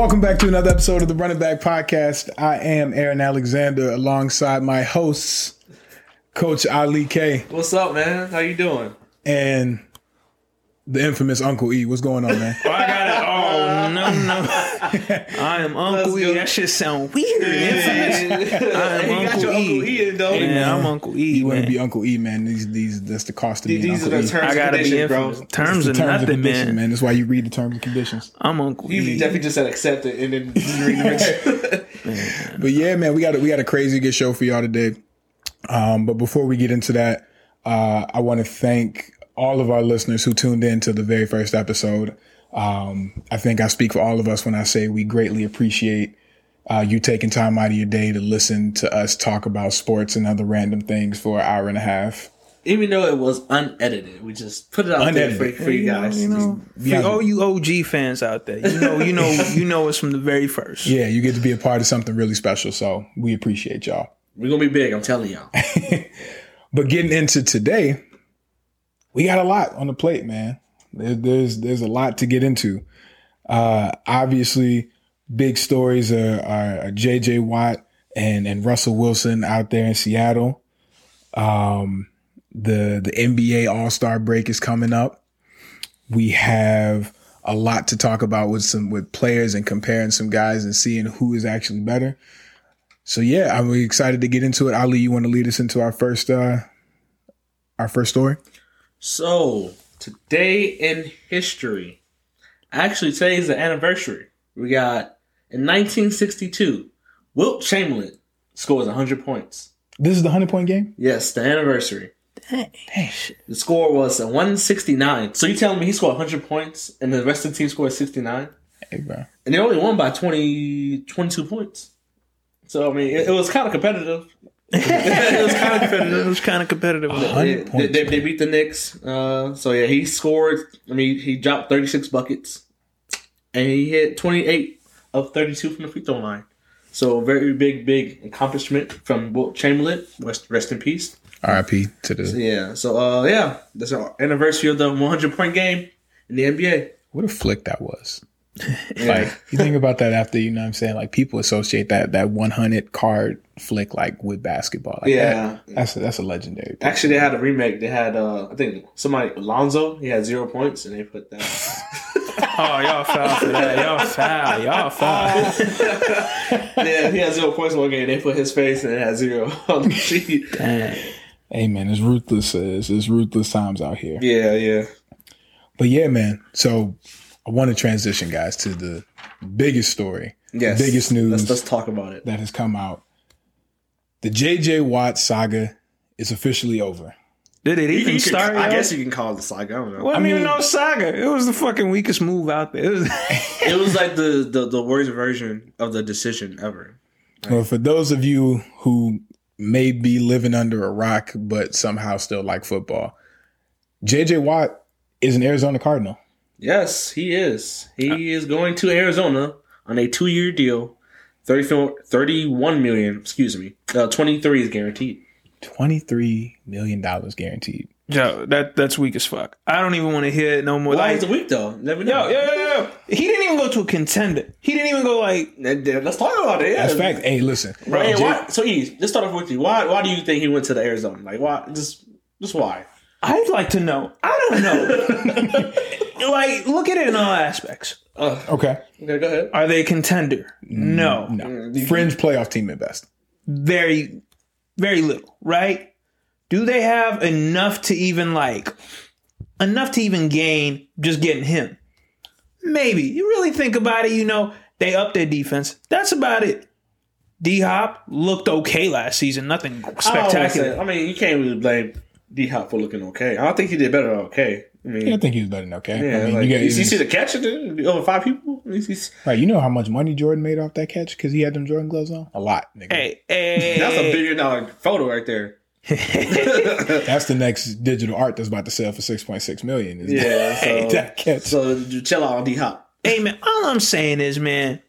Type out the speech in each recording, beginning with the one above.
Welcome back to another episode of the Running Back Podcast. I am Aaron Alexander alongside my hosts, Coach Ali K What's up, man? How you doing? and the infamous Uncle E. What's going on, man? Oh, I got it. Oh no, no! I am Uncle E. That shit sound weird. Infamous. I you am got Uncle your E. Uncle E in, though. Yeah, I'm Uncle E. You want to be Uncle E, man? These, these, that's the cost of being These are Uncle the E. terms I and gotta be conditions, bro. Terms It's the of terms and nothing, conditions, man. man. That's why you read the terms and conditions. I'm Uncle You E. You definitely just said accept it and then read the rest. But yeah, man, we got a, we got a crazy good show for y'all today. Um, but before we get into that, uh, I want to thank all of our listeners who tuned in to the very first episode. Um, I think I speak for all of us when I say we greatly appreciate uh, you taking time out of your day to listen to us talk about sports and other random things for an hour and a half. Even though it was unedited, we just put it out Unedited. there for, for you guys. You know, Yeah. for all you OG fans out there, you know, you know, you know, it's from the very first. Yeah, you get to be a part of something really special. So we appreciate y'all. We're gonna be big. I'm telling y'all. But getting into today, we got a lot on the plate, man. There, there's there's a lot to get into. Uh, obviously, big stories are, are, are J.J. Watt and and Russell Wilson out there in Seattle. Um, the the NBA All Star break is coming up. We have a lot to talk about with some with players and comparing some guys and seeing who is actually better. So yeah, I'm really excited to get into it. Ali, you want to lead us into our first uh our first story? So today in history, actually today is the anniversary. We got in 1962, Wilt Chamberlain scores 100 points. This is the hundred point game. Yes, the anniversary. Dang. The score was a 169. So you telling me he scored 100 points and the rest of the team scored 69? Hey, bro. And they only won by 20, 22 points. So, I mean, it, it was kind of competitive. It was kind of competitive. It competitive. was kind of competitive. They, they, they, they beat the Knicks. Uh, so, yeah, he scored. I mean, he dropped 36 buckets. And he hit 28 of 32 from the free throw line. So, very big, big accomplishment from Wilt Chamberlain. Rest, rest in peace. R.I.P. to the. Yeah. So, uh, yeah, that's our anniversary of the 100 point game in the NBA. What a flick that was. Yeah. Like you think about that after you know what I'm saying. Like people associate that that 100 card flick like with basketball. Like Yeah. that, that's a, that's a legendary. Thing. Actually, they had a remake. They had, uh, I think, somebody, Alonzo, he had zero points, and they put that. Oh, y'all foul for that. Y'all foul. Y'all foul. yeah, he had zero points in one game. They put his face, and it had zero on the sheet. Dang. Hey man, it's ruthless. It's, it's ruthless times out here. Yeah, yeah. But yeah, man. So I want to transition, guys, to the biggest story, Yes. biggest news Let's, let's talk about it. that has come out. The J.J. Watt saga is officially over. Did it even start? I guess you can call it the saga. I don't know. Wasn't I even mean- no saga. It was the fucking weakest move out there. It was It was like the, the, the worst version of the decision ever. Well, for those of you who may be living under a rock but somehow still like football, J.J. Watt is an Arizona Cardinal. Yes, he is. He is going to Arizona on a two year deal. 34 31 million, excuse me. Uh, 23 is guaranteed. $23 million guaranteed. Joe, that that's weak as fuck. I don't even want to hear it no more. Why Like, is it weak though? Never know. yo, yo, yo, yo. He didn't even go to a contender. He didn't even go like. Let's talk about it. Yeah. That's fact. Hey, listen. Bro, hey, why, so Eve, let's start off with you. Why why do you think he went to the Arizona? Like why just just why? I'd like to know. I don't know. like, look at it in all aspects. Uh, Okay. okay, go ahead. Are they a contender? No. No. Fringe playoff team at best. Very, very little, right? Do they have enough to even like enough to even gain just getting him? Maybe. You really think about it, you know, they upped their defense. That's about it. D Hop looked okay last season. Nothing I, don't spectacular. say- I mean, you can't really blame D Hop for looking okay. I don't think he did better than okay. I mean, I think he was better than okay. I mean, like, you, got, you, see the catch it over five people. He's- he's- right, you know how much money Jordan made off that catch because he had them Jordan gloves on? A lot, nigga. Hey, hey, That's a billion dollar photo right there. That's the next digital art that's about to sell for 6.6 million. Is Yeah, that, so- that catch. So you chill out on D Hop. hey man, all I'm saying is, man,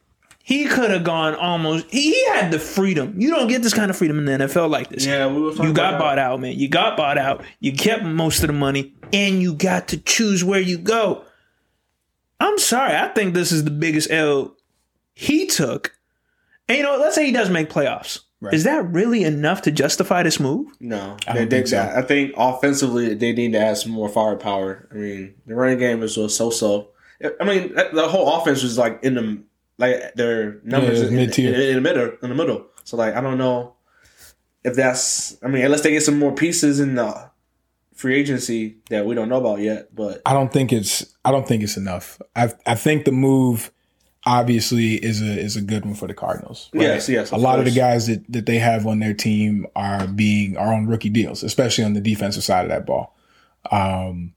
he could have gone almost. He, he had the freedom. You don't get this kind of freedom in the NFL like this. Yeah, we were talking You got about bought out, man. You got bought out. You kept most of the money, and you got to choose where you go. I'm sorry. I think this is the biggest L he took, and you know, let's say he does make playoffs. Right. Is that really enough to justify this move? No, I don't think so. I think offensively they need to add some more firepower. I mean, the running game is so so. I mean, the whole offense was like in the like their numbers Yeah, in, mid-tier. in, in the middle in the middle. So like, I don't know if that's. I mean, unless they get some more pieces in the free agency that we don't know about yet. But I don't think it's I don't think it's enough. I I think the move obviously is a is a good one for the Cardinals. right? Yes, yes, A lot of the guys that, that they have on their team are being are on rookie deals, especially on the defensive side of that ball. Um,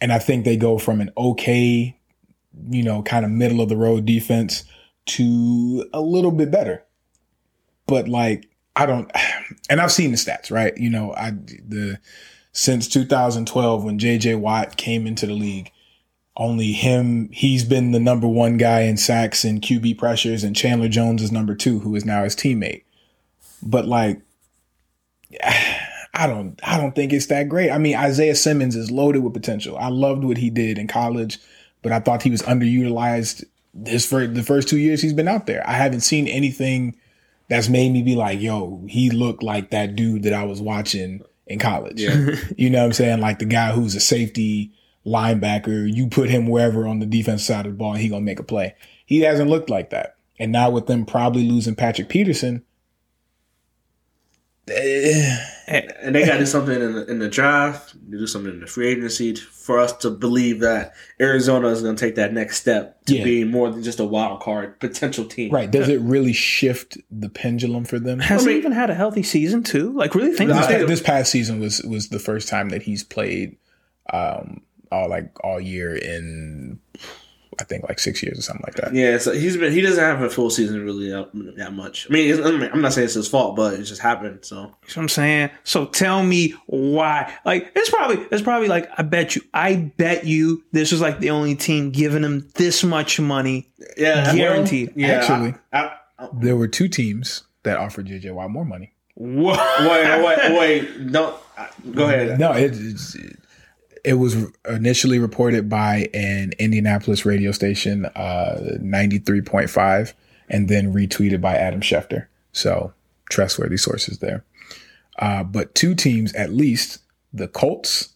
and I think they go from an okay, you know, kind of middle of the road defense to a little bit better. But like I don't, and I've seen the stats, right? You know, I the since 2012 when JJ Watt came into the league, only him, he's been the number one guy in sacks and QB pressures, and Chandler Jones is number two, who is now his teammate. But like, I don't, I don't think it's that great. I mean, Isaiah Simmons is loaded with potential. I loved what he did in college, but I thought he was underutilized his first, the first two years he's been out there. I haven't seen anything that's made me be like, yo, he looked like that dude that I was watching in college. Yeah. you know what I'm saying? Like the guy who's a safety linebacker, you put him wherever on the defense side of the ball and he gonna make a play. He hasn't looked like that. And now with them probably losing Patrick Peterson, eh, and they got to do something in the, in the draft, they do something in the free agency for us to believe that Arizona is going to take that next step to Yeah. being more than just a wild card potential team. right. Does it really shift the pendulum for them? Has I mean- he even had a healthy season too? Like, really think No, this, about I- it. this past season was was the first time that he's played um all like all year in I think like six years or something like that. Yeah, so he's been he doesn't have a full season really that, that much. I mean, it's, I mean, I'm not saying it's his fault, but it just happened. So You know what I'm saying? So tell me why. Like it's probably it's probably like I bet you I bet you this was like the only team giving him this much money. yeah, Guaranteed. yeah, Actually. I, I, There were two teams that offered JJ Watt more money. What? wait, wait, wait, don't go ahead. No, it, it's, it was initially reported by an Indianapolis radio station, uh, 93.5, and then retweeted by Adam Schefter. So trustworthy sources there. Uh, but two teams, at least, the Colts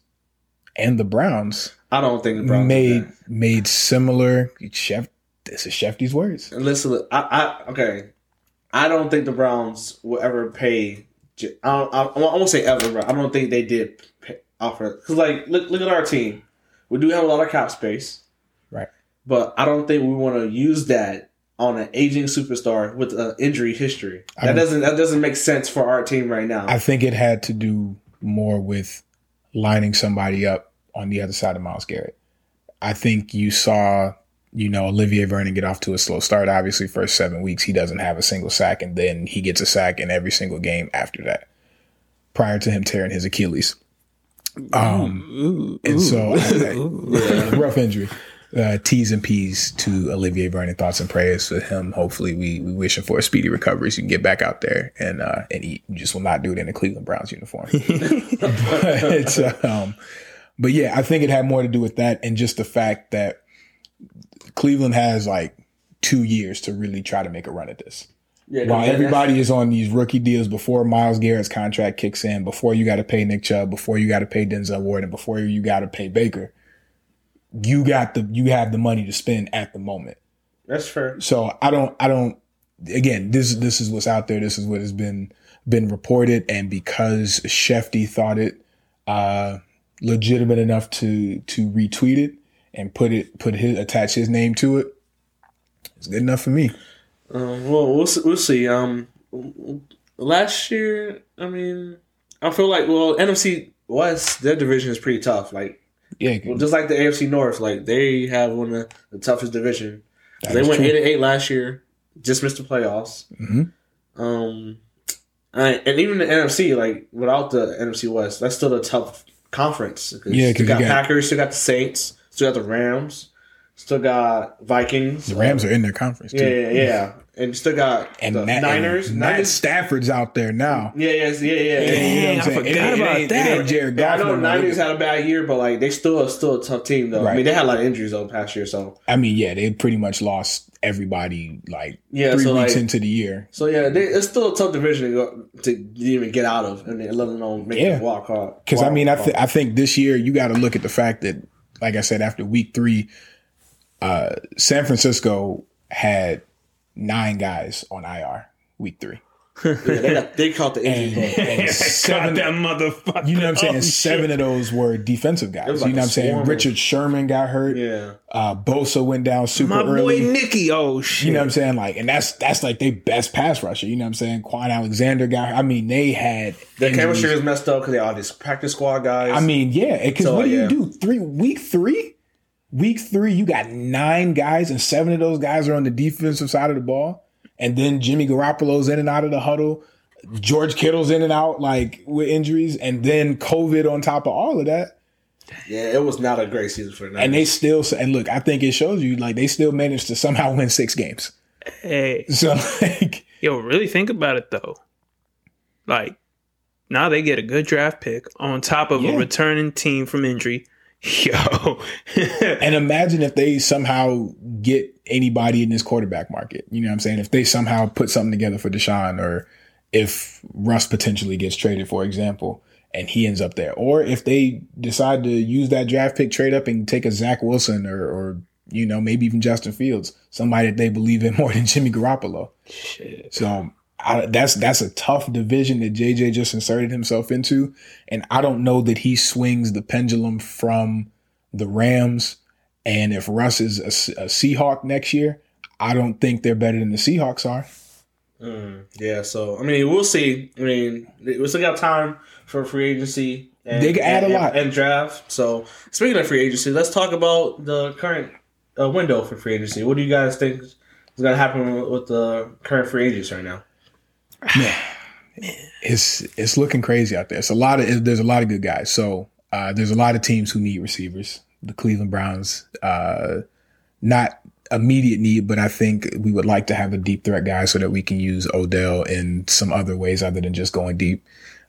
and the Browns, I don't think the Browns made made similar. Chef, this is Shefty's words. Listen, I, I okay, I don't think the Browns will ever pay. I, don't, I, I won't say ever, but I don't think they did offer because like look look at our team. We do have a lot of cap space, Right. but I don't think we want to use that on an aging superstar with an injury history. That don't- doesn't that doesn't make sense for our team right now. I think it had to do more with lining somebody up on the other side of Myles Garrett. I think you saw, you know, Olivier Vernon get off to a slow start. Obviously, first seven weeks he doesn't have a single sack, and then he gets a sack in every single game after that. Prior to him tearing his Achilles, um, and so yeah, rough injury. Uh, T's and P's to Olivier Vernon. Thoughts and prayers for him. Hopefully, we we wish him for a speedy recovery so he can get back out there and uh, and eat. You just will not do it in a Cleveland Browns uniform. but, um, but yeah, I think it had more to do with that and just the fact that Cleveland has like two years to really try to make a run at this. Yeah, While everybody is on these rookie deals before Myles Garrett's contract kicks in, before you got to pay Nick Chubb, before you got to pay Denzel Ward, and before you got to pay Baker, you got the you have the money to spend at the moment. that's fair. So I don't I don't again this this is what's out there. This is what has been been reported, and because Shefty thought it uh, legitimate enough to to retweet it and put it put his attach his name to it, it's good enough for me. Um, well, we'll see, we'll see. Um, last year, I mean, I feel like well, NFC West, their division is pretty tough. Like Yeah, well, just like the AFC North, like they have one of the toughest division. that they went true. eight and eight last year, just missed the playoffs. Mhm. Um, and, and even the NFC, like without the NFC West, that's still a tough conference. Yeah, you got, got- Packers, still got the Saints, still got the Rams, still got Vikings. The Rams are in their conference too. Yeah, yeah, yeah. And still got And the Matt, Niners. and Matt Niners. Stafford's out there now. Yeah, yes, yeah, yeah. yeah. You know what I'm Dang, I forgot It ain't- it about ain't- that. It ain't Jared Yeah, I know no more. Niners had a bad year, but like they still still a tough team though. I mean, they had a lot of injuries though past year, so I mean, yeah, they pretty much lost everybody like Yeah, three so, weeks like- into the year. so yeah, they, it's still a tough division to, go, to even get out of, and then let alone make Yeah. walk off. Because I mean, I, th- I think this year you got to look at the fact that, like I said, after week three, uh, San Francisco had nine guys on IR week three. yeah, they, got, they caught the injury And, bug. and Got seven, that motherfucker. you know what I'm saying? Oh, seven shit. of those were defensive guys. was you know what I'm saying? of- Richard Sherman got hurt. Yeah, Uh, Bosa went down super My boy early. Nicky. Oh shit. You know what I'm saying? Like, and that's that's like their best pass rusher. You know what I'm saying? Kwon Alexander got. I mean, they had the injuries. chemistry is messed up because they all these practice squad guys. I mean, yeah, because So, what do yeah. you do? Three week three, week three, you got nine guys, and seven of those guys are on the defensive side of the ball, and then Jimmy Garoppolo's in and out of the huddle. George Kittle's in and out like with injuries, and then COVID on top of all of that. yeah, it was not a great season for the Niners. And they still and look, I think it shows you like they still managed to somehow win six games. Hey, So like, yo, really think about it though. Like, now they get a good draft pick on top of Yeah. a returning team from injury. Yo, and imagine if they somehow get anybody in this quarterback market. You know what I'm saying? If they somehow put something together for Deshaun or if Russ potentially gets traded, for example, and he ends up there. Or if they decide to use that draft pick trade up and take a Zach Wilson or, or you know, maybe even Justin Fields, somebody that they believe in more than Jimmy Garoppolo. shit. So I, that's that's a tough division that JJ just inserted himself into, and I don't know that he swings the pendulum from the Rams. And if Russ is a, a Seahawk next year, I don't think they're better than the Seahawks are. Mm, yeah, so I mean, we'll see. I mean, we still got time for free agency. And, They can add a lot. and draft. So speaking of free agency, let's talk about the current uh, window for free agency. What do you guys think is going to happen with the current free agents right now? Man, it's it's looking crazy out there. It's a lot of there's a lot of good guys. So uh, there's a lot of teams who need receivers. The Cleveland Browns, uh, not immediate need, but I think we would like to have a deep threat guy so that we can use Odell in some other ways other than just going deep.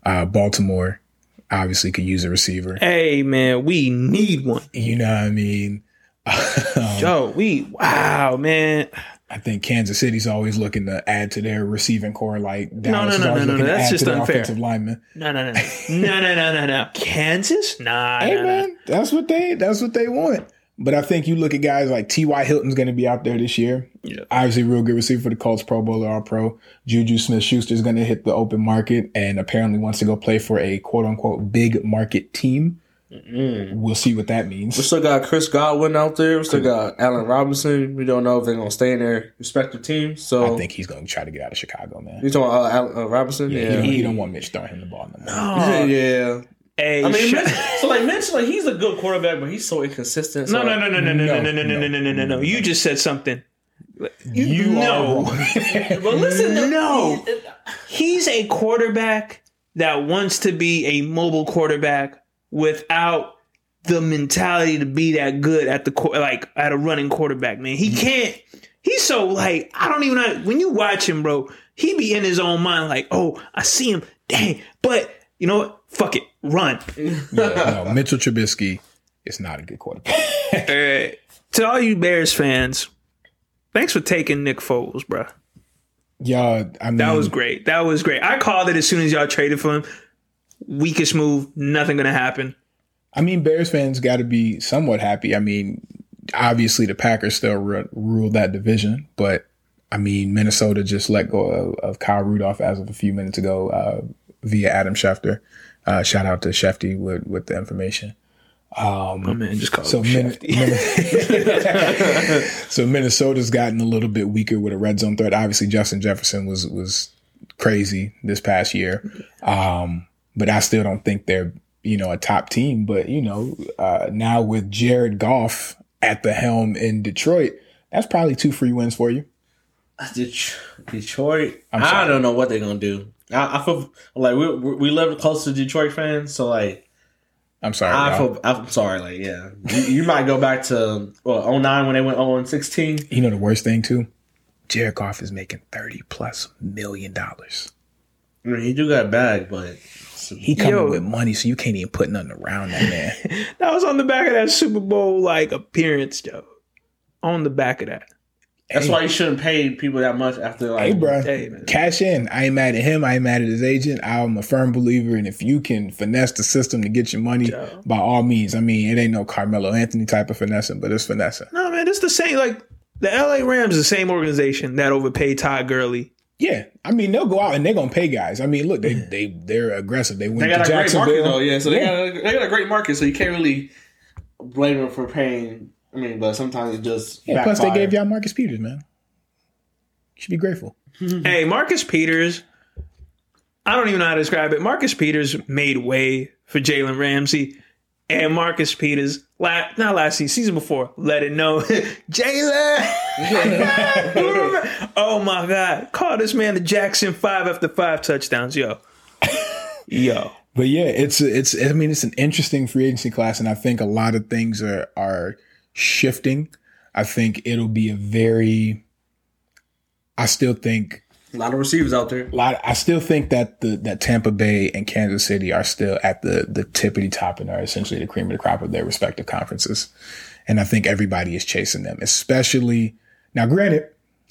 Uh, Baltimore obviously could use a receiver. Hey man, we need one. You know what I mean? Um, Yo, we wow, man. I think Kansas City's always looking to add to their receiving core, like Dallas no, no, no, no, no, that's just unfair. No, no, no, no, no, no, no, no. Kansas, nah. Hey nah, man, nah. that's what they that's what they want. But I think you look at guys like T.Y. Hilton's going to be out there this year. Yeah. Obviously, real good receiver for the Colts, Pro Bowler, All Pro. Juju Smith Schuster's going to hit the open market and apparently wants to go play for a quote unquote big market team. We'll see what that means. We still got Chris Godwin out there. We still got Allen Robinson. We don't know if they're going to stay in their respective teams. So I think he's going to try to get out of Chicago, man. you talking about uh, Allen, uh, Robinson? Yeah, Yeah, he, don't, he don't want Mitch throwing him the ball no more. Oh, yeah. Hey, I mean, sh- Mitch, so like Mitch, like he's a good quarterback, but he's so inconsistent. So no, no, no, no, no, no, no, no, no, No, no, no, no, no, no. You just said something. You no. are. But listen, No. He's a quarterback that wants to be a mobile quarterback without the mentality to be that good at the qu- like at a running quarterback. Man, he can't. He's so like I don't even know when you watch him, bro. He be in his own mind like, oh, I see him, dang. But you know what? Fuck it, run. Yeah, no, Mitchell Trubisky is not a good quarterback. Uh, to all you Bears fans, thanks for taking Nick Foles, bro. Y'all, I mean, That was great. That was great. I called it as soon as y'all traded for him. Weakest move. Nothing gonna happen. I mean, Bears fans got to be somewhat happy. I mean, obviously the Packers still ru- rule that division, but I mean, Minnesota just let go of, of Kyle Rudolph as of a few minutes ago uh, via Adam Schefter. Uh, shout out to Shefty with with the information. Oh man, just call So, Min- so Minnesota's gotten a little bit weaker with a red zone threat. Obviously, Justin Jefferson was was crazy this past year, um, but I still don't think they're you know a top team. But you know, uh, now with Jared Goff at the helm in Detroit, that's probably two free wins for you. Detroit. I don't know what they're gonna do. I, I feel like we we live close to Detroit fans, so like I'm sorry. I feel, I'm sorry. Like yeah, you, you might go back to well 09 when they went 0 16. you know the worst thing too. Jared Goff is making thirty plus million dollars. I mean, he do got a bag, but He coming Yo. with money, so you can't even put nothing around that man. That was on the back of that Super Bowl like appearance, Joe. On the back of that. that's why you shouldn't pay people that much after like. hey, bro, Hey, cash in. I ain't mad at him. I ain't mad at his agent. I'm a firm believer, and if you can finesse the system to get your money, Joe. by all means. I mean, it ain't no Carmelo Anthony type of finessing, but it's finessing. No, man, it's the same. Like the LA Rams is the same organization that overpaid Todd Gurley. Yeah, I mean they'll go out and they're gonna pay guys. I mean, look, they they they're aggressive. They went They to got a great Jacksonville. market though, yeah. So they Yeah. got a, they got a great market, so you can't really blame them for paying. I mean, but sometimes it just Yeah, plus they gave y'all Marcus Peters, man. You should be grateful. Hey, Marcus Peters. I don't even know how to describe it. Marcus Peters made way for Jalen Ramsey. And Marcus Peters, la- not last season, season before, let it know. Jalen! oh my God. Call this man the Jackson 5 after 5 touchdowns. Yo. Yo. But yeah, it's it's I mean it's an interesting free agency class, and I think a lot of things are are shifting. I think it'll be a very. I still think a lot of receivers out there. a lot. I still think that the that Tampa Bay and Kansas City are still at the the tippity top and are essentially the cream of the crop of their respective conferences, and I think everybody is chasing them. Especially now, granted,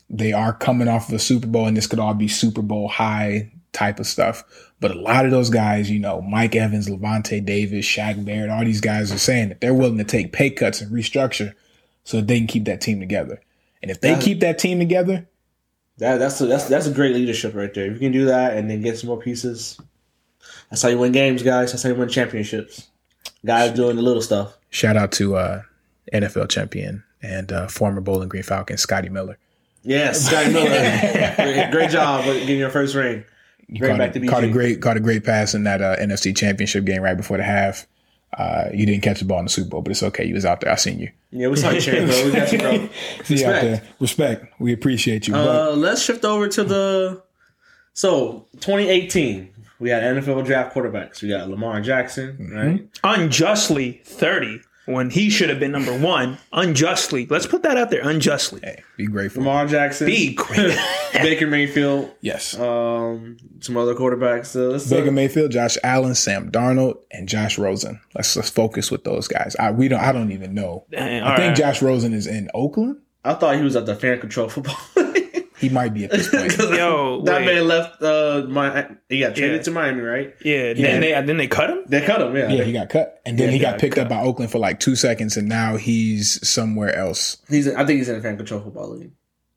they are coming off of a Super Bowl, and this could all be Super Bowl high type of stuff. But a lot of those guys, you know, Mike Evans, Lavonte Davis, Shaq Barrett, all these guys are saying that they're willing to take pay cuts and restructure so that they can keep that team together. And if they keep that team together, That, that's a, that's that's a great leadership right there. If you can do that and then get some more pieces, that's how you win games, guys. That's how you win championships. Guys doing the little stuff. Shout out to uh, NFL champion and uh, former Bowling Green Falcon Scotty Miller. Yes, Scotty Miller. great, great job getting your first ring. Bring caught, back to caught a great caught a great pass in that uh, NFC Championship game right before the half. Uh, you didn't catch the ball in the Super Bowl, but it's okay. You was out there. I seen you. Yeah, we saw you cheering, bro. We got you, bro. See out Respect. there. Respect. We appreciate you. Uh, let's shift over to the so 2018. We had NFL draft quarterbacks. We got Lamar Jackson, right? Unjustly 30 when he should have been number one. Unjustly. Let's put that out there. Unjustly. hey, be grateful. Lamar Jackson, Be great. Baker Mayfield, Yes. um, some other quarterbacks. So let's Baker Mayfield, Josh Allen, Sam Darnold, and Josh Rosen. Let's let's focus with those guys. I we don't. I don't even know. Dang, I think right. Josh Rosen is in Oakland. I thought he was at the fan control football. He might be at this point. Yo, that wait. man left. Uh, my he got traded Yeah. to Miami, right? Yeah, then they then they cut him. They cut him. Yeah, Yeah, he got cut, and then Yeah, he he got got picked up by Oakland for like two seconds, and now he's somewhere else. he's. I think he's in the fan control football league.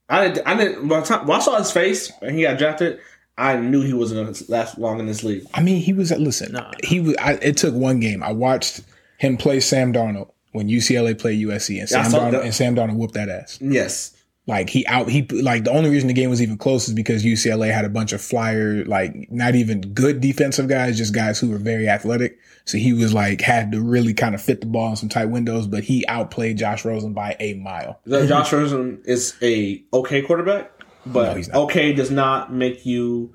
I didn't. I didn't. By the time when I saw his face and he got drafted, I knew he wasn't going to last long in this league. I mean, he was. Listen, Nah. he was. I, it took one game. I watched him play Sam Darnold when UCLA played USC, and Sam saw Darnold and Sam Darnold whooped that ass. Yes, Like he out. He like the only reason the game was even close is because UCLA had a bunch of flyer, like not even good defensive guys, just guys who were very athletic. So he was like had to really kind of fit the ball in some tight windows, but he outplayed Josh Rosen by a mile. Josh Rosen is a okay quarterback, but No, okay does not make you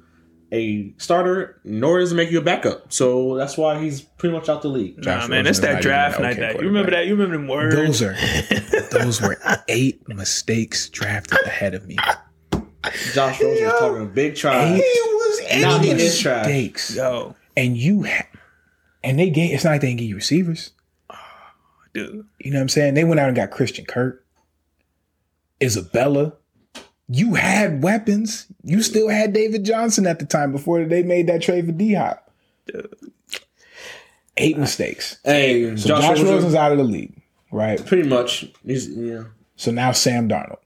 a starter, nor does it make you a backup. So that's why he's pretty much out the league. Nah, Josh man, Rosen it's that draft night. okay that you remember that? You remember them words? Those are those were eight mistakes drafted ahead of me. Josh Rosen was talking big try. Eight was Now he is trash. mistakes, Yo, and you ha- and they gave. It's not like they didn't give you receivers. Ah, dude. You know what I'm saying? They went out and got Christian Kirk, Isabella. You had weapons. You still had David Johnson at the time before they made that trade for D Hop. Eight mistakes. Hey, So Josh, Josh, Rosen's out of the league, right? pretty much. He's yeah. So now Sam Darnold.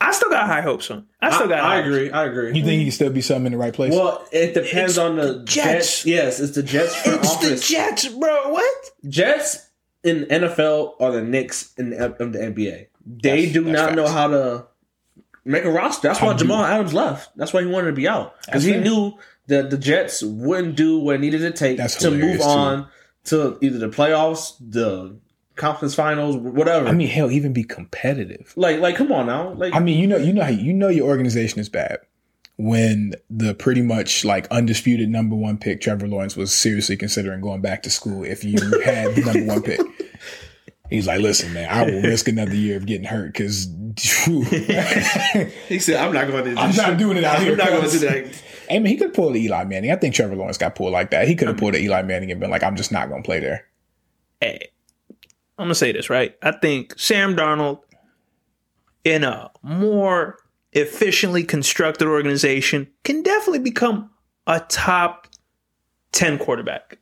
I still got high hopes on. I I, still got. I high agree. I agree. You think he can still be something in the right place? Well, it depends It's on the Jets. Jets. Yes, it's the Jets front It's the. Jets, bro. What? Jets in NFL are the Knicks in the, of the NBA. They That's- do that's not know how to make a roster. That's why How do- Jamal Adams left. That's why he wanted to be out because he fair. knew that the Jets wouldn't do what it needed to take That's to move hilarious, too. on to either the playoffs, the conference finals, whatever. I mean, hell, even be competitive. like, like, come on now. Like, I mean, you know, you know how you know your organization is bad when the pretty much like undisputed number one pick Trevor Lawrence was seriously considering going back to school if you had the number one pick. He's like, listen, man, I will risk another year of getting hurt because He said, "I'm not going to. Do I'm not doing it out here, I'm not going to do that." Hey man, he could pull the Eli Manning. I think Trevor Lawrence got pulled like that. He could have pulled the Eli Manning and been like, "I'm just not going to play there." hey, I'm gonna say this right. I think Sam Darnold, in a more efficiently constructed organization, can definitely become a top ten quarterback.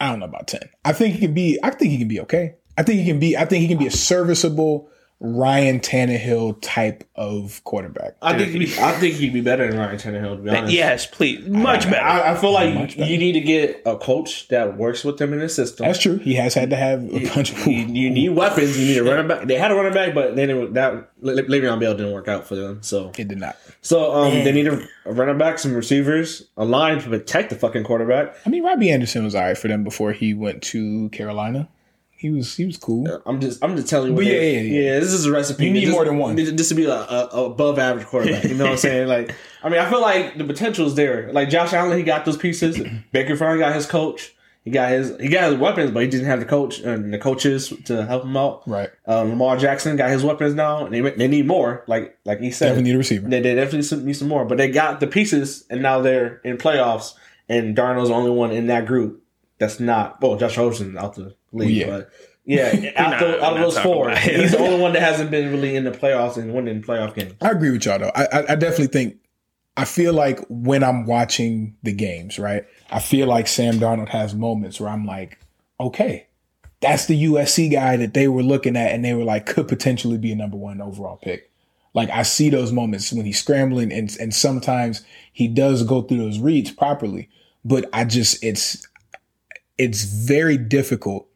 I don't know about ten. I think he can be. I think he can be okay. I think he can be. I think he can be a serviceable Ryan Tannehill type of quarterback. I think he'd be, I think he'd be better than Ryan Tannehill. To be honest, Yes, please, much better. I, I feel like you need to get a coach that works with them in the system. That's true. He has had to have a bunch of. you, you need weapons. You need a running back. They had a running back, but then it, that Le- Le'Veon Bell didn't work out for them. So, It did not. so um, they need a, a running back, some receivers, a line to protect the fucking quarterback. I mean, Robbie Anderson was alright for them before he went to Carolina. He was he was cool. I'm just, I'm just telling you. But yeah, they- yeah, yeah. This is a recipe. You need Just- more than one. This would be a, a, a above average quarterback. You know what I'm saying? Like, I mean, I feel like the potential is there. Like Josh Allen, he got those pieces. Baker finally got his coach. He got his he got his weapons, but he didn't have the coach and the coaches to help him out. Right. Um, Lamar Jackson got his weapons now, and they they need more. Like like he said, Definitely need a receiver. they, they definitely need some more. But they got the pieces, and now they're in playoffs. And Darnold's the only one in that group that's not. Well, Josh Rosen out the league, Yeah. but yeah, out, the, out of those four, he's the only one that hasn't been really in the playoffs and winning playoff games. I agree with y'all though. I, I, I definitely think I feel like when I'm watching the games, right? I feel like Sam Darnold has moments where I'm like, okay, that's the USC guy that they were looking at and they were like could potentially be a number one overall pick. Like I see those moments when he's scrambling and and sometimes he does go through those reads properly, but I just it's it's very difficult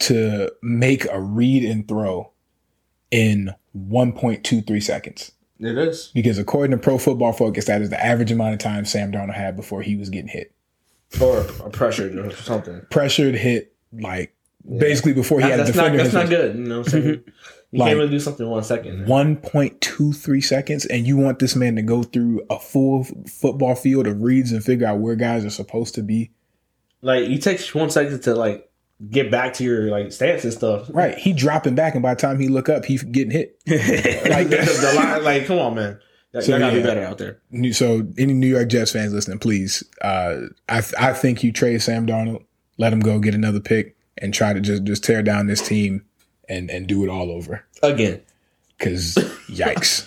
to make a read and throw in 1.23 seconds It is. because according to Pro Football Focus, that is the average amount of time Sam Darnold had before he was getting hit, Or a pressured or something. pressured, hit, like basically before he had a that's not defender. that's not good. You know what I'm saying? You Like- can't really do something in one second. 1.23 seconds, and you want this man to go through a full football field of reads and figure out where guys are supposed to be. Like you take one second to like get back to your like stance and stuff. Right, he dropping back, and by the time he look up, he getting hit. Like the, the line, like come on, man. That, So, gotta yeah. be better out there. So, any New York Jets fans listening, please, uh, I I think you trade Sam Darnold, let him go get another pick, and try to just just tear down this team and and do it all over. Again. Because yikes,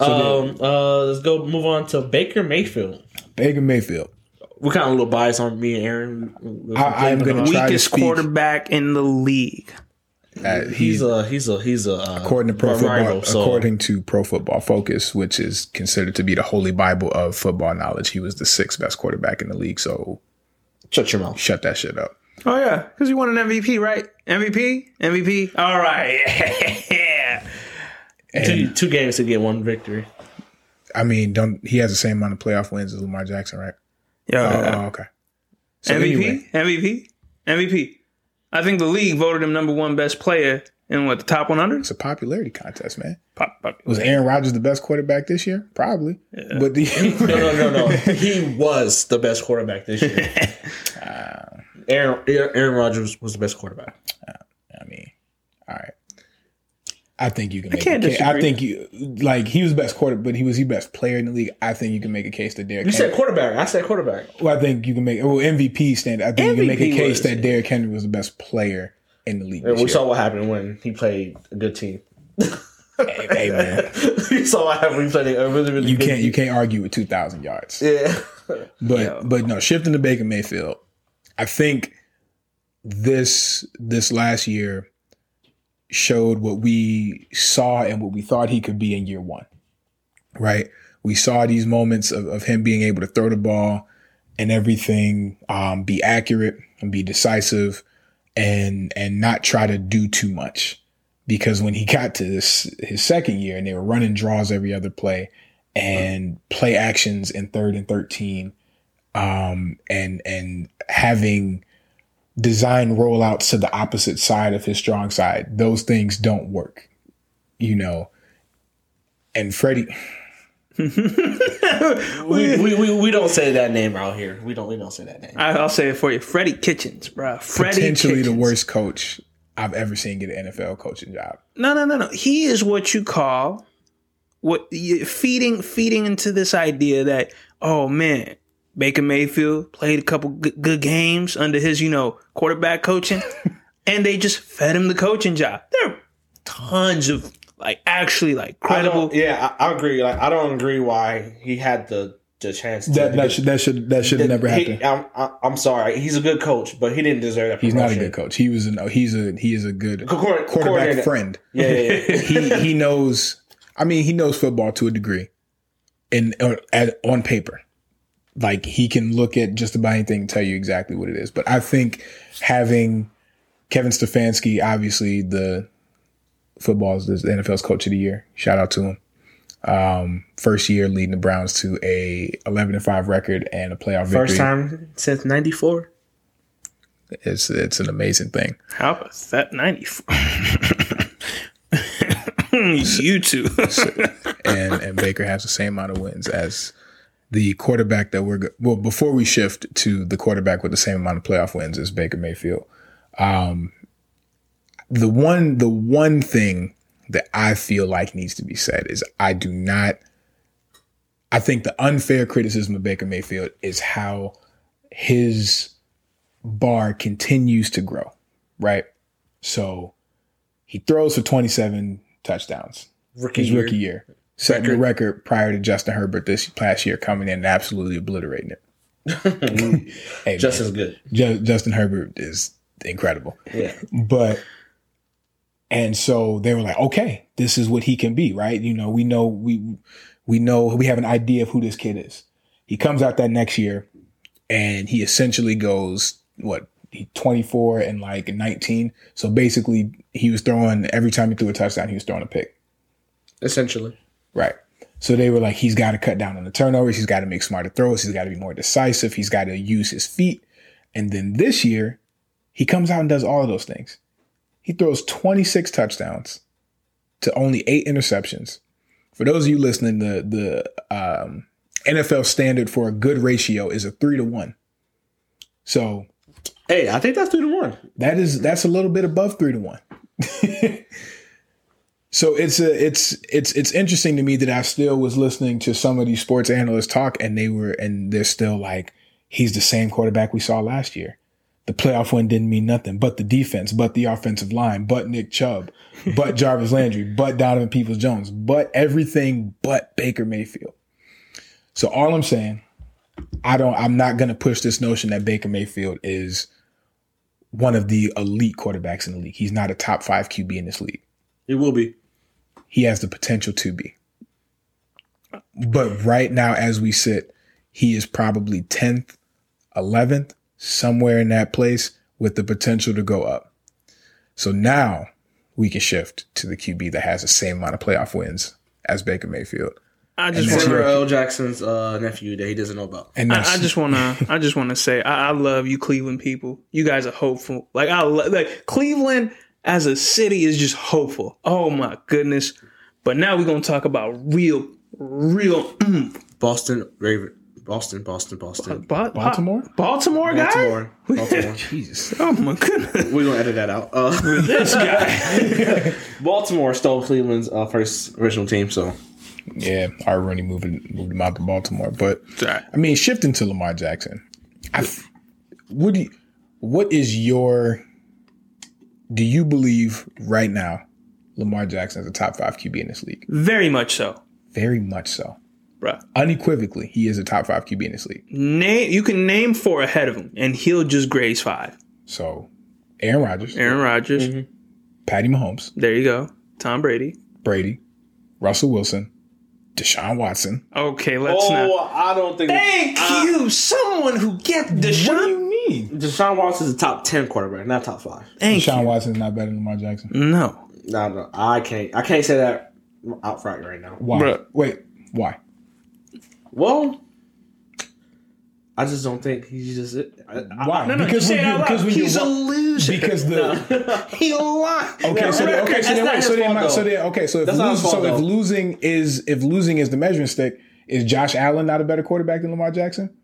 um. Uh. Let's go. Move on to Baker Mayfield. Baker Mayfield. We're kind of a little biased on me and Aaron. I- I'm gonna try to Weakest speak. quarterback in the league. Uh, He's he's a he's a he's a uh, according to Pro a Football so- according to Pro Football Focus, which is considered to be the holy bible of football knowledge. He was the sixth best quarterback in the league. So shut your mouth. shut that shit up. Oh yeah, because you won an MVP, right? MVP, MVP. All right. yeah. Two, two games to get one victory. I mean, don't he has the same amount of playoff wins as Lamar Jackson, right? Yo, Oh, okay. So MVP, anyway, MVP, MVP. I think the league voted him number one best player in what the top 100. it's a popularity contest, man. Pop, pop. Was Aaron Rodgers the best quarterback this year? Probably. But the No, no, no, no. he was the best quarterback this year. Ah. Aaron Aaron Rodgers was the best quarterback. Uh, I mean, all right. I think you can make can't a case. I disagree. think you like he was best quarter, but he was the best player in the league. I think you can make a case that Derrick You Henry. said quarterback. I said quarterback. well, I think you can make well MVP stand. I think you can make a case was- that Derrick Henry was the best player in the league. And we year. saw what happened when he played a good team. hey, hey, man, we saw what happened when he played a really, really you good can't you can't argue with two thousand yards. Yeah. But but no, shifting to Baker Mayfield, I think this this last year showed what we saw and what we thought he could be in year one. Right? We saw these moments of, of him being able to throw the ball and everything, um, be accurate and be decisive and and not try to do too much. Because when he got to this his second year and they were running draws every other play and play actions in third and thirteen, um, and and having design rollouts to the opposite side of his strong side, those things don't work. You know. And Freddie we, we, we, we don't say that name out here. We don't we don't say that name. I, I'll say it for you. Freddie Kitchens, bro. Freddie potentially Kitchens. the worst coach I've ever seen get an NFL coaching job. No, no, no, no. He is what you call what you- feeding feeding into this idea that oh man, Baker Mayfield played a couple good, good games under his you know quarterback coaching, and they just fed him the coaching job. There are tons of like actually like credible. don't, yeah, I, I agree. Like I don't agree why he had the the chance. To That that should that should that should never He- happen. I'm, I- I'm sorry. He's a good coach, but he didn't deserve that. He's not a good coach. He was a he's a he is a good Co- quarterback friend. Yeah, yeah, yeah. he he knows. I mean, he knows football to a degree, in uh, at, on paper. Like he can look at just about anything and tell you exactly what it is. But I think having Kevin Stefanski, obviously the football's the NFL's coach of the year. Shout out to him. Um, first year leading the Browns to a 11 and 5 record and a playoff victory. First time since '94. It's it's an amazing thing. How about that ninety four? you two. and and Baker has the same amount of wins as the quarterback that we're well before we shift to the quarterback with the same amount of playoff wins as Baker Mayfield. Um, the one the one thing that I feel like needs to be said is I do not. I think the unfair criticism of Baker Mayfield is how his bar continues to grow, right? So he throws for 27 touchdowns Rookie his year. rookie year, setting the record prior to Justin Herbert this past year coming in and absolutely obliterating it. hey, Just man, as good. Ju- Justin Herbert is incredible, Yeah. but and so they were like, okay, this is what he can be, right? You know, we know we we know we have an idea of who this kid is. He comes out that next year, and he essentially goes what. he 24 and like 19. So basically, he was throwing every time he threw a touchdown, he was throwing a pick. Essentially. Right. So they were like, he's got to cut down on the turnovers. He's got to make smarter throws. He's got to be more decisive. He's got to use his feet. And then this year, he comes out and does all of those things. He throws 26 touchdowns to only eight interceptions. For those of you listening, the the um, NFL standard for a good ratio is a three to one. So Hey, I think that's three to one. that is that's a little bit above three to one. so it's a it's it's it's interesting to me that I still was listening to some of these sports analysts talk, and they were and they're still like, he's the same quarterback we saw last year. The playoff win didn't mean nothing, but the defense, but the offensive line, but Nick Chubb, but Jarvis Landry, but Donovan Peoples Jones, but everything but Baker Mayfield. So all I'm saying, I don't I'm not gonna push this notion that Baker Mayfield is one of the elite quarterbacks in the league. He's not a top five QB in this league. It will be. He has the potential to be. But right now, as we sit, he is probably 10th, 11th, somewhere in that place with the potential to go up. So now we can shift to the QB that has the same amount of playoff wins as Baker Mayfield. I just that's want L. Jackson's uh, nephew that he doesn't know about. And I, I just wanna, I just wanna say, I, I love you, Cleveland people. You guys are hopeful. Like I love, like Cleveland as a city is just hopeful. Oh my goodness! But now we're gonna talk about real, real mm, Boston, Raven, Boston, Boston, Boston. Ba- Baltimore? Baltimore guy. Baltimore. Baltimore. Jesus. Oh my goodness! We're gonna edit that out. Uh, this guy. Baltimore stole Cleveland's uh, first original team, so Yeah, I already moved, moved him out to Baltimore. But Sorry. I mean, shifting to Lamar Jackson, I, f- what do you, what is your? Do you believe right now Lamar Jackson is a top five QB in this league? Very much so, Very much so. bruh. Unequivocally, he is a top five QB in this league. Name you can name four ahead of him, and he'll just graze five. So, Aaron Rodgers, Aaron Rodgers. Mm-hmm. Patty Mahomes, There you go. Tom Brady. Brady, Russell Wilson, Deshaun Watson. Okay, let's not. Oh, I don't think. Thank you, someone who gets What do Deshaun. You mean? Deshaun Watson's a top ten quarterback, not top five. Thank Deshaun you. Watson is not better than Lamar Jackson. No, No, no, I can't. I can't say that outright right now. Why? Bruh. Wait, why? Well, I just don't think he's just. I, I, Why? no, no. because Because when you, because when he's you a loser. because the he a lot. Okay, so then, okay, so That's then, wait, so then, fault, so though. then, okay, so if That's not lose, his so fault, if losing is if losing is the measuring stick, is Josh Allen not a better quarterback than Lamar Jackson?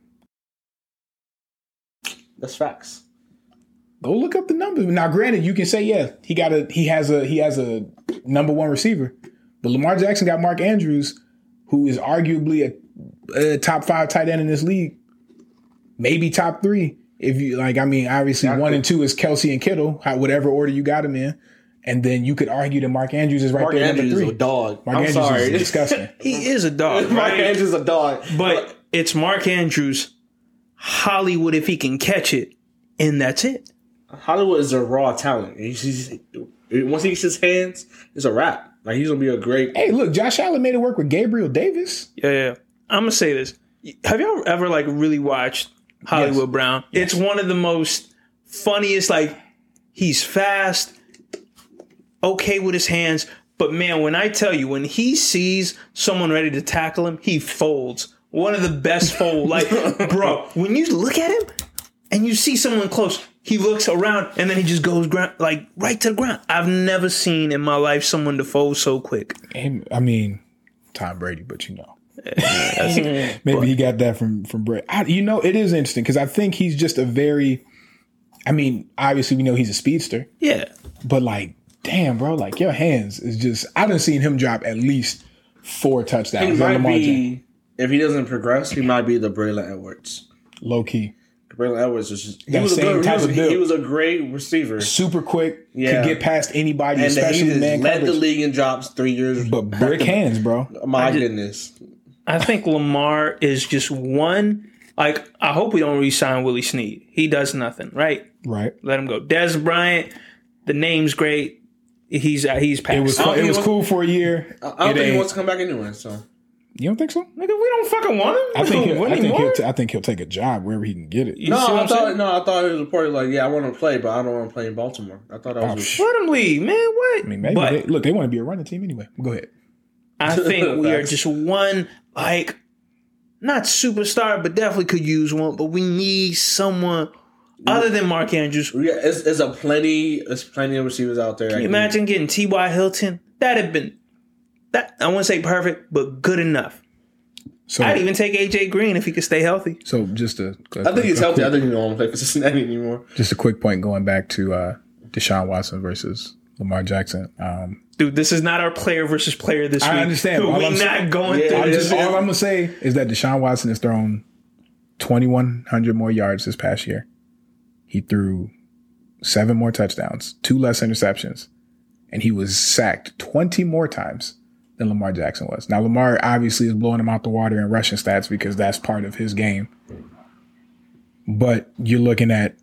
That's facts. Go look up the numbers. Now, granted, you can say, yeah, he got a he has a he has a number one receiver, but Lamar Jackson got Mark Andrews, who is arguably a, a top five tight end in this league, maybe top three. If you like, I mean, obviously one and two is Kelce and Kittle, how, whatever order you got them in, and then you could argue that Mark Andrews is right there. Mark there, Andrews number is three. a dog. Mark I'm Andrews sorry. is disgusting. He is a dog, Mark right? Andrews is a dog. But it's Mark Andrews, Hollywood if he can catch it, and that's it. Hollywood is a raw talent. He's, he's, once he gets his hands, it's a wrap. Like he's gonna be a great. hey, look, Josh Allen made it work with Gabriel Davis. Yeah, yeah. I'm gonna say this. Have y'all ever like really watched Hollywood Yes. Brown? It's one of the most funniest. Like he's fast, okay with his hands, but man, when I tell you, when he sees someone ready to tackle him, he folds. One of the best fold. Like, bro, when you look at him and you see someone close, he looks around and then he just goes ground like right to the ground. I've never seen in my life someone to fold so quick. And, I mean, Tom Brady, but you know. Maybe he got that from from Brady. I, you know, it is interesting because I think he's just a very. I mean, obviously we know he's a speedster, Yeah. but like, damn, bro, like your hands is just. I done seen him drop at least four He touchdowns. on might be if he doesn't progress, he might be the Braylon Edwards. low key, Braylon Edwards is just he That was a same good, he type was, of build. he was a great receiver, super quick, Yeah. could get past anybody, and he especially just man led the league in drops three years. But brick hands, bro. My just- goodness, I think Lamar is just one. Like, I hope we don't re-sign Willie Snead. He does nothing, right? Right. Let him go. Dez Bryant, the name's great. He's uh, he's passed. It was I don't fun, it was cool for a year. I don't It think he wants to come back anyway. So You don't think so? Nigga, we don't fucking want him. I think he'll, don't want I think anymore. he'll t- I think he'll take a job wherever he can get it. You no, see what I I'm thought no, I thought it was reported like, yeah, I want to play, but I don't want to play in Baltimore. I thought I oh, was. Oh, sh- Let him leave, man. What? I mean, maybe but they, look, they want to be a running team anyway. Go ahead. I think we are just one, like, not superstar, but definitely could use one. But we need someone other than Mark Andrews. yeah, it's, it's a plenty. It's plenty of receivers out there. Can you imagine getting T.Y. Hilton? That'd have been that. I wouldn't say perfect, but good enough. So, I'd even take AJ Green if he could stay healthy. so just a, a I think he's a healthy. quick- I think he don't want to play for Cincinnati anymore. just a quick point going back to uh, Deshaun Watson versus Lamar Jackson. Um, Dude, this is not our player versus player this I week. understand, but We're I'm not saying- going Yeah, through I'm this. just, all I'm gonna say is that Deshaun Watson has thrown 2,100 more yards this past year. He threw seven more touchdowns, two less interceptions, and he was sacked 20 more times than Lamar Jackson was. Now, Lamar obviously is blowing him out the water in rushing stats because that's part of his game. But you're looking at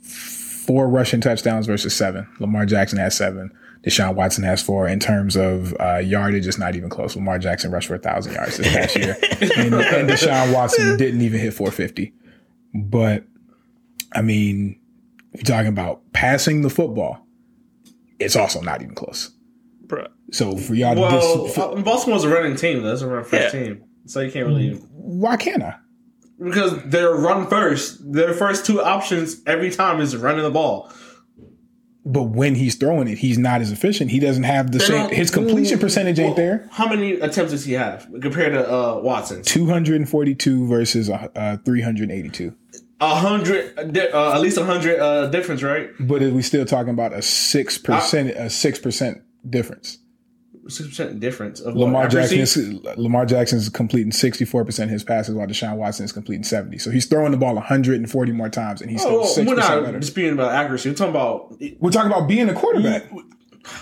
four rushing touchdowns versus seven. Lamar Jackson has seven. Deshaun Watson has four. In terms of uh, yardage, it's not even close. Lamar Jackson rushed for a thousand yards this past year, and, and Deshaun Watson didn't even hit 450. But I mean, you're talking about passing the football, it's also not even close. Bruh. So for y'all to Well, dis- uh, Baltimore's a running team. That's a run first Yeah. team, so you can't really why can't I? because they're run first. Their first two options every time is running the ball. But when he's throwing it, he's not as efficient. He doesn't have the They same. don't- His completion percentage ain't there. How many attempts does he have compared to uh, Watson's? 242 versus uh, uh, 382. A hundred, uh, at least a hundred uh, difference, right? But are we still talking about a six percent a six percent difference? Six percent difference of Lamar Jackson is, Lamar Jackson's completing 64 percent of his passes, while Deshaun Watson is completing 70. So he's throwing the ball 140 more times, and he's still Oh, oh six we're percent not better. disputing about accuracy. We're talking about We're talking about being a quarterback.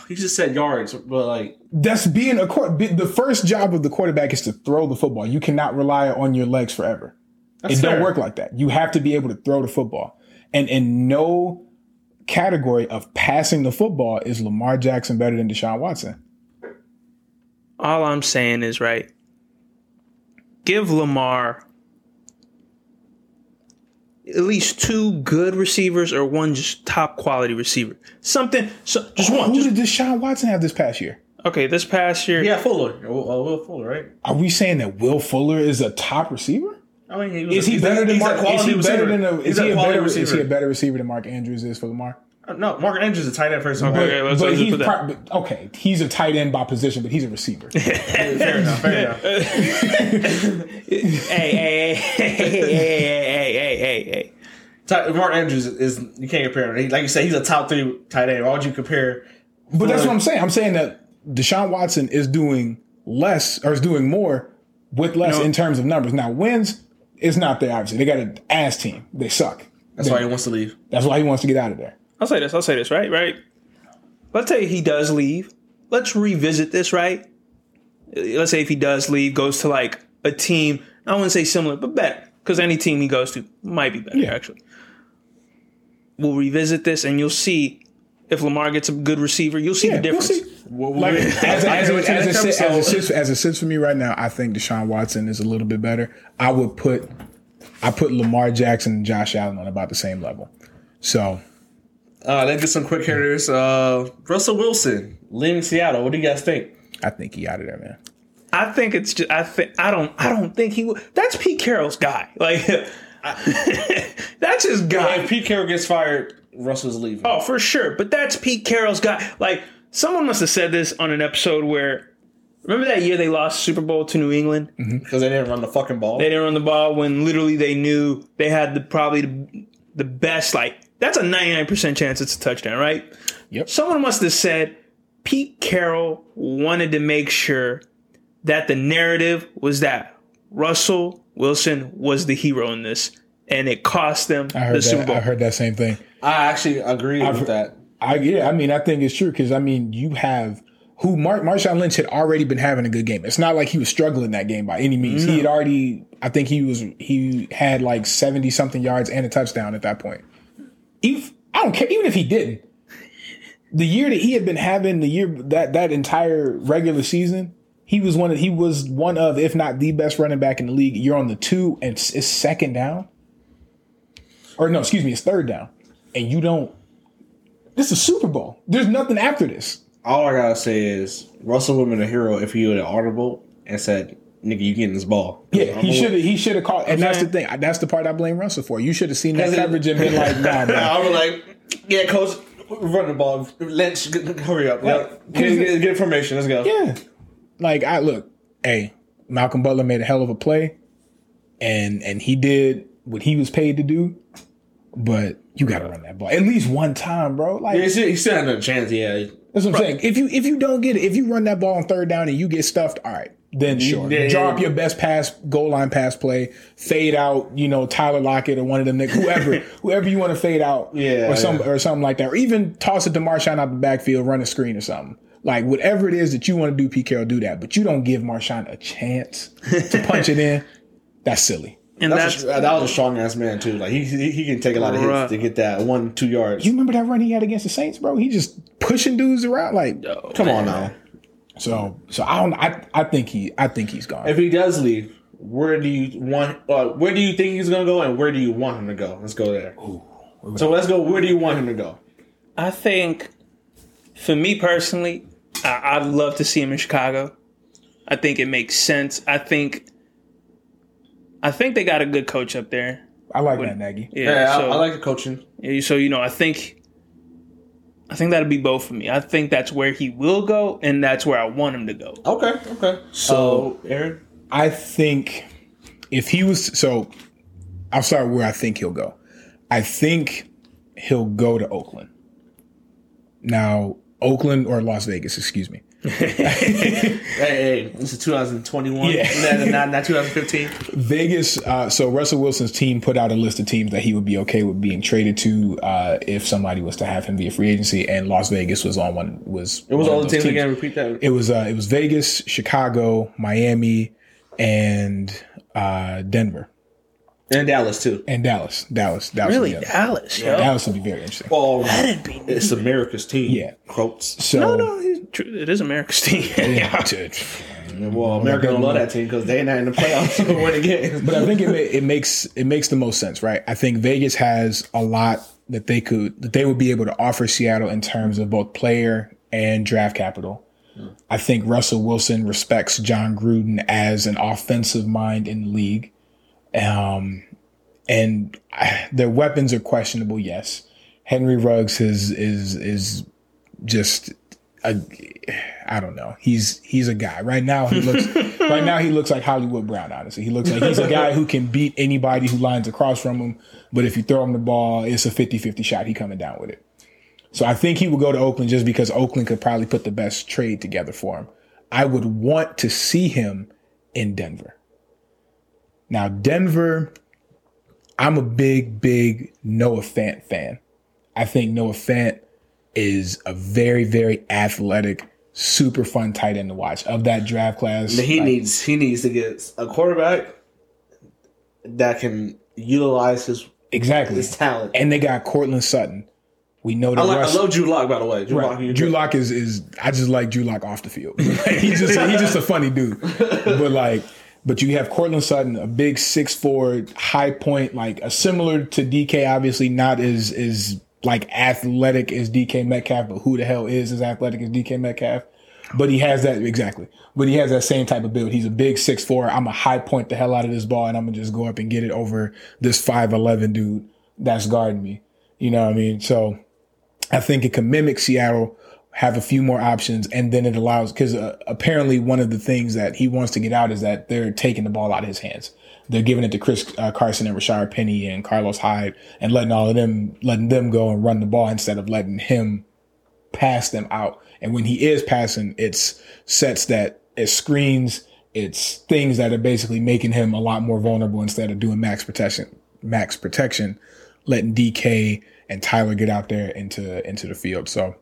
he just said yards, but like That's being a be- The first job of the quarterback is to throw the football. You cannot rely on your legs forever. that's it don't work like that. You have to be able to throw the football. And in no category of passing the football is Lamar Jackson better than Deshaun Watson. All I'm saying is, right, give Lamar at least two good receivers or one just top quality receiver. Something, so, just one. Who Just, did Deshaun Watson have this past year? okay, this past year, Yeah, Fuller, uh, Will Fuller, right? Are we saying that Will Fuller is a top receiver? I mean, he was Is a, he better than Mark? Is he better than a? Is he's he a a better? receiver. Is he a better receiver than Mark Andrews is for Lamar? Uh, no, Mark Andrews is a tight end first. Okay, okay, let's- but let's he's put that. pro- but- okay. He's a tight end by position, but he's a receiver. fair enough. Fair enough. hey, hey, hey, hey, hey, hey, hey, hey, hey, hey, hey. Ty- Mark Andrews is you can't compare him. He- Like you said, he's a top three tight end. Why would you compare? But that's what I'm saying. I'm saying that Deshaun Watson is doing less or is doing more with less No. in terms of numbers. Now wins is not there. Obviously, they got an ass team. They suck. That's why he wants to leave. That's why he wants to get out of there. I'll say this. I'll say this. Right. Right. Let's say he does leave. Let's revisit this. Right. Let's say if he does leave, goes to like a team. I wouldn't say similar, but better because any team he goes to might be better. Yeah. Actually, we'll revisit this, and you'll see if Lamar gets a good receiver. You'll see Yeah, the we'll difference. see. Well, Like as, as, as, it, with as, it sits, as, it episode. sits, as it sits for me right now, I think Deshaun Watson is a little bit better. I would put I put Lamar Jackson and Josh Allen on about the same level. So Uh, let's get some quick hitters. Uh, Russell Wilson leaving Seattle. What do you guys think? I think he out of there, man. I think it's just. I think I don't. I don't think he. would. That's Pete Carroll's guy. Like that's his guy. If Pete Carroll gets fired, Russell's leaving. Oh, for sure. But that's Pete Carroll's guy. Like someone must have said this on an episode where remember that year they lost Super Bowl to New England? Mm-hmm. because they didn't run the fucking ball. They didn't run the ball when literally they knew they had the probably the, the best like that's a 99% chance it's a touchdown, right? Yep. Someone must have said Pete Carroll wanted to make sure that the narrative was that Russell Wilson was the hero in this and it cost them I heard the Super. Bowl. I heard that same thing. I actually agree I've, with that. I yeah, I mean, I think it's true because I mean, you have who Mar- Marshawn Lynch had already been having a good game. It's not like he was struggling that game by any means. He had already, I think he was he had like seventy something yards and a touchdown at that point. If I don't care, even if he didn't, the year that he had been having, the year that that entire regular season, he was one of he was one of, if not the best running back in the league. You're on the two and it's second down, or no, excuse me, it's third down, and you don't. This is Super Bowl. There's nothing after this. All I gotta say is Russell would have been a hero if he would have audible and said, "Nigga, you getting this ball." Yeah, he should have. He should have called, and that's the thing. That's the part I blame Russell for. You should have seen that coverage and been like, "Nah, man." I was like, "Yeah, coach, run the ball. Lynch, g- g- hurry up. Right. Get, get, get information. Let's go." Yeah. Like I look, hey, Malcolm Butler made a hell of a play, and and he did what he was paid to do. But you got to run that ball at least one time, bro. Like He still, he still had no chance. Yeah, that's what I'm saying. If you if you don't get it, if you run that ball on third down and you get stuffed, all right, then sure. yeah, Draw yeah. up your best pass, goal line pass play, fade out. You know Tyler Lockett or one of them, whoever whoever you want to fade out, Yeah, or some yeah. or something like that, or even toss it to Marshawn out the backfield, run a screen or something. Like whatever it is that you want to do, Pete Carroll, do that. But you don't give Marshawn a chance to punch it in. That's silly. And that's, that's, a, that was a strong ass man too. Like he, he he can take a lot of hits Right. to get that one two yards. You remember that run he had against the Saints, bro? He just pushing dudes around like Come on now. so. So I don't. I I think he. I think he's gone. If he does leave, where do you want? Uh, where do you think he's gonna go, and where do you want him to go? Let's go there. so let's go. Where do you want him to go? I think for me personally, I, I'd love to see him in Chicago. I think it makes sense. I think I think they got a good coach up there. I like that Nagy. Yeah, Yeah, so, I, I like the coaching. so you know, I think I think that'll be both for me. I think that's where he will go, and that's where I want him to go. Okay, okay. So, uh, Aaron, I think if he was so, I'll start where I think he'll go. I think he'll go to Oakland. Now, Oakland or Las Vegas, excuse me. hey, hey, this is 2021, Yeah. not, not, not 2015. Vegas. Uh, so Russell Wilson's team put out a list of teams that he would be okay with being traded to uh, if somebody was to have him via free agency, and Las Vegas was on one. Was It was all the those teams again. Repeat that. It was uh, it was Vegas, Chicago, Miami, and uh, Denver, and Dallas too. and Dallas. Dallas. Dallas. Really, would be- Dallas? yo. Dallas would be very interesting. Oh, That'd be it's America's team. Yeah. quotes. So no, no. it's true. It is America's team. yeah, to- Well, America don't love that team because they're not in the playoffs to win games. but I think it ma- it makes it makes the most sense, right? I think Vegas has a lot that they could that they would be able to offer Seattle in terms of both player and draft capital. I think Russell Wilson respects Jon Gruden as an offensive mind in the league. Um, and I, their weapons are questionable. Yes, Henry Ruggs is is is just a I don't know. He's he's a guy right now. He looks Right now, he looks like Hollywood Brown. Honestly, he looks like he's a guy who can beat anybody who lines across from him. But if you throw him the ball, it's a 50-50 shot. He coming down with it. So I think he would go to Oakland just because Oakland could probably put the best trade together for him. I would want to see him in Denver. Now, Denver, I'm a big, big Noah Fant fan. I think Noah Fant is a very, very athletic, super fun tight end to watch of that draft class. He like- needs he needs to get a quarterback that can utilize his exactly, his talent. and they got Courtland Sutton. We know that I, like, I love Drew Lock by the way. Drew Lock, Right. Drew Lock is is I just like Drew Lock off the field. he's just he's just a funny dude. But like, but you have Courtland Sutton, a big six four, high point, like a similar to DK. Obviously, not as as like athletic as DK Metcalf, but who the hell is as athletic as DK Metcalf? But he has that exactly. But he has that same type of build. He's a big six four. I'm a high point the hell out of this ball, and I'm gonna just go up and get it over this five eleven dude that's guarding me. You know what I mean? So I think it can mimic Seattle, have a few more options, and then it allows because uh, apparently one of the things that he wants to get out is that they're taking the ball out of his hands. They're giving it to Chris uh, Carson and Rashaad Penny and Carlos Hyde, and letting all of them letting them go and run the ball instead of letting him pass them out. And when he is passing, it's sets that it screens, it's things that are basically making him a lot more vulnerable instead of doing max protection, max protection, letting DK and Tyler get out there into into the field. So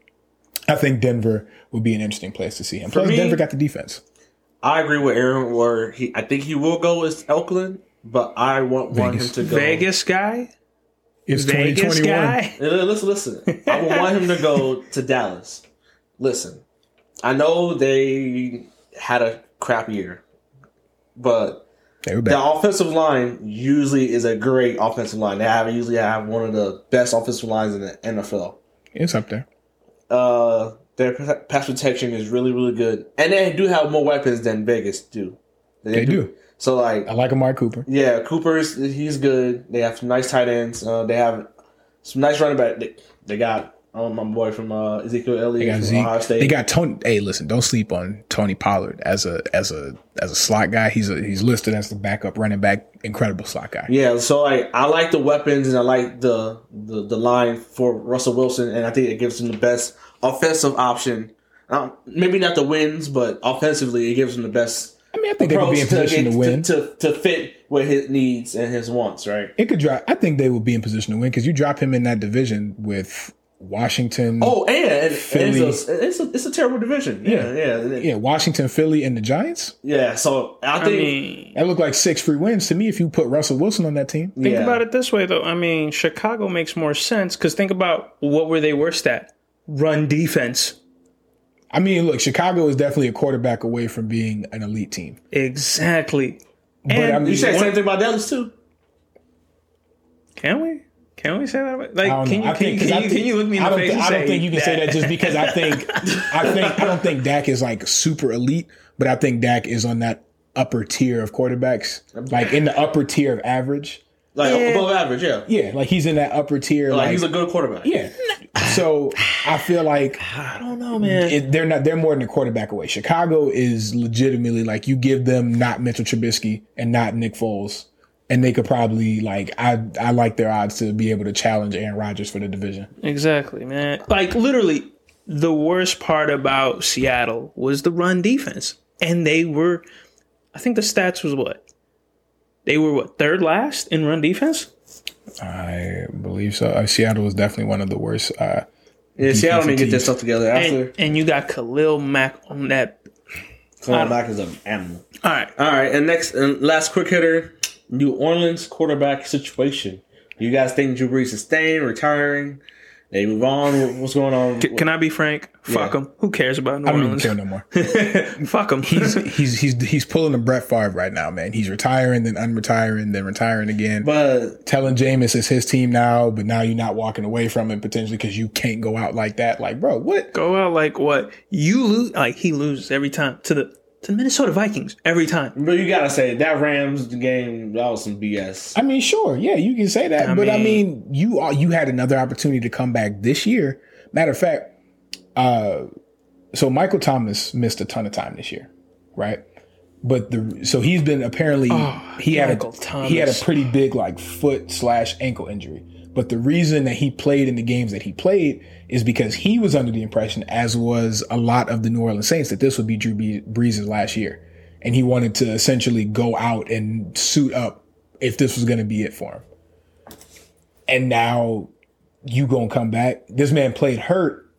I think Denver would be an interesting place to see him. Plus, me- Denver got the defense. I agree with Aaron where he I think he will go with Oakland, but I want, want him to go Vegas guy, It's Vegas guy. Listen, listen. I would want him to go to Dallas. Listen, I know they had a crap year, but the offensive line usually is a great offensive line. They have usually have one of the best offensive lines in the NFL. It's up there. Uh, their pass protection is really, really good, and they do have more weapons than Vegas do. They do. So like, I like Amari Cooper. yeah, Cooper's he's good. They have some nice tight ends. Uh, they have some nice running back. They, they got um, my boy from uh, Ezekiel They Elliott got from Zeke. Ohio State. They got Tony. Hey, listen, don't sleep on Tony Pollard as a as a as a slot guy. He's a he's listed as the backup running back. Incredible slot guy. yeah, so like I like the weapons and I like the, the the line for Russell Wilson, and I think it gives him the best offensive option. Um, maybe not the wins, but offensively, it gives him the best I mean, I think they could be in to, position get- to win. to, to fit with his needs and his wants. Right? It could drop. I think they will be in position to win because you drop him in that division with Washington. Oh, and, and, and Philly. it's, a, it's a it's a terrible division. Yeah, yeah, yeah. yeah, Washington, Philly, and the Giants. Yeah, so I I think mean, That look like six free wins to me. If you put Russell Wilson on that team, think yeah. about it this way, though. I mean, Chicago makes more sense because think about what were they worst at? Run defense. I mean, look, Chicago is definitely a quarterback away from being an elite team. Exactly. But And I mean, You say the same thing about Dallas too. Can we? Can we say that? Like, can you can, think- you, 'cause can, you, think- can you look me in I the don't face thi- and I say don't think you can say that just because I think I think I don't think Dak is like super elite, but I think Dak is on that upper tier of quarterbacks, like in the upper tier of average. Like Yeah. above average, yeah. Yeah, like he's in that upper tier. Like Like, he's a good quarterback. yeah. So I feel like I don't know, man. it, they're not. They're more than a quarterback away. Chicago is legitimately like you give them not Mitchell Trubisky and not Nick Foles, and they could probably like I I like their odds to be able to challenge Aaron Rodgers for the division. Exactly, man. Like literally, the worst part about Seattle was the run defense, and they were. I think the stats was what they were what third last in run defense. I believe so. Uh, Seattle was definitely one of the worst. Uh, Yeah, Seattle need to get their teams. stuff together after And, and you got Khalil Mack on that. Khalil Mack is an animal. All right, All right, and next and last quick hitter, New Orleans quarterback situation. You guys think Drew Brees is staying, retiring? They move on. What's going on? C- can I be frank? Fuck Yeah. Who cares about New I don't even care no more. Fuck them. He's he's he's he's pulling a Brett Favre right now, man. He's retiring, then unretiring, then retiring again. but telling Jameis it's his team now, but now you're not walking away from it potentially because you can't go out like that. Like, bro, what? Go out like what? You lose. Like he loses every time to the to the Minnesota Vikings every time. but you gotta say that Rams game that was some BS. I mean, sure, yeah, you can say that, I but I mean- mean, you are, you had another opportunity to come back this year. Matter of fact, uh, so Michael Thomas missed a ton of time this year, right? but the so he's been apparently he had Michael a he had a pretty big like foot slash ankle injury. But the reason that he played in the games that he played is because he was under the impression, as was a lot of the New Orleans Saints, that this would be Drew Brees' last year, and he wanted to essentially go out and suit up if this was going to be it for him. And now you gonna come back? This man played hurt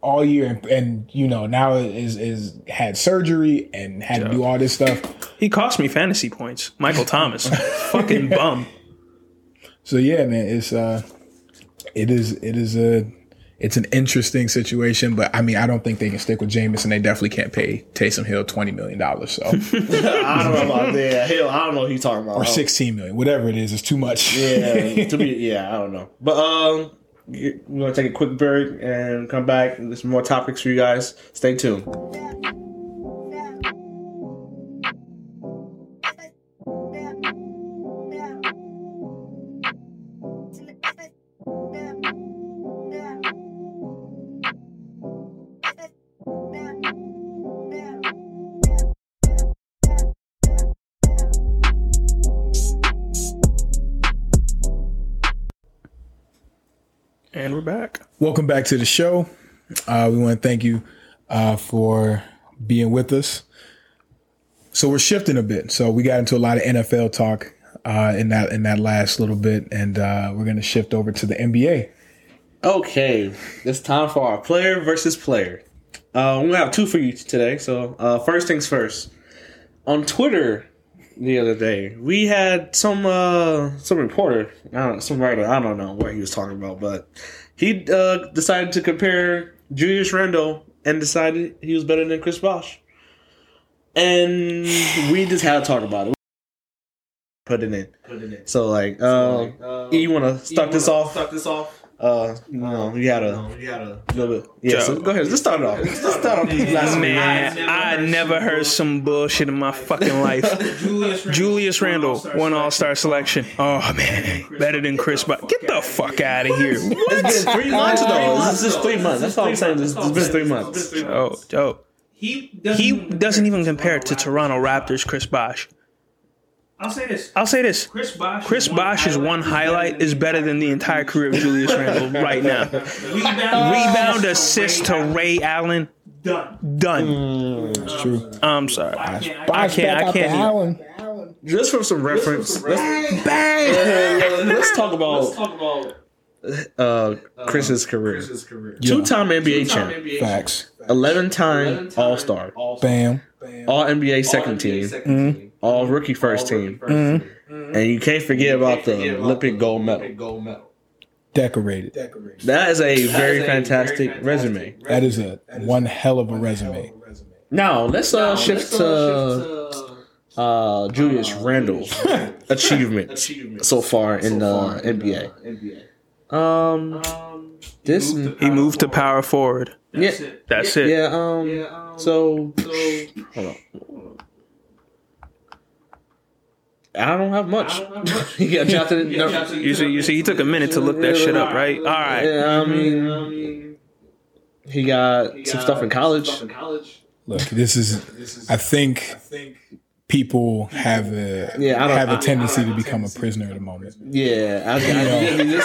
all year, and, and you know now is is had surgery and had to do all this stuff. He cost me fantasy points. Michael Thomas, fucking bum. So yeah, man, it's uh, it is it is a it's an interesting situation, but I mean, I don't think they can stick with Jameis, and they definitely can't pay Taysom Hill twenty million dollars, so I don't know about that. Hell, I don't know what he's talking about. or sixteen million, whatever it is, it's too much. Yeah, to be yeah, I don't know. But um, we're gonna take a quick break and come back. There's some more topics for you guys. Stay tuned. Welcome back to the show. Uh, we want to thank you uh, for being with us. So we're shifting a bit. So we got into a lot of NFL talk uh, in that in that last little bit, and uh, we're going to shift over to the NBA. Okay, it's time for our player versus player. Uh, we have two for you today. So uh, first things first. On Twitter the other day, we had some uh, some reporter, know, some writer, I don't know what he was talking about, but he uh, decided to compare Julius Randle and decided he was better than Chris Bosh. And we just had to talk about it. Put it in. Put it in. So like, uh, you want to start this off? Start this off. Uh, no, you had a, you had a little bit. Yeah, so go ahead. Let's start it off. Let's start off. Last Man, I never heard some bullshit in my fucking life. Julius Randle won All Star selection. Oh man, better than Chris. But get the fuck out of here. It's been three months though. This is just three months. That's all I'm saying. It's, it's been three months. Oh, Joe. He doesn't even compare to Toronto Raptors Chris Bosh. I'll say this. I'll say this. Chris Bosh. Chris Bosh's one highlight is better than the entire career of Julius Randle right now. rebound, Rebound assist to Ray Allen. done. Done. Mm, it's true. I'm sorry. I I can't. I can't. even- Just for some reference, let's, let's talk about Let's Talk about uh, uh Chris's career. his career. Two-time NBA champ, Facts. eleven-time All-Star, Bam. All NBA second team, mm-hmm. All Rookie first team, and you can't forget about the Olympic gold medal. gold medal. Decorated. That is a very fantastic resume. That is a one hell of a resume. Now let's uh, shift to uh, Julius Randle's achievements so far in the NBA. Um, this He moved to power forward. yeah That's it. yeah um so hold on. I don't have much. you got drafted. no, You see, you see, he took a minute to look that shit up, right? All right. yeah, I mean, he got some stuff in college. Look, this is. I think people have a Yeah, I don't- have I- a tendency to become a prisoner at the moment. Yeah, I, I, I mean, this,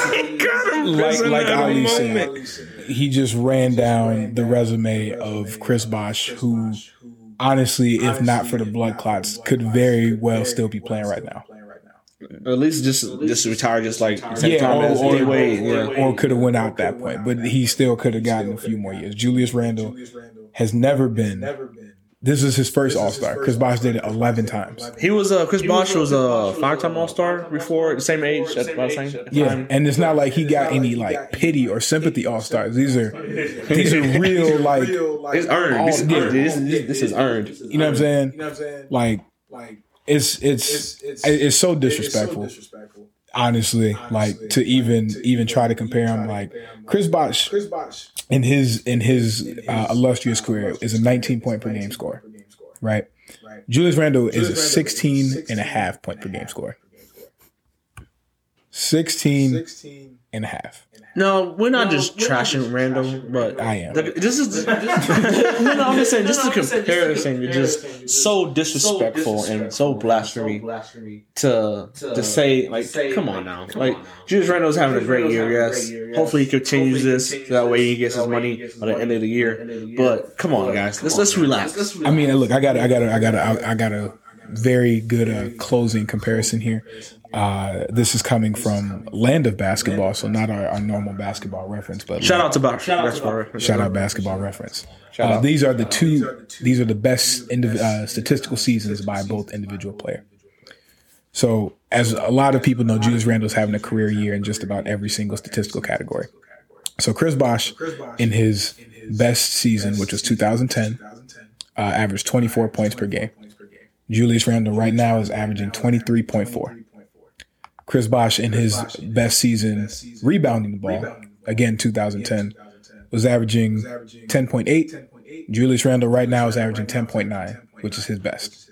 Like like Ali moment. said, he just ran down the resume of Chris Bosh, who honestly, if not for the blood clots, could very well still be playing right now. or at least just just retire just like Yeah, time or, or, D Yeah. or could have went out that point, but he still could have gotten a few more years. Julius Randle has never been. This is his first All Star. Chris Bosh did it eleven times. He was uh, Chris Bosh was a five time All Star before the same age at the same at Yeah, time. and it's not like he got any like pity or sympathy All Stars. These are these are real like It's earned. This, Yeah. this, this, this is earned. you know what I'm saying. You know what I'm saying? Like like it's it's it's so disrespectful. Honestly, like to even even try to compare him like Chris Bosh in his in his uh, illustrious career is a 19 point per game score, right? Julius Randle is a 16 and a half point per game score. 16 and a half. No, we're not just trashing Randle, but I am. the- this is no, no. I'm just saying, just the comparison is just so disrespectful and so blasphemy blasphemy to to say like, come on now, like Julius Randle's having a great year. Yes, hopefully he continues this so that way he gets his money by the end of the year. But come on, guys, let's let's relax. I mean, look, I got, I got, I got, I got a very good uh, closing comparison here. Uh, this is coming from Land of Basketball, so not our, our normal basketball reference, but Shout out to Bob. That's for shout out basketball reference. Uh, these are the two. These are the best indiv- uh, statistical seasons by both individual player. So, as a lot of people know, Julius Randle's having a career year in just about every single statistical category. So, Chris Bosh, in his best season, which was 2010, uh, averaged 24 points per game. Julius Randle right now is averaging 23.4. Chris Bosh in his best season rebounding the ball, again 2010, was averaging 10.8. Julius Randle right now is averaging 10.9, which is his best.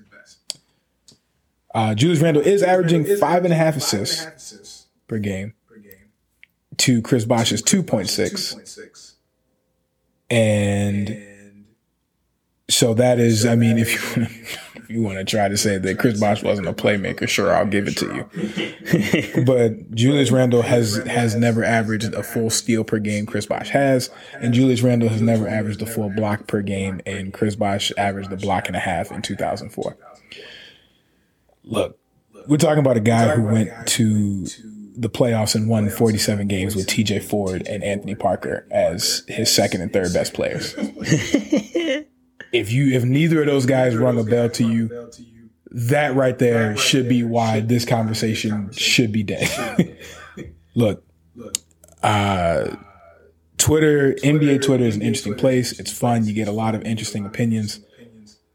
Uh, Julius Randle is averaging five and a half assists per game to Chris Bosh's 2.6. And so that is, I mean, if you you want to try to say that Chris Bosh wasn't a playmaker, sure, I'll give it to you. but Julius Randle has has never averaged a full steal per game. Chris Bosh has, and Julius Randle has never averaged a full block per game, and Chris Bosh averaged a block and a half in 2004. Look, we're talking about a guy who went to the playoffs and won 47 games with TJ Ford and Anthony Parker as his second and third best players. if you if neither of those guys rung a bell to you, that right there should be why this conversation should be dead. Look, uh, Twitter, NBA Twitter is an interesting place. It's fun. You get a lot of interesting opinions.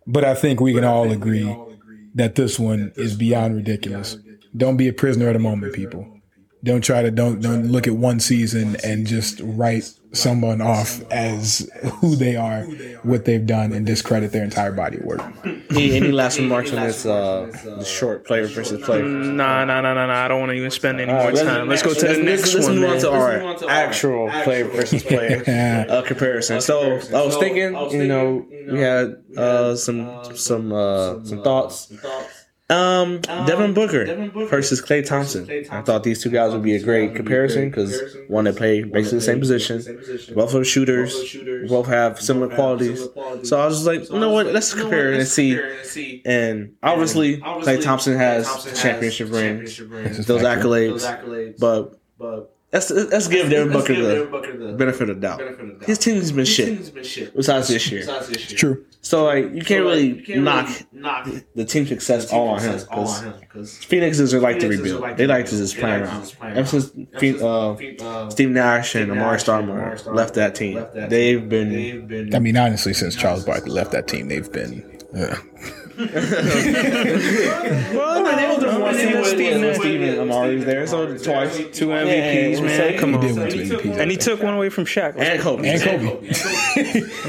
But I think we can all agree that this one is beyond ridiculous. Don't be a prisoner of the moment, people. Don't try to don't don't look at one season and just write someone off as who they are, what they've done, and discredit their entire body of work. Any, any last remarks on this uh, the short player versus player? Nah, nah, nah, nah, nah. I don't want to even spend any more let's- time. Let's go to the next let's one. move on to our actual player versus player uh, comparison. So I was thinking, you know, we had uh, some some uh, some thoughts. Um, Devin Booker versus Klay Thompson. I thought these two guys would be a great comparison because one, they play basically the same position. Both are shooters. Both have similar qualities. So I was like, you know what? Let's compare and see. And obviously, Klay Thompson has the championship ring, those accolades. But let's let's give Devin Booker the benefit of doubt. His team's been shit besides this year. It's true. So like you can't really knock the team success all on him because Phoenixes are like to rebuild. They like to just play around. Ever since Phe- uh, Steve Nash and Amar'e Stoudemire left that team, they've been I mean, honestly, since Charles Barkley left that team, they've been. Uh, Well, no, they was the one seed when- Steve when Nash- Steve and Amar'e was there, so twice. Two MVPs, Yeah, man. so- Come he on. did win two MVPs. And he took one away from Shaq. And Kobe. and Kobe.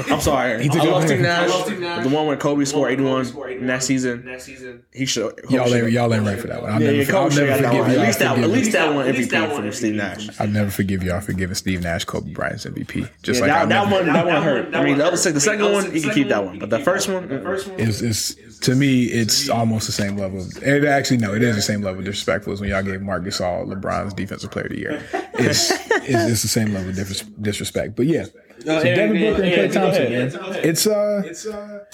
I'm sorry. took I love Steve Nash. The one where Kobe scored 81 in that season. He should. Y'all ain't, y'all ain't right for that one. I'll Yeah, never, yeah, I'll Kobe never have got that forgive one. you. At least that, at least that one MVP from Steve Nash. I'll never forgive y'all for giving Steve Nash Kobe Bryant's MVP. Just like that, that one, that one hurt. I mean, the other, sec- the second one, you can keep that one, but the first one, is is to me, it's almost the same level. Of, it actually no, it is the same level of disrespectful as when y'all gave Marc Gasol LeBron's Defensive Player of the Year. It's it's, it's the same level of disrespect. But yeah, so Devin Booker and Klay Thompson, man, it's uh,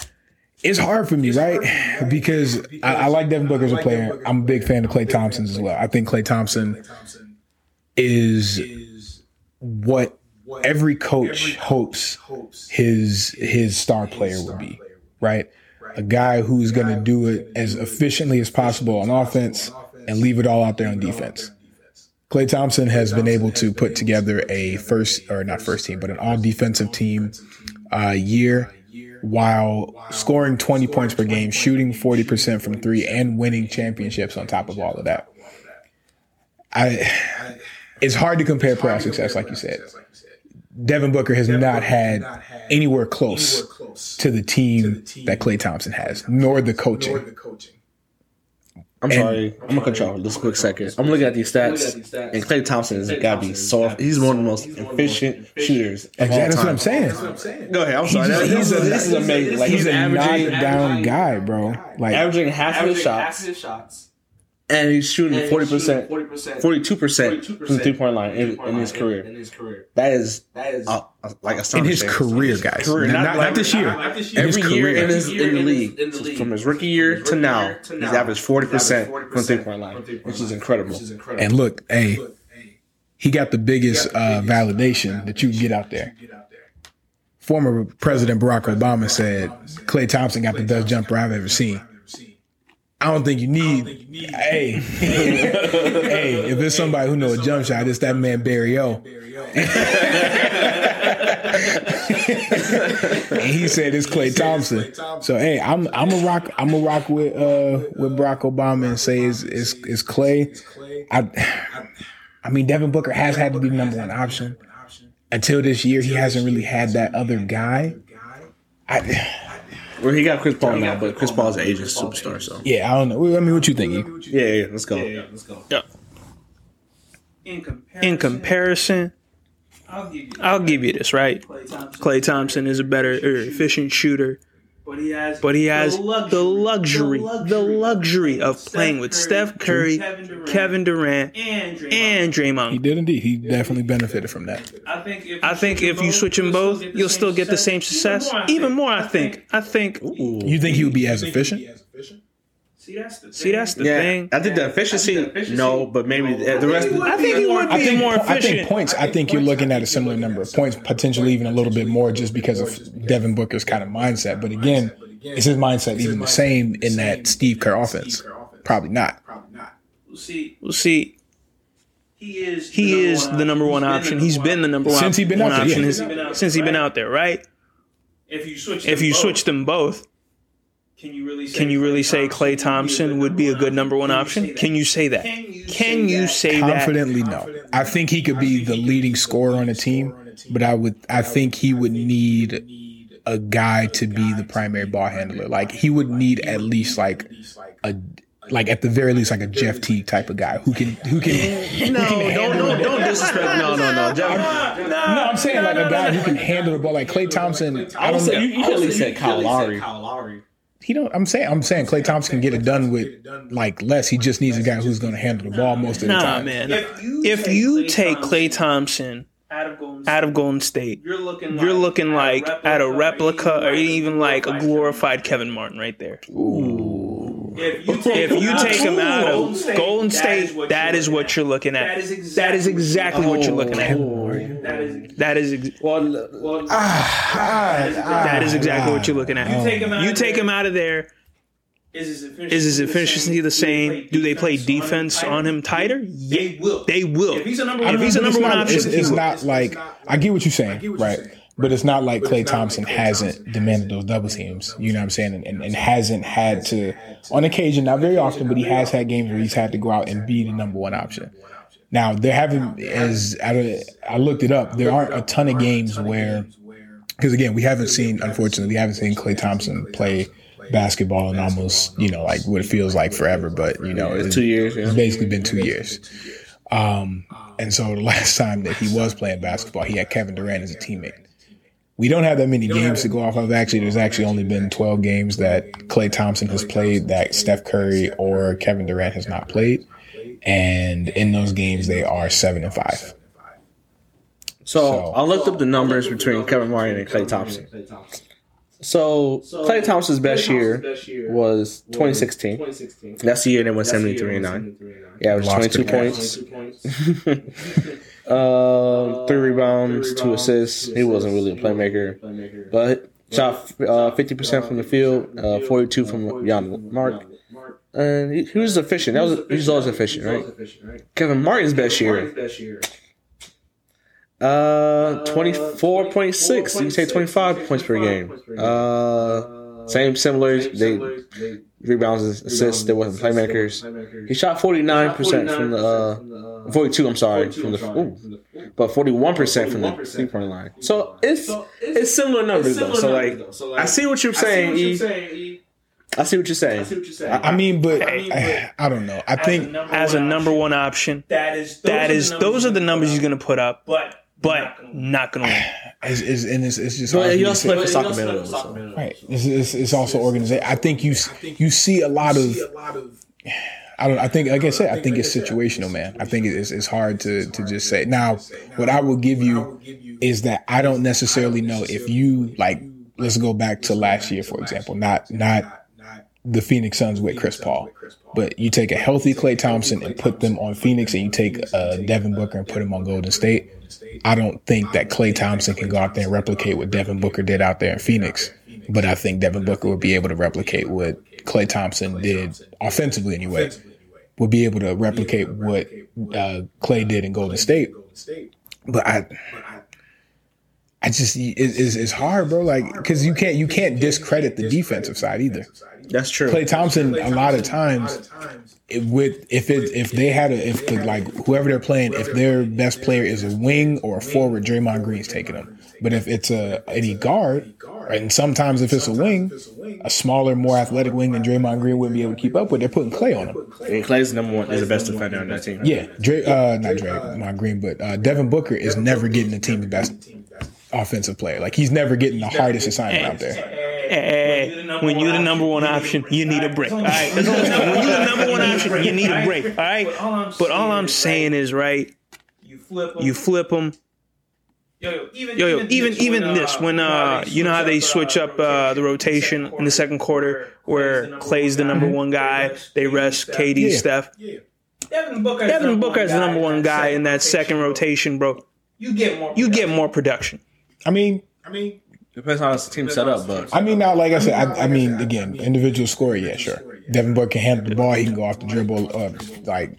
it's hard for me, right? Because I, I like Devin Booker as a player. I'm a big fan of Klay Thompson as well. I think Klay Thompson is what every coach hopes his his star player would be, right? A guy who's going to do it as efficiently as possible on offense and leave it all out there on defense. Klay Thompson has been able to put together a first or not first team, but an all defensive team uh, year while scoring 20 points per game, shooting 40% from three, and winning championships on top of all of that. I, it's hard to compare playoff success, like you said. Devin Booker has not had anywhere close to the team that Klay Thompson has, nor the coaching. I'm sorry. I'm gonna cut you off just a quick second. I'm looking at these stats, and Klay Thompson has got to be so. He's one of the most efficient shooters of all That's what. I'm saying. Go ahead. I'm sorry. He's, This he's is- a, this is amazing. Like he's he's a averaging, knockdown guy, bro. Like averaging half of his shots, and he's shooting forty percent, forty-two percent from the three-point line in, in his career. That is uh, uh, like in his career, guys. Career, not, not not, this year. not In his Every year career. in, his, in the league, from his rookie year to now, he's averaged forty percent from three-point line, which is incredible. And look, hey, he got the biggest uh, validation that you can get out there. Former President Barack Obama said Klay Thompson got the best jumper I've ever seen. I don't think you need. Hey, hey, if it's somebody who know a jump shot, it's that man Barry O. and he said it's Klay Thompson. So hey, I'm I'm a rock I'm a rock with uh with Barack Obama and say it's it's, it's Klay. I I mean Devin Booker has had to be the number one option. Until this year, he hasn't really had that other guy. I, Well, he got Chris Paul now, but Chris Paul's an agent superstar, so yeah, I don't know. I mean, what you think? E? yeah, let's go. yeah, let's go. Yeah. In comparison, In comparison, I'll give you, I'll give you this, right? Klay Thompson, Klay Thompson is a better or er, efficient shooter, but he has, but he has the the luxury, the luxury of Steph playing with Curry, Steph Curry, Kevin Durant, Kevin Durant, and Draymond. and He did indeed. He definitely benefited from that. I think if I think if you switch them both, you'll still get the same success. Even more, I think. I think. You think he would be as efficient? See, that's the See, that's the Yeah, thing. I think the efficiency, no, but maybe the the rest. I think he would I be think more I think points. I think you're looking at a similar number of points, potentially even a little bit more, just because of Devin Booker's kind of mindset. But again, is his mindset even the same in that Steve Kerr offense? Probably not. Probably not. We'll see, We'll see. he is. He is the number one option. He's been the number one Since he been out there, option since he's been out there, right? If you switch, If them you both, switch them both, can you really? Say can you really Klay say Klay Thompson would be a good number one option? Can you say that? Can you say that? Confidently, no. I think he could be the leading scorer on a team, but I would. I think he would need a guy to be the primary ball handler. Like he would need at least like a. Like at the very least, like a Jeff T type of guy who can who can No, don't, don't, don't disrespect. No, no, no. Jeff, No, I'm saying like a guy who can handle the ball, like Klay Thompson. I I would don't say know. you, you could at least say Kyle Lowry. He don't. I'm saying. I'm saying Klay Thompson can get it done with like less. He just needs a guy who's going to handle the ball most of the Nah, time. man. If you, If you take Klay Thompson out of Golden out of Golden State, you're looking. you're looking like at a or replica or even like a glorified Kevin Martin right there. If you take, If you take him out of Golden that State, is what that you're is looking what you're looking at. That is That is exactly exactly what you're looking at. That is. That is ex- Well, Well, that is exactly what you're looking at. You take him out You of take there. him out of there. is his efficiency, Is his efficiency the same? Do they play defense on him tighter? Yeah, They will. they will. If he's a number one, If he's a number it's one option, it's, it's he will. not like I get what you're saying, right? But it's not like Klay Thompson hasn't demanded those double teams. You know what I'm saying? And, and, and hasn't had to, on occasion, not very often, but he has had games where he's had to go out and be the number one option. Now there haven't, as I, I looked it up, there aren't a ton of games where, because again, we haven't seen, unfortunately, we haven't seen Klay Thompson play basketball in almost, you know, like what it feels like forever. But you know, it's, two years. it's basically been two years. Um, and so the last time that he was playing basketball, he had Kevin Durant as a teammate. We don't have that many games to go off of. Actually, there's actually only been 12 games that Klay Thompson has played that Steph Curry or Kevin Durant has not played. And in those games, they are seven and five. So I looked up the numbers between Kevin Martin and Klay Thompson. So Klay Thompson's best year was 2016. That's the year they went 73 and 9. Yeah, it was 22 points. um, three rebounds, two assists. He wasn't really a playmaker, but shot uh, 50% from the field, uh, 42 from beyond the mark. And he, he was efficient. That was he was always efficient, right? Kevin Martin's best year, uh, 24.6. You can say 25 points per game. Uh, same, similar. They rebounds, assists. There wasn't playmakers. He shot 49% from the, uh, 42, I'm sorry, from the, ooh, but 41% from the three point line. So it's, it's similar numbers though. So like, I see what you're saying, E. I see what you're saying. I mean, but I, I don't know. I think as a number one option. that is That is those are the numbers he's going to put up, but but not going to win. it's, it's, and it's, it's just But hard for he me to also say. played for Sacramento. so- Right. It's, it's, it's also organization. I think you you see a lot of. I don't. I think, like I said, I think it's situational, man. I think it's it's hard to to just say. Now, what I will give you is that I don't necessarily know if you like. Let's go back to last year, for example. Not not the Phoenix Suns with Chris Paul, but you take a healthy Klay Thompson and put them on Phoenix, and you take uh, Devin Booker and put him on Golden State. I don't think that Klay Thompson can go out there and replicate what Devin Booker did out there in Phoenix. But I think Devin Booker would be able to replicate what Klay Thompson did offensively anyway. Would be able to replicate what uh, Klay did in Golden State. But I, I just it, it's, it's hard, bro. Like because you can't you can't discredit the defensive side either. That's true. Klay Thompson, a lot of times, it, with if it if they had a if the like whoever they're playing, if their best player is a wing or a forward, Draymond Green's taking them. But if it's a any guard, and sometimes if it's a wing, a smaller, more athletic wing than Draymond Green wouldn't be able to keep up with, they're putting Klay on him. And Klay's number one is the best defender on that team. Yeah, Dray, uh, not Draymond Green, but uh, Devin Booker is never getting the team's best offensive player. Like he's never getting the hardest assignment out there. Hey, when you're the number one option, you need a break. All right, that's all I'm saying. When you're the number one option, you need a break. All right, but all I'm saying is, right, you flip 'em. you flip them. yo, yo, even Yo, yo, even even this when uh, you know how they switch up uh, the rotation in the second quarter, where Klay's the number one guy, they rest KD, Yeah. Steph. Devin Booker. Devin Booker is the number one guy in that second rotation, bro. You get more. You get more production. I mean, I mean, Depends on how the team set up, but I mean, now, like I said, I, I mean, again, individual score, yeah, sure. Devin Booker can handle the ball; he can go off the dribble, uh, like.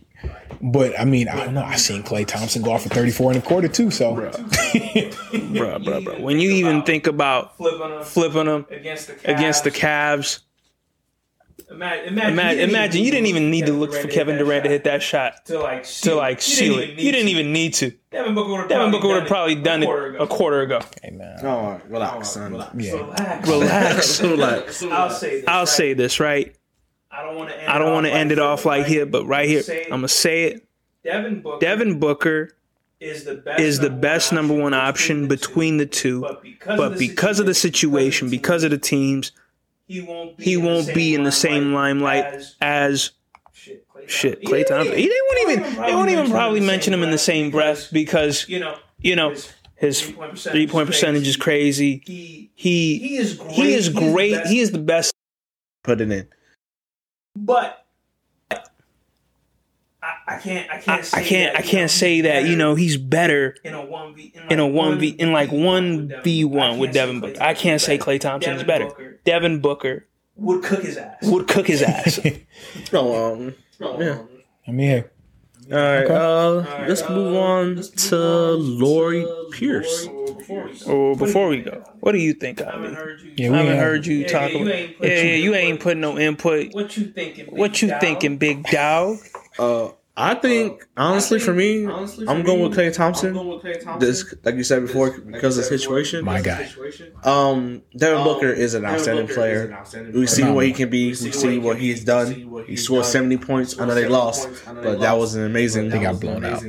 But I mean, I don't know. I seen Klay Thompson go off for thirty four and a quarter too. So, bro, bro, bro. When you even think about flipping them flipping them against the Cavs. Against the Cavs, Imagine, imagine, imagine, imagine you didn't even need to look for Kevin Durant to hit that shot to like to like seal it. You didn't even need to. Devin Booker would have Devin Booker would have probably done it a quarter ago. hey man, oh, relax, son. yeah, Relax. Relax. Relax. I'll say this. I'll right? say this right. I don't want to. End I don't want to off end it off like here, but right here, Say- I'm gonna say it. Devin Booker. Devin Booker is the best is the best number one option between the two, but because of the situation, because of the teams, he won't be he in the won't same be in the same limelight as as shit. Klay shit Thompson. He-. They won't even they won't even probably mention him in the same breath because You know, you know his three point percentage is crazy. He He he is great. he is the great. best. He is the best. Put it in. but I, I can't. I I, can't. Say I can't that, I you know, can't say he's that you better know he's better in a one v in a one v in like one v one with Devin Booker. I can't say Klay Thompson is better. Devin Booker would cook his ass. would cook his ass. Oh, um, yeah. I'm here. All right, uh, let's move on to Lloyd Pierce. oh, before we go, what do you think I haven't of me? heard you. Yeah, I we haven't ain't- heard you Yeah, talk yeah, about. ain't Yeah, yeah, you input. ain't putting no input. What you thinking? Big What you dog? thinking, big dog? Uh, I think honestly, for me, I'm going with Klay Thompson. This, like you said before, because of the situation. my guy. Um, Devin Booker is an outstanding player. We see what he can be. We see what he's done. He scored 70 points. I know they lost, but that was an amazing. They got blown out.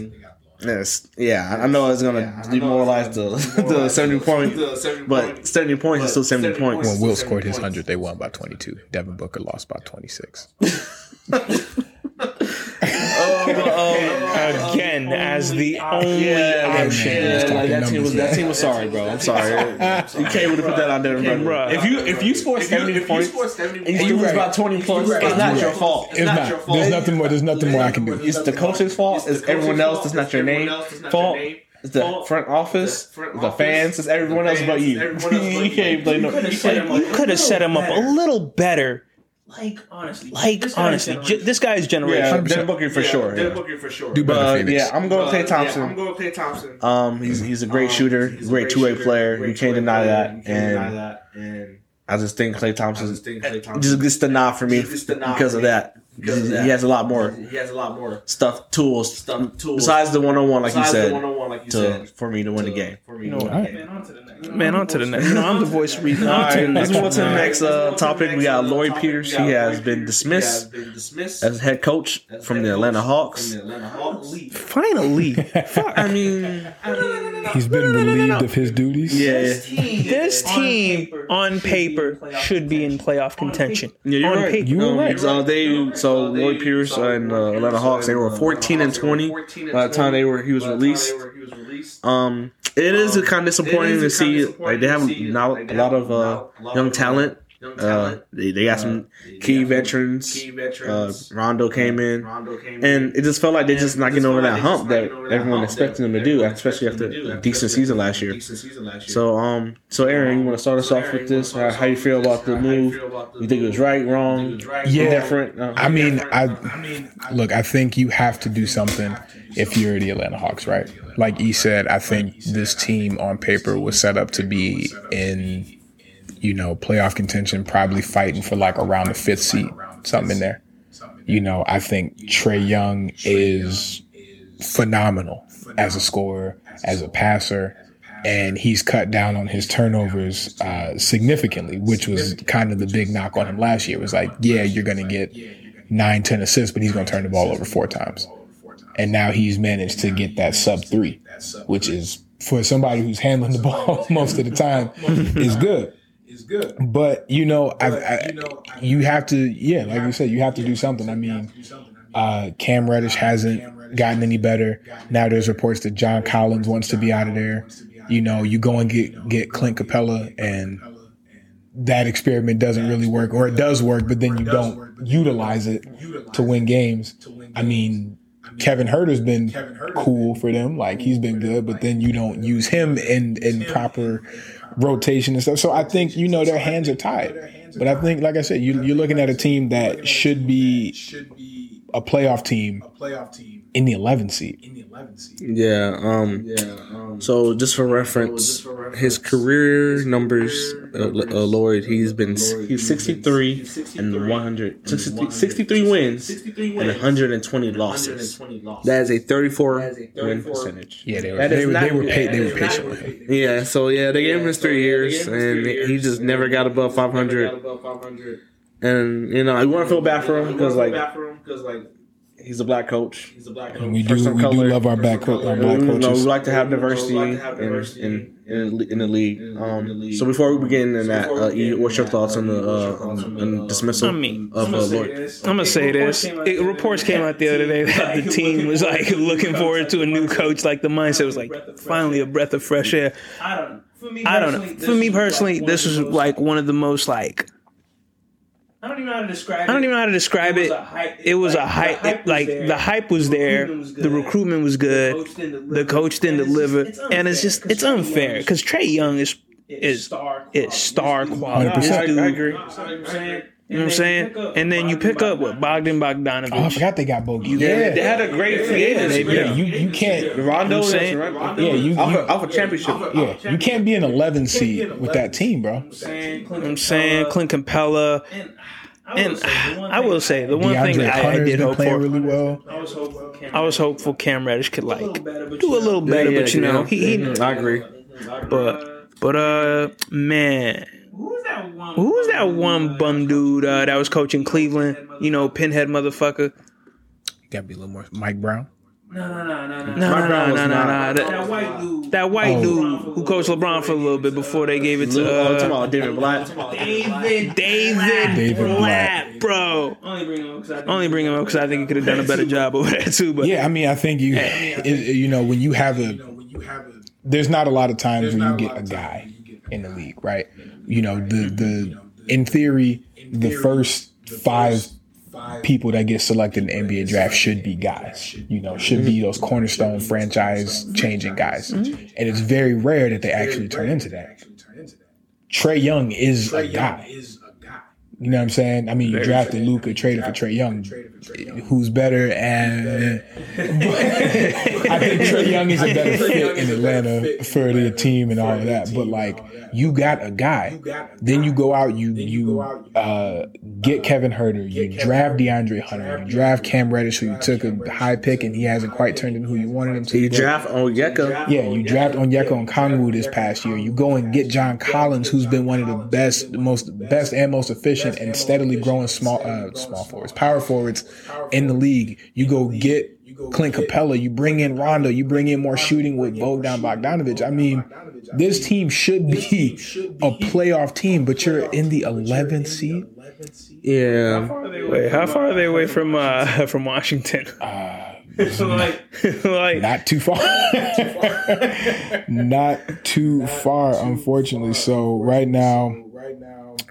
Yes, yeah, I know it's gonna demoralize the the 70 point, but 70 points is still 70 points. When Wilt scored his hundred, they won by twenty two. Devin Booker lost by twenty six. Oh, Again, oh, as the only Yeah, option. yeah, like that team was that team was sorry, bro. I'm sorry. You can't really put that on Devin Booker. Bruh. If you if you score 70 points and you lose by 20 plus, it's not your fault. It's not. There's nothing more. There's nothing more I can do. It's the coach's fault. It's everyone else. It's not your name fault. It's the front office, the fans. It's everyone else but you. you can't blame no. could've set him up. You could have set him up a little better. Like honestly, Like this guy's honestly, generation. j- this guy's Yeah, generation. Devin Booker for sure. yeah. Do better, But Phoenix. yeah, I'm going with Klay Thompson. Yeah, I'm going with Klay Thompson. Um, he's he's a great shooter, he's a great two way player. You can't deny that, and And I just think Klay Thompson think Klay Thompson just gets the nod for me Just the nod because for of that. Because he has a lot more. He has a lot more stuff, tools, stuff, tools. Besides the one on one, like you said, like you to for me to win the game. For me, know to what? win the Man, on to the next. Man, on to the next. You know, I'm the voice of reason. All On to the right, let's move on to the next uh, topic. We got Lloyd Pierce. He has been He dismissed has been dismissed as head coach from the Atlanta Hawks. From the Atlanta Hawks. Finally. I mean, He's been relieved of his duties. yeah, This team, on paper, should be in playoff contention. Yeah, you're right. You were Um, right. So they, so Lloyd Pierce and uh, Atlanta Hawks, they were 14 and 20 by the time they were he was released. Um, it is kind of disappointing to see like they have now a lot of uh, young talent. Uh, they, they got some key veterans. Uh, Rondo came in, and it just felt like they're just not getting over that hump that everyone expected them to do, especially after a decent season last year. So, um, so Aaron, you want to start us off with this? How, how you feel about the move? You think it was right, wrong, Yeah. different? Uh, I mean, I look. I think you have to do something if you're the Atlanta Hawks, right? Like E said, I think this team on paper was set up to be in, you know, playoff contention, probably fighting for like around the fifth seat, something in there. You know, I think Trae Young is phenomenal as a scorer, as a passer, and he's cut down on his turnovers uh, significantly, which was kind of the big knock on him last year. It was like, yeah, you're going to get nine, ten assists, but he's going to turn the ball over four times. And now he's managed to get that sub three, which is for somebody who's handling the ball most of the time is good. But you know, I, I, you have to, yeah, like you said, you have to do something. I mean, uh, Cam Reddish hasn't gotten any better. Now there's reports that John Collins wants to be out of there. You know, you go and get get Clint Capela, and that experiment doesn't really work, or it does work, but then you don't utilize it to win games. I mean, Kevin Huerter's been cool for them, like he's been good, but then you don't use him in in proper rotation and stuff. So I think you know their hands are tied. But I think, like I said, you, you're looking at a team that should be a playoff team a playoff team in the 11th seed. in the Yeah. Um. Yeah, so just for reference, his career numbers, uh, uh, Lloyd, he's been he's 63 and 100, 63, 63 wins and 120 losses. That is a 34 win percentage. Yeah, they were That is they, were not they were good. they were patient with him. Yeah. So yeah, they gave him his three years, and he just never got above 500. And you know, I want to feel bad for him because like he's a black coach. And we do Person of we do color. love our black co- our black We, no, we coaches. like to have diversity in in, in, in the league. Um, so before we begin in that, uh, E, what's your thoughts on the uh, on, on dismissal I mean, of uh, Lloyd? I'm gonna say this. It, reports came out the other day that the team was like looking forward to a new coach. Like the mindset was like finally a breath of fresh air. I don't know. For me, I don't know. personally, For me this personally, this was of the most- like one of the most like I don't even know how to describe. I don't even know how to describe it. was a hype- It was a like, hype. the hype like there. the hype was there. The recruitment was good. coach didn't The coach didn't And it's deliver, just- and it's just it's unfair because Trae Young is is star is star quality. 100%. This I, dude- I agree. You know what I'm saying? You know what I'm saying? And then you pick up with Bogdan Bogdanovich. Oh, I forgot they got Bogey. Yeah, Yeah, they had a great free agency. yeah. You you can't. Rondo, I'm saying- right? Yeah, you, Alpha, you Alpha championship. yeah. You can't be an 11 seed with that team, bro. saying, Clint I'm saying Clint Capela. And I will And say, the one I will say the one thing that I, I did been hope for. really well. I was hopeful. Cam I was hopeful Cam Reddish could like little better, but do you a little better, Yeah, but you know he, he Mhm, I agree. but but uh man Who's that one? who was that one bum dude uh, that was coaching Cleveland you know pinhead motherfucker Gotta be a little more. Mike Brown. No, no, no, no, no. no Mike no Brown no no no, not- no That that, white dude. that white Oh. dude who coached LeBron for a little bit before they gave it Oh, I'm to uh, about David Blatt. David. David David Blatt bro Only bring him up because I think only bring him up because I think he could have done a better job over there too but Yeah, I mean, I think you, you know, when you have a, there's not a lot of times where you get a guy in the league, right? You know, the the in theory, the first five people that get selected in the NBA draft should be guys. You know, should be those cornerstone franchise changing guys, mm-hmm. and it's very rare that they actually turn into that. Trae Young is a guy. You know what I'm saying? I mean, you drafted Luka, traded for Trae Young. Who's better? And I think Trae Young is a better fit in Atlanta for the team and all of that. But like, you got a guy. Then you go out, you you uh, get Kevin Huerter, you draft DeAndre Hunter, you draft Cam Reddish, who you took a high pick, and he hasn't quite turned into who you wanted him to. You draft Onyeka. yeah, you draft Onyeka Okongwu this past year. You go and get John Collins, who's been one of the best, most best and most efficient and steadily growing small, uh, small forwards, power forwards in the league. You go get Clint Capela. You bring in Rondo. You bring in more shooting with Bogdan Bogdanovich. I mean, this team should be a playoff team, but you're in the 11th seed. Yeah. Wait, how far are they away from uh, from Washington? like, like, Not too far. Not too far, unfortunately. So right now,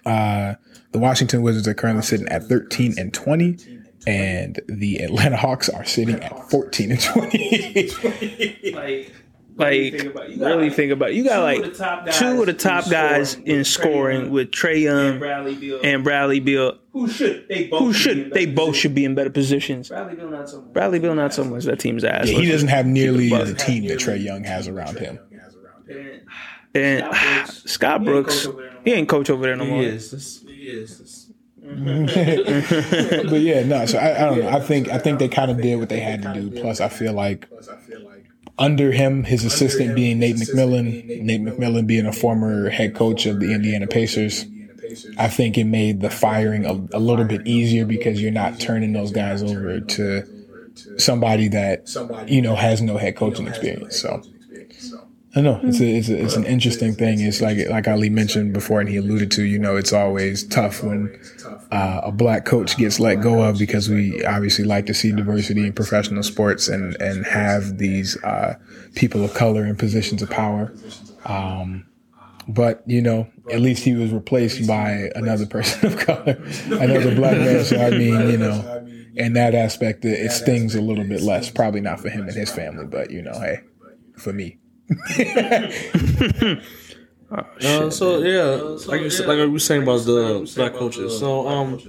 uh, the Washington Wizards are currently sitting at 13 and 20, and the Atlanta Hawks are sitting at 14 and 20. like, like think about it. You got, really like, think about it. You got two like of the top two of the top guys in scoring with Trae Young and Bradley Beal. who should they both Who be in should better they both should be in better positions? Bradley Beal not so much. Bradley Beal not so much. That team's ass. he doesn't have nearly Keep the team that Trae Young has around him. And And Scott Brooks, he ain't coach over there no He more. is. He is. This- mm-hmm. but yeah, no. So I, I don't know. I think I think they kind of did what they had to do. Plus, I feel like under him, his assistant being Nate McMillan, Nate McMillan being a former head coach of the Indiana Pacers, I think it made the firing a, a little bit easier because you're not turning those guys over to somebody that you know has no head coaching experience. So. I know it's a, it's a, it's an interesting thing. It's like like Ali mentioned before, and he alluded to. You know, it's always tough when uh, a black coach gets let go of because we obviously like to see diversity in professional sports and and have these uh, people of color in positions of power. Um, but you know, at least he was replaced by another person of color, another black man. So I mean, you know, in that aspect, it, it stings a little bit less. Probably not for him and his family, but you know, hey, for me. Uh, so yeah, like you like we were saying about the black coaches. So um,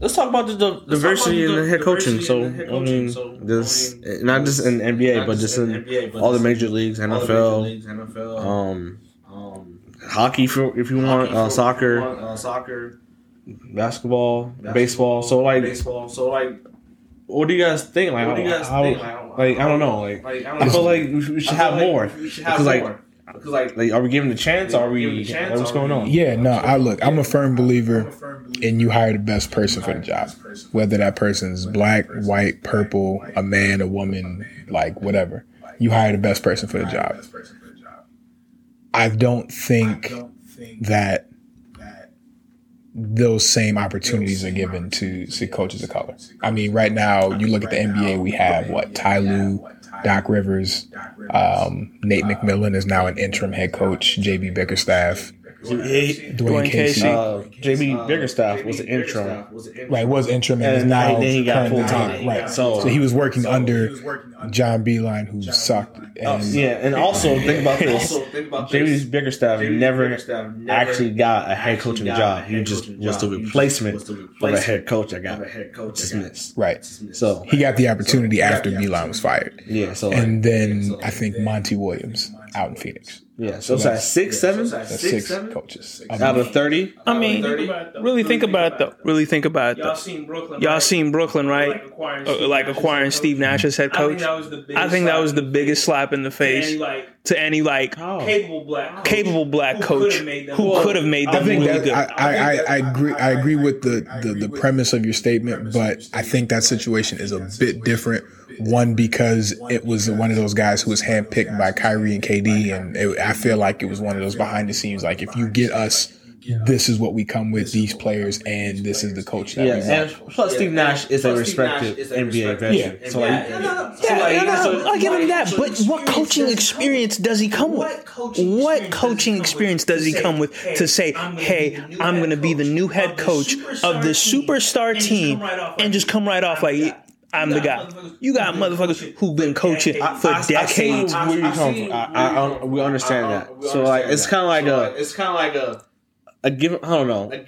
let's talk about the, the diversity in the head coaching. So I mean, this not just in NBA, but just in all the major leagues, NFL, um, hockey if you, if you want, uh, soccer, soccer, basketball, baseball. So like, baseball. So like, what do you guys think? Like, what do you guys think? Like, I don't know. Like, I feel like we should, we should have more. Because like. Because like, like, are we giving the chance? Or are we? Like, what's going on? Yeah, no, I look, I'm a firm believer and you hire the best person for the job. Whether that person's black, white, purple, a man, a woman, like whatever. You hire the best person for the job. I don't think that those same opportunities are given to, to coaches of color. I mean, right now, you look at the NBA, we have what, Ty Lue, Doc Rivers, um, Nate McMillan is now an interim head coach, JB Bickerstaff, Dwane, Dwane Casey. Casey. Uh, JB Bickerstaff was the interim. Right, was interim and, And now then he got full-time. Right, So- so, he was working under John Beilein, who sucked. And Yeah, and also think about this. JB Bickerstaff never actually got a head coaching job. He just was the replacement for the head coach I got dismissed. right, So he got the opportunity after Beilein was fired, yeah, so and then I think Monty Williams out in Phoenix. Yeah, so it's like six, seven That's six coaches. I out mean, of thirty. I mean, really think about it though. Really think about it Y'all seen Brooklyn? Y'all right? seen Brooklyn, right? Like acquiring, Uh, like acquiring Steve Nash as head I think coach. that was the biggest. I think that slap was the biggest slap in the face face to any, like to any like capable black, coach capable black who coach could've made them who good. could have made I them think really that good. I, I, I, I agree. I agree with the, the the premise of your statement, but I think that situation is a bit different. One because it was one of those guys who was handpicked by Kyrie and KD, and it, I feel like it was one of those behind the scenes. Like if you get us, this is what we come with. These players, and this is the coach that Yeah, we and want. plus Steve Nash is a respected NBA veteran. Yeah. So like, Yeah, no, no, I give him that. But what coaching experience does he come with? What coaching experience does he come with to say, "Hey, I'm going to be the new head coach of the superstar team," and just come right off like, "I'm the guy." You got motherfuckers who've been coaching for I, I see decades. where you come from. I, I, I, we understand that. So like, it's kind of like a, it's kind of like a, I give I don't know. I,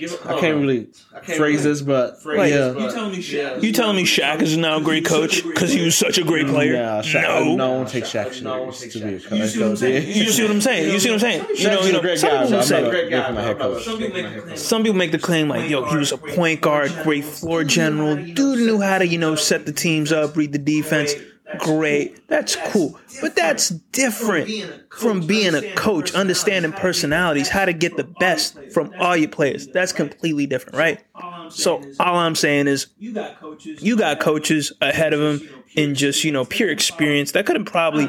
can't really phrase this, but Like, yeah. You telling me Shaq? You telling me Shaq is now a great coach because he was such a great mm, player? Yeah, Shaq, no. no one takes Shaq serious to be a coach. see what I'm saying? You see what I'm saying? You see what I'm saying? You know, Shaq's you a know, great some guy, people say, not a making my head coach. Some people make the claim. some people make the claim like, yo, he was a point guard, great floor general. Dude knew how to, you know, set the teams up, read the defense. Great. That's cool. But that's different from being a coach, understanding personalities, how to get the best from all your players. That's completely different, right? So all I'm saying is You got coaches. you got coaches ahead of him in just, you know, pure experience that could have probably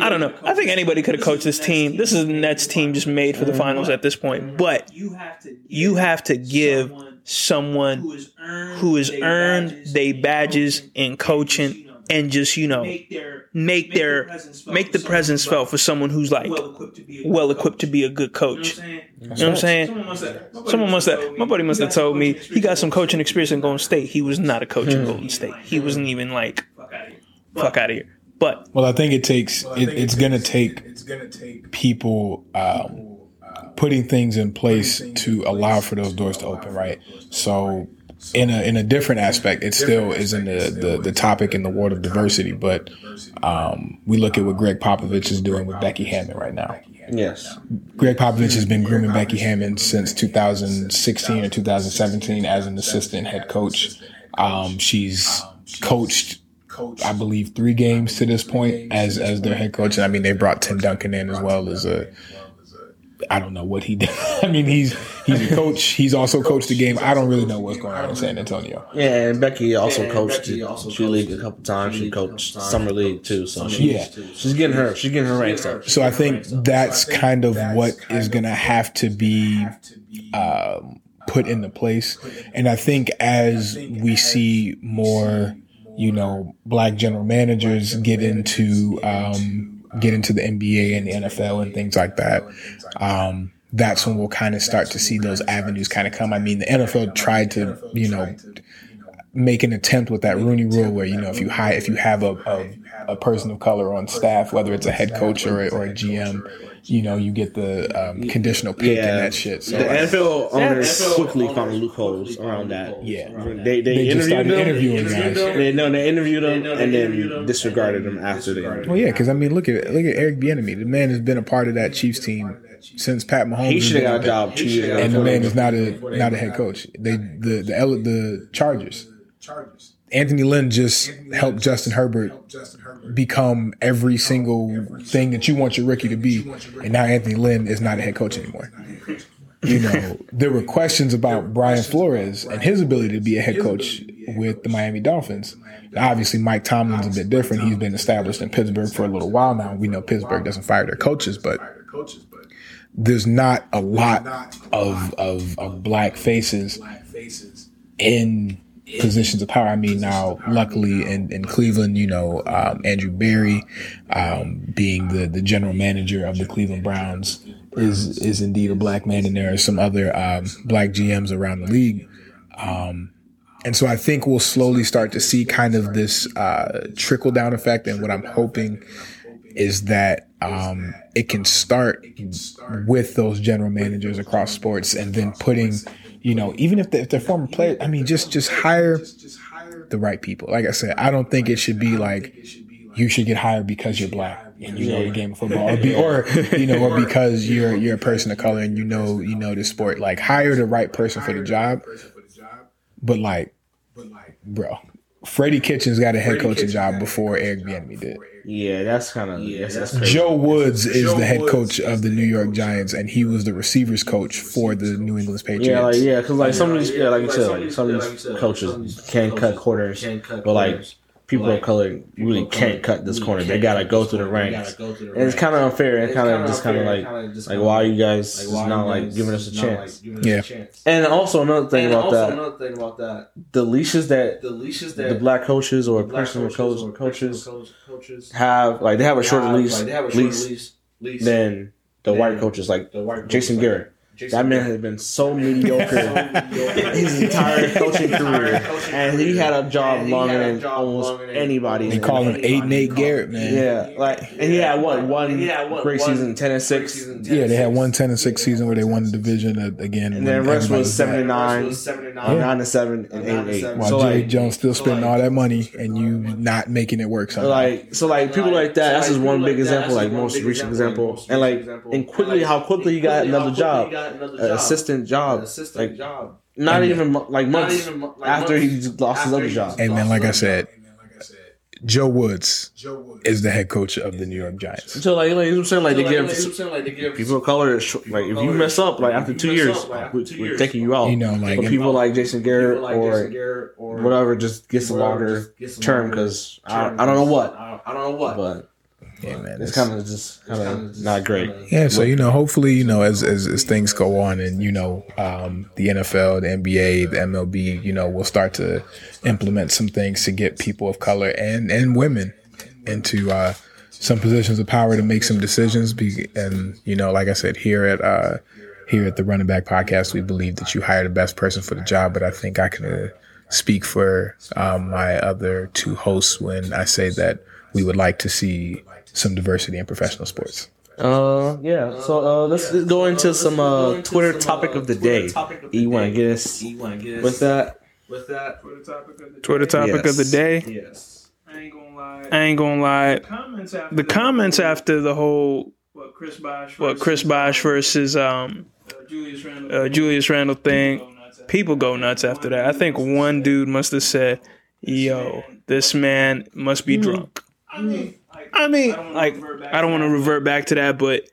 I don't know. I think anybody could have coached this team. This is the Nets team just made for the mm-hmm. finals at this point. Mm-hmm. But You have to. you have to give someone who is earned. who has earned their badges in coaching and just, you know, Make their make their make the presence felt for someone who's like well equipped to be. a well good equipped to be a good coach. coach. You know what I'm saying? Someone must have. Someone must have. My buddy must have told me he got some coaching experience in Golden State. He was not a coach in Golden State. He wasn't even like Fuck out of here. fuck out of here. But Well, I think it takes. It, it's gonna take. It's gonna take people um, putting things in place to allow for those doors to open. Right. So, in a in a different aspect, it still is in the the, the topic in the world of diversity. But um, we look at what Gregg Popovich is doing with Becky Hammon right now. Yes. Gregg Popovich has been grooming Becky Hammon since 2016 or 2017 as an assistant head coach. Um, she's coached, I believe, three games to this point as as their head coach. And I mean, they brought Tim Duncan in as well as a. I don't know what he did. I mean, he's he's a coach. He's also coached the game. I don't really know what's going on in San Antonio. Yeah, and Becky also coached the G League a couple times. She coached Summer League too, so she, Yeah. she's getting her she's getting her ranks up. So I think that's kind of what is going to have to be um, put into place. And I think as we see more, you know, black general managers get into um, get into the NBA and the NFL and things like that. Um, that's when we'll kind of start to see those avenues kind of come. I mean, the NFL tried to, you know, make an attempt with that Rooney Rule, where you know if you hire if you have a, a, a person of color on staff, whether it's a head coach or a, or a GM, you know you get the um, conditional pick and that shit. So the like, NFL owners quickly found loopholes around that. Yeah. they they, They just interviewed started them, interviewing guys. They no, they interviewed them and then disregarded them after the interview. well, yeah, because I mean, look at look at Eric Bieniemy. The man has been a part of that Chiefs team since Pat Mahomes. He should have got a job two years ago. and the man is not a not a head coach. They the the L- the Chargers. Anthony Lynn just helped Justin Herbert become every single thing that you want your rookie to be, and now Anthony Lynn is not a head coach anymore. You know, there were questions about Brian Flores and his ability to be a head coach with the Miami Dolphins. Now, obviously, Mike Tomlin's a bit different. He's been established in Pittsburgh for a little while now. We know Pittsburgh doesn't fire their coaches, but there's not a lot of of, of black faces in positions of power. I mean, now luckily in, in Cleveland, you know, um, Andrew Berry, um, being the, the general manager of the Cleveland Browns, is is indeed a black man, and there are some other um, black GMs around the league. Um, and so I think we'll slowly start to see kind of this uh, trickle down effect. And what I'm hoping is that um, it can start with those general managers across sports, and then putting, you know, even if, they, if they're former players, I mean, just just hire the right people. Like I said, I don't think it should be like you should get hired because you're black and you know the game of football, or, be, or you know, or because you're you're a person of color and you know you know the sport. Like hire the right person for the job. But like, bro, Freddie Kitchens got a head coaching job before Eric Bieniemy did. Yeah, that's kind of that's, that's crazy. Joe Woods is the head coach of the New York Giants, and he was the receivers coach for the New England Patriots. Yeah, like yeah, because like some of these, yeah, like you said, like some of these coaches can cut corners, but like people of color really can't cut this corner. They gotta go through the ranks, and it's kind of unfair. And kind of just kind of like like why are you guys just not like giving us a chance? Yeah. chance. And also another thing And about also that, another thing about that, the leashes that the leashes the black coaches or black personal coaches coach, or coaches coaches have, like they have a shorter leash, lease, like, they have a shorter lease lease, lease than the white coaches, like Jason white Jason. That man has been so mediocre his entire coaching career, and he had a job longer than almost anybody. They call him eight Nate Garrett, man. Yeah, like, and he had what one great season, ten and six, Yeah, they had one 10 and 6 season where they won the division uh, again. and then the rest was seventy nine, Yeah. nine and seven, and eight and eight. While So Jerry like, Jones still spending all that money and you not making it work somehow. like so like people like that that's just one big example like most recent example and like and quickly how quickly he got another job an assistant job like not even mo- like months after he lost his other job. Hey man, like I said, Joe Woods is the head coach of the New York Giants. so like, like you know what I'm saying? Like they give people of color sh- like if you mess up like after two years we- we're taking you out. You know, like but people like Jason Garrett or whatever just gets a longer term because I, I don't know what. I don't know what. but yeah, man, it's kind of just kind of not great Yeah, so you know, hopefully, you know, as as, as things go on, and you know, um, the NFL, the NBA, the MLB, you know, will start to implement some things to get people of color and and women into uh, some positions of power to make some decisions. Be, and you know, like I said, here at uh, here at the Running Back Podcast, we believe that you hire the best person for the job. But I think I can uh, speak for um, my other two hosts when I say that we would like to see some diversity in professional sports. Uh, yeah. So uh, let's go into some uh Twitter topic of the day. You want to get us with that? With that, Twitter topic of the Yes. day. Yes. I ain't gonna lie. I ain't gonna lie. comments after The comments after the whole what Chris Bosh what Chris Bosh versus um uh, Julius Randle uh, Julius Randle thing, people go nuts after that. I think one dude must have said, "Yo, this man must be drunk." I mean, like, I mean, I don't wanna like revert back I don't to want to that. revert back to that, but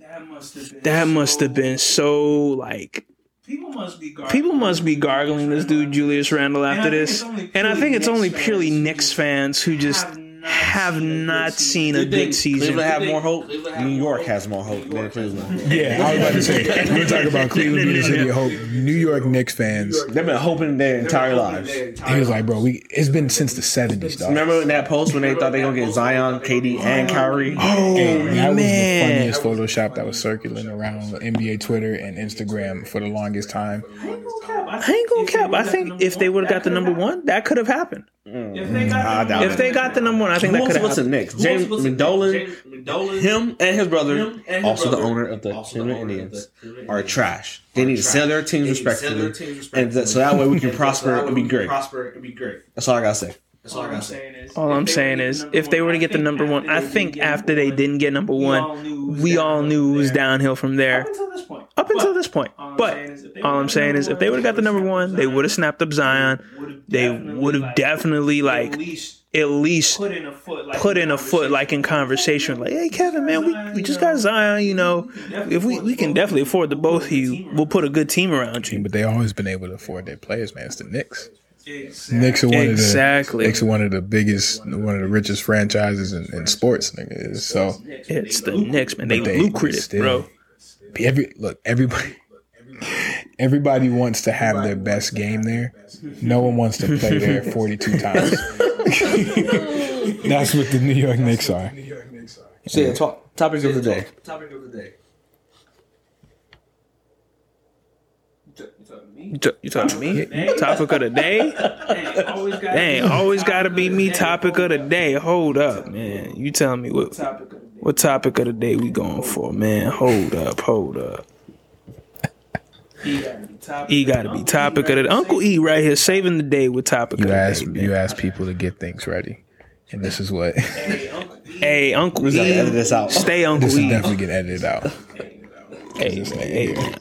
that must have been that must have so- been so like people must be gargling. people must be gargling this dude Julius Randle after I think this, it's only and I think it's only Knicks purely fans Knicks fans who just have not have seen a not seen a good season. Cleveland have more hope. New York has more hope than Cleveland. Yeah, I was about to say we're talking about Cleveland being the city of hope. New York Knicks fans. They've been hoping their entire lives. He was like, bro, we it's been since the seventies, dog. Remember in that post when they thought they gonna get Zion, KD, and Kyrie? Oh that was the man, funniest Photoshop that was circulating around NBA Twitter and Instagram for the longest time. I ain't gonna cap. I think if they would have got the number one, that could have happened. Mm. if they got the- If they got the number one, I think Who that could was the. Knicks? James McDolan, McDolan, him and his brother, and his also the owner of the Cleveland Indians, the are trash. They need to sell their teams respectfully, need to sell respectively, their teams and so that way we can prosper so and be great. Prosper and be great. That's all I gotta say. That's all I All I'm say. saying is, All I'm if they saying were to is, get the if they were to get the number one, I think after they didn't get number one, we all knew it was downhill from there. Up until this point. Up until But this point, all I'm but saying is if they all I'm would've saying got is, the if they would have got the number one, they would have snapped up Zion. They would have definitely like at least put in a foot, like put in a foot like in conversation like hey kevin man we, we just got zion you know if we, we can definitely afford the both of you we'll put a good team around you But they always been able to afford their players, man. It's the Knicks. Exactly. Knicks are one Exactly. of the Knicks are one of the biggest, one of the richest franchises in, in sports, nigga. So it's the Knicks man they, But they- lucrative still- bro every look, everybody, everybody wants to have their best game there. No one wants to play there forty-two times. That's what the New York Knicks are. So yeah, to- topic of the day. Topic of the day. You, talking to me topic of the day Dang, always got dang always gotta be me topic of the day hold up man you tell me what topic of the day. what topic of the day we going for man hold up hold up E gotta be topic. Got to be topic of the Uncle E right here saving the day with topic You of the ask day. you ask people to get things ready, and this is what Hey, Uncle E. Hey, Uncle gotta edit E, this out. stay Uncle this is E. definitely get edited out. Hey, hey, man.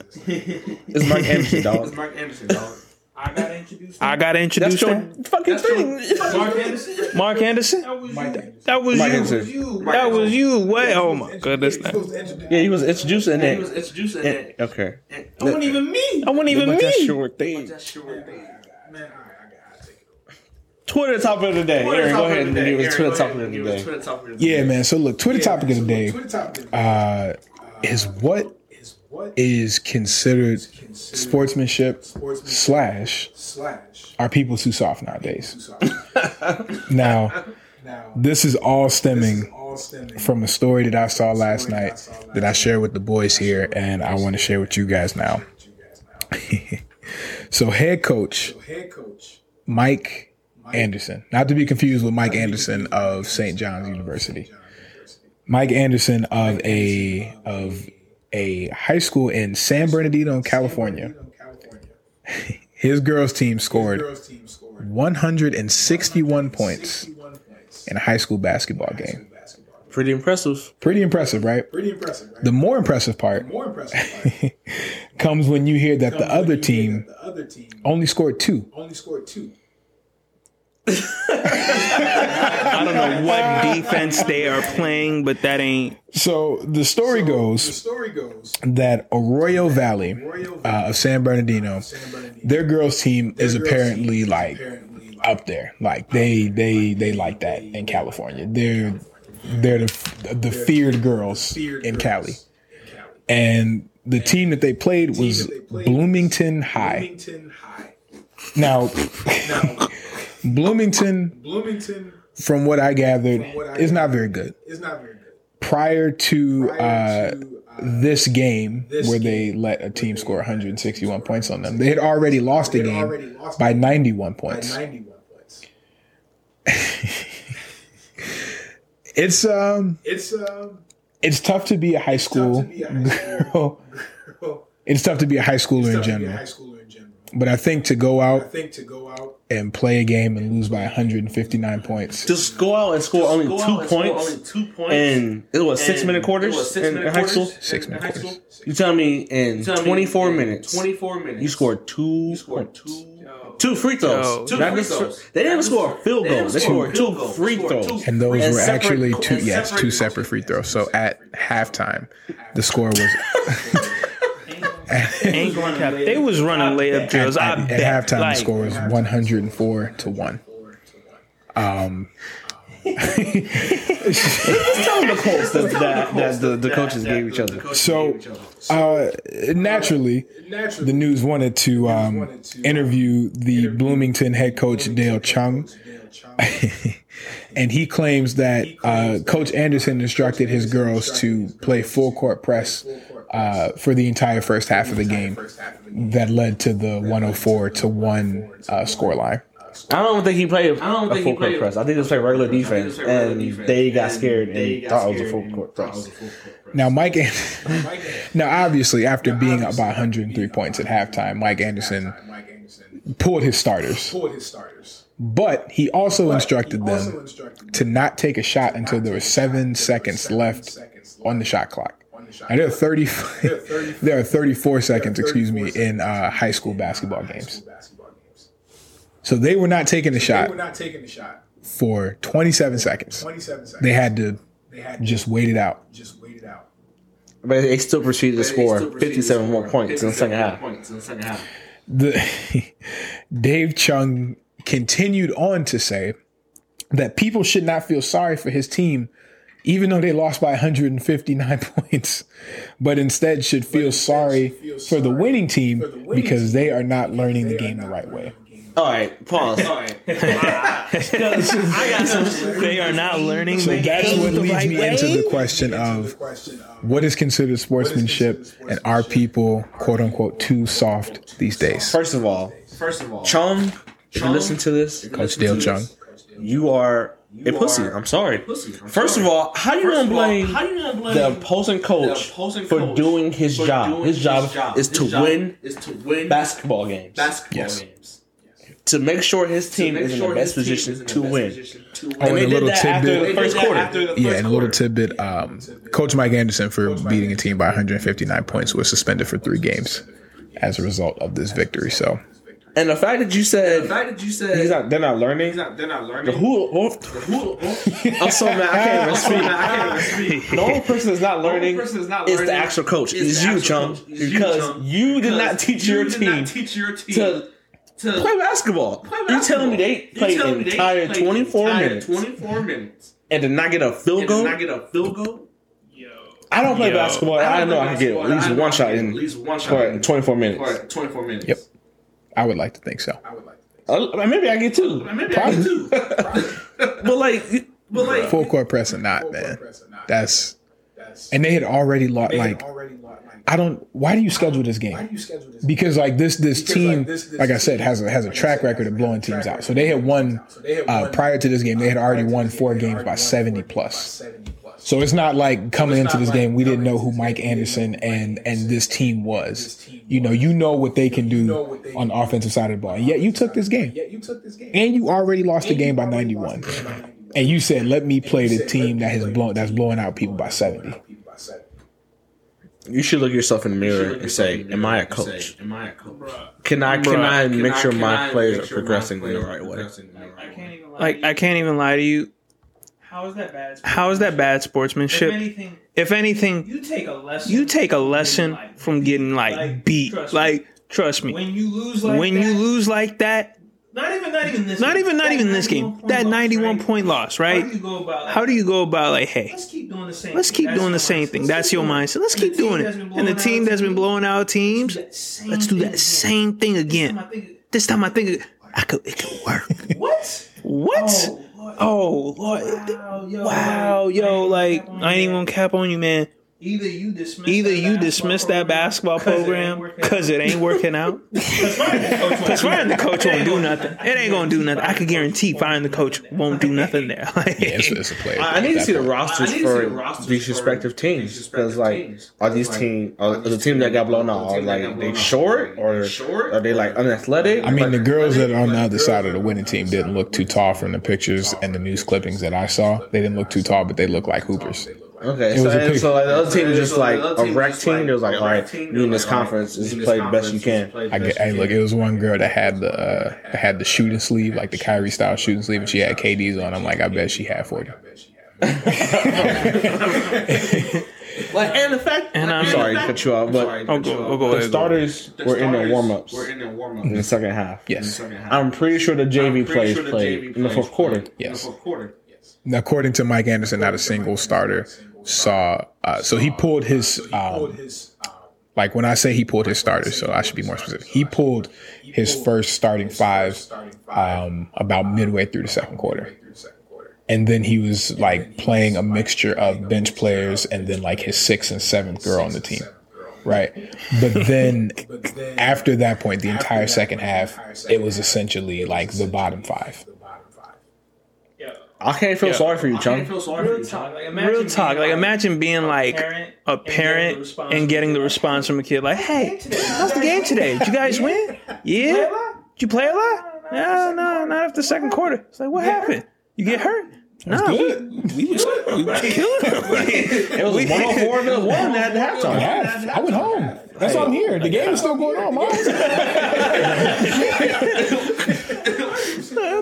It's Mark Anderson, dog. It's Mark Anderson, dog. I gotta introduce. I gotta That's introduce your that. fucking thing. Mark Anderson. Mark Anderson. That was you. That was Mike you. Anderson. That was you. What? Oh my goodness. Yeah, he was introducing it. He was it. introducing it. Okay. It wasn't even me. I wasn't even But that's me. your thing. That's sure. Thing. Man, I got to take it over. Twitter topic of the day. Aaron, go ahead and give us Twitter go topic of the day. Twitter topic of the Yeah, day. man. So look, Twitter topic of the day uh, is what is considered sportsmanship slash are people too soft nowadays? now, this is all stemming from a story that I saw last night that I shared with the boys here, and I want to share with you guys now. so, head coach Mike Anderson, not to be confused with Mike Anderson of St. John's University. Mike Anderson of a of a high school in San Bernardino, California. His girls team scored 161 points in a high school basketball game. Pretty impressive. Pretty impressive, right? Pretty impressive, right? The more impressive part More impressive part comes when you hear that the other team that the other team only scored two. only scored two. I don't know what defense they are playing, but that ain't. So the story The goes story goes that Arroyo Valley Arroyo uh, of San Bernardino, San Bernardino their girls team is girls apparently team like apparently up there. Like they they they like that in California. They're they're the the feared girls feared in Cali. in Cali. And the team that they played was they played Bloomington High. Bloomington High. Now, Now, Bloomington, Bloomington from what I gathered, what I is not very good. is not very good. Prior to, Prior uh, to, uh, this game, this where they let a team score 161 points on them, they had already lost the They had already game lost by the game 91 by points. 91 points. It's um, It's um, it's tough to be a high school a high school girl. girl. It's tough to be a high schooler in Tough be a general. But I think to go out, I out think to go out and play a game and lose by 159 points. Just go out and score only two points. two points. And it was six minute quarters in, in high school. Six minute quarters. You tell me in 24 minutes, 24 minutes. you scored two scored points. two. Two free throws. Yo. Two Not free just- throws. They didn't even score a field They goal. didn't They scored a two free throws. And those And were separate- actually two, yes, separate- two separate free throws. So at halftime, the score was Ain't going cap. They was running layup drills. I at, at halftime like, the score was 104 to one. Um, Tell them the quotes that, that, that the, the coaches gave each other. so uh, naturally, naturally. the news wanted to um, interview the Bloomington head coach Dale Chung. and he claims that uh, Coach Anderson instructed his girls to play full court press uh, for the entire first half of the game that led to the 104 to 1 uh, scoreline. I don't think he played don't a full court press. I think he just played regular defense, played regular and defense, they got and scared they and got thought it was a scared full and court thought it press. was a full court press. Now, Mike, now obviously, after being up by 103 points at halftime, Mike Anderson Mike Anderson pulled his starters, pulled his starters. but he also instructed He also them instructed to not take a shot until there were seven seconds left on the shot clock. On the shot. And there are 30, There are 30 there are 34 seconds, excuse me, 34 in uh, high school basketball games. basketball games. So they were not taking a shot. They were not taking the shot. for 27 seconds. 27 seconds. They had to They had to just wait it out. just wait it out. But they still proceeded to score still proceeded to 57 more points in the second half. Points in the second half. The Dave Chung continued on to say that people should not feel sorry for his team, even though they lost by 159 points, but instead should feel sorry feel for the sorry winning team for the winning because they are not learning the game the right way. the game. All right, pause. they are not learning. So the that's what the leads right me way. into the The question of what is considered sportsmanship and are people, quote unquote, too soft these days? First of all, First of all, Chung, if you listen to this, Coach Dale Chung. you are a pussy. I'm sorry. pussy. I'm First sorry. of all, how you gonna of all, blame how you gonna blame the opposing coach the opposing for doing his for job? doing his job is His to job win is to win basketball games, basketball Yes. games. to make sure his team Make is in the best position is in the to best win. position to win. Oh, And they and a did little that after tidbit. the first quarter. after Yeah, and a little tidbit. Um, Coach Mike Anderson for beating a team by 159 points was suspended for three games as a result of this victory. So And the fact that you said The fact that you said he's not, they're not learning. he's not, they're not learning. Who, who, Who- I'm so mad. I can't even I speak. can't even speak. The only person that's not learning person that's not is the learning actual coach. is Is the you, actual Chung, coach. Is you, because you did not teach you your did team not teach your team to to play basketball. You're telling me they played an entire played 24 entire minutes 24 minutes. and did not get a field And goal? did not get a field goal. I don't play Yo. basketball. I, don't know I can get at least one shot in at least one shot in 24 minutes. 24 minutes. Yep. I would like to think so. I would like to think. Uh, maybe I get two. Maybe I get two. But like, But like, full court press or not, man. That's that's and they had already lost. Like I don't. Why do you schedule this game? Why do you schedule this? Because like this this team, like I said, has a has a track record of blowing teams out. So they had won uh, prior to this game. They had already won four games by seventy plus. So it's not like coming into this game we didn't know who Mike Anderson and and this team was. You know, you know what they can do on the offensive side of the ball. And yet you took this game, Yeah, you took this game. and you already lost the game by ninety one. And you said, "Let me play the team that has blown that's blowing out people by 70. You should look yourself in the mirror and say, "Am I a coach? Can I can I make sure my players are progressing in the right way?" Like I can't even lie to you. How is that bad? How is that bad If sportsmanship? anything, If anything, you take a lesson. you take a lesson from getting like Like, beat. trust me. Like trust me, when you lose like when that, you lose like that, not even not even this, not game, even not that even this game, that loss, ninety one right? point loss, How right? do you go about? How do you go about like, hey, Let's keep doing the same. let's thing. keep That's doing the your same mindset. thing. Let's That's keep your doing mindset. Let's keep doing it. And the team that's been blowing out teams, let's do that same thing again. time I think- This time I think I could it could work. What? What? Oh, Oh, Lord. Wow, yo, Wow, like, yo, I like ain't gonna cap on I ain't even gonna cap on you, man. Either you dismiss Either that you dismiss that basketball 'cause it ain't program because it ain't working out. Because firing the coach won't do nothing. coach won't do nothing. It ain't gonna do nothing. I can guarantee firing the coach won't do nothing there. Yeah, it's, it's a play. I I need to see the rosters I need for the these respective teams because, like, are these Like, team are the team that got blown out? Are like they short or short? are they like unathletic? I mean, the girls that are on the other side of the winning team didn't look too tall from the pictures and the news clippings that I saw. They didn't look too tall, but they look like hoopers. Okay, It so, a and pick. so like the other team was just like a team rec team. like They was like, a all rec right, team. you in this They're like, all conference, right, just play the best you can. I get, hey, look, it was one girl that had the uh, that had the shooting sleeve, like the Kyrie style shooting sleeve, and she had KD's on. I'm like, I bet she had 40. Like, and the fact, And I'm- I'm sorry to cut you off, but I'll go, I'll go the ahead. starters were in their warm ups We're in their warm in the second half. Yes. I'm pretty sure the JV I'm pretty plays sure the played JV in the plays fourth quarter. Yes. In the fourth quarter. Now, according to Mike Anderson, not a single starter saw. Uh, so he pulled his. Um, like when I say he pulled his starters, so I should be more specific. He pulled his first starting five um, about midway through the second quarter. And then he was like playing a mixture of bench players and then like his sixth and seventh girl on the team. Right. But then after that point, the entire second half, it was essentially like the bottom five. I can't feel sorry for you, I can't feel sorry for Real you, talk. Like, imagine Real talk. being Like uh, imagine being like parent a and getting the parent and getting the response from a kid like, "Hey, how's the game today? Did you guys win? Yeah. Did you play a lot? No, no, not after the second quarter. It's like, what happened? You get hurt? No, Good. we was we was killing them. It was 104 to 1 at halftime. Half. I went home. That's why I'm here. The game is still going on, Mom.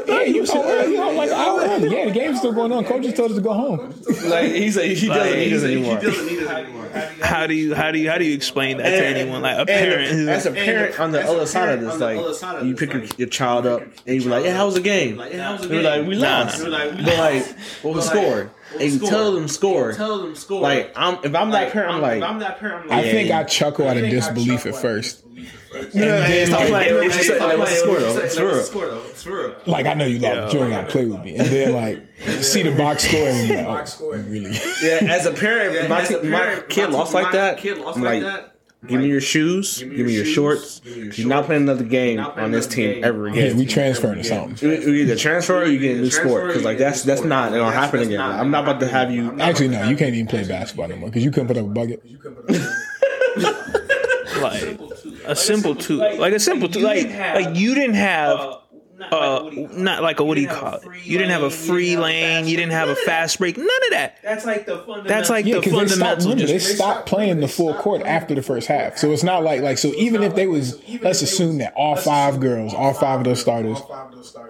yeah, you said early, you know, like an hour early. Yeah, the game's still going on. Coaches told us to go home. Like, he's like, he doesn't need us anymore. He doesn't need us anymore. How do you how do you how do you explain that to anyone? Like a parent who's as a parent on the other side of this, like other side of you pick your, your child up and you be like, "Yeah, how was the game?" Like, yeah, how was the game? like, "We lost." nah. They like, we But like, lost. what was But, like, scored? And was you tell them score. Tell them score. Like, I'm if I'm that parent, I'm like, if I'm that parent, I'm like, I think Yeah. I chuckle out of disbelief at first. Yeah, then, stop like, playing. What's the Hey, what's the score though? It's for real. It's for real. Like I know you love, you ain't gotta play with me. And then like see the box score and you're like, oh, really. Yeah, as a parent, if my, As a te- my kid my- lost like my that, Kid lost like like, that. give me your shoes, give me your shoes, shorts. give me your You're not playing another game playing on this team game. ever Yeah, again. we transferring to something. You, you either transfer or you get a new sport because like that's that's sport. not it don't That's- happen that's again. not- I'm not about to have you. Actually, no, you can't even play basketball anymore because you couldn't put up a bucket. like a simple two, like a simple two, like like you didn't have. Uh, not like a what do you call it? You didn't have a free lane. You didn't have a fast break. None of that. That's like the fundamental. That's like Yeah, the because they stopped. fundamental. Remember, they Just stopped playing the full court after the first half. So it's not like like so. Even if they was, let's assume that all five girls, all five of those starters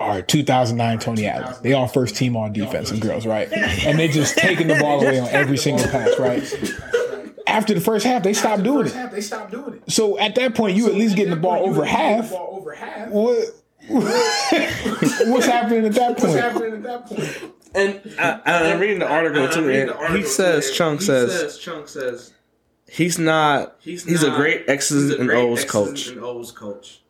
are 2009 Tony Allen. They all first team on defense and girls, right? And they just taking the ball away on every single pass, right? After the first half, they stopped doing it. They stopped doing it. So at that point, you at least getting the ball over half. Ball Over half. What? What's happening at that point? What's happening at that point? And I, I'm reading the article And I'm too. reading And the article he says, too, Chunk he says, Chunk says he's not. he's He's a not- great X's a and great O's X's coach. and O's coach.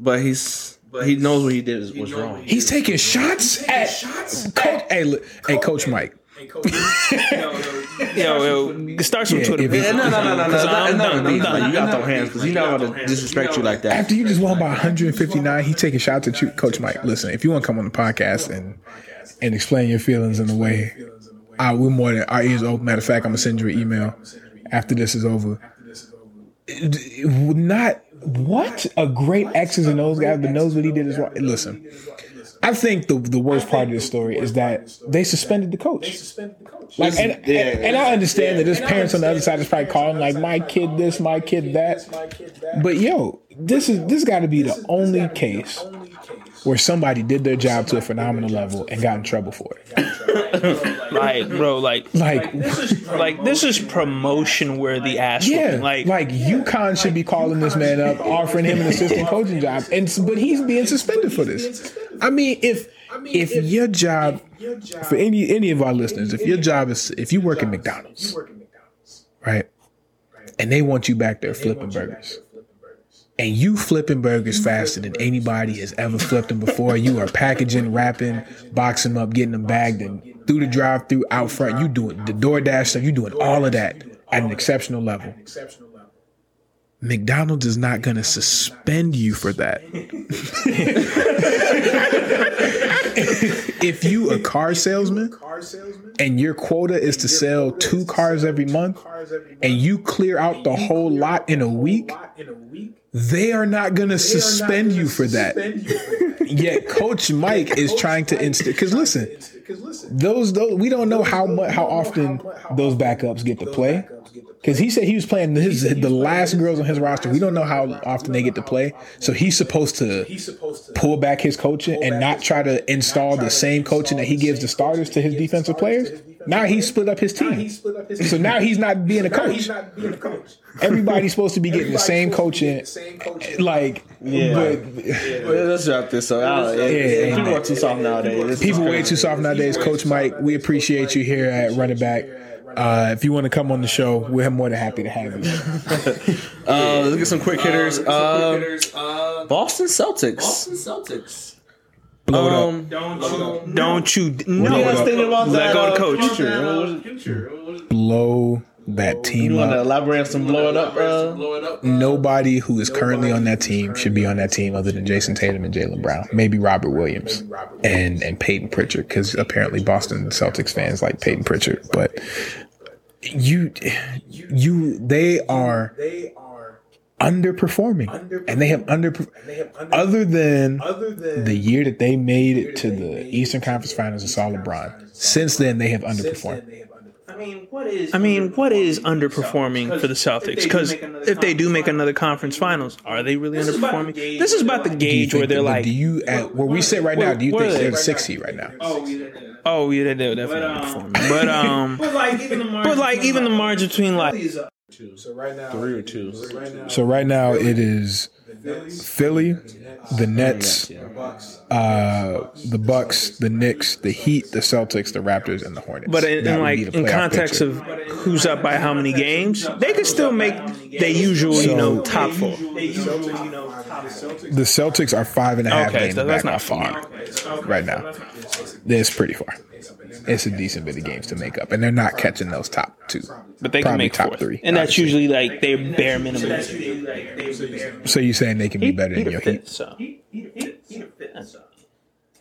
but he's he knows what he did is, was wrong. He's taking shots at coach. Hey, look, hey, Coach Mike. Yo, yo, start some Yeah, Twitter. Yeah, no, no, no, no, no, Because no, I'm no, done, no, I'm no. You got to throw hands because he's not going to disrespect you like that. After you just won by 159, he taking shots at you, Coach Mike. Listen, if you want to come on the podcast and and explain your feelings in a way, I we're more than our ears open. Matter of fact, I'm gonna send you an email after this is over. It- it would Not what a great X's and O's guy, but knows what he did is wrong. Listen, I think the the worst part of this story is that they suspended the coach. Like, and, and, and I understand that his parents on the other side is probably calling like my kid this, my kid that. But yo, this is this got to be the only case where somebody did their job to a phenomenal level and got in trouble for it. Like, bro, like, Like, like this is promotion worthy ass. yeah, like, like UConn should be calling this man up, offering him an assistant coaching job, and but he's being suspended for this. I mean, if if your job for any any of our listeners, if your job is if you work at McDonald's, right, and they want you back there flipping burgers. And you flipping burgers faster than anybody has ever flipped them before. You are packaging, wrapping, boxing them up, getting them bagged, and through the drive-through out front. You doing the DoorDash stuff. You doing all of that at an exceptional level. McDonald's is not going to suspend you for that. if you a car salesman and your quota is to sell two cars every month and you clear out the whole lot in a week, they are not going to suspend you for that. Yet Coach Mike is trying to inst because listen, those those we don't know how much how often those backups get to play. Because he said he was playing his the last girls on his roster. We don't know how often they get to play. So he's supposed to pull back his coaching and not try to install the same coaching that he gives the starters to his defensive players. Now he's split up his team. So now he's not being a coach. Everybody's supposed to be getting the same coaching. Like, but Well, let's wrap this up. I don't- Yeah, people yeah. are too soft nowadays. People way too soft nowadays. Coach Mike, we appreciate you here at Running Back. Uh, if you want to come on the show, we're more than happy to have you. Uh, let's get some quick hitters. Uh, Boston Celtics. Boston Celtics. Blow it up. Um, don't you? what do No, you guys think about Let that? go uh, to coach. future? What was it? Blow that team You team want to elaborate on some blow it up, bro? Blow it up. Nobody who is currently on that team should be on that team other than Jayson Tatum and Jaylen Brown. Maybe Robert Williams and and Peyton Pritchard because apparently Boston Celtics fans like Peyton Pritchard. But you, you, they are underperforming, and they have under other than other than the year that they made it to the Eastern Conference Finals and saw LeBron. Since then, they have underperformed. I mean, what is? I mean, what is underperforming for the Celtics? Because if they do make another conference finals, are they really underperforming? This is about the Do gauge where they're that- like, do you at where we sit right now? Do you think they're are the they? sixth seed right now? Oh, yeah. oh yeah, they're definitely But, um, underperforming. But um, But like even the margin. but like even the margin between like is up. Three or two. So right now it is Philly, the Nets, uh, the Bucks, the Knicks, the Heat, the Celtics, the Raptors, and the Hornets. But in, in like in context picture. of who's up by how many games, they could still make their usual, you know, top four. They usually, you know, top four. the Celtics are five and a half Okay, games so back that's not by far right now. It's pretty far. It's a decent bit of games to make up, and they're not catching those top two. But they can Probably make top fourth. three, and that's usually like their bare minimum. So you're saying they can be better He than your the Heat? fifth, so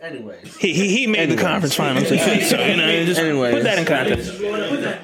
Anyways. he he, he made the conference finals. So you know, just Anyways. put that in context.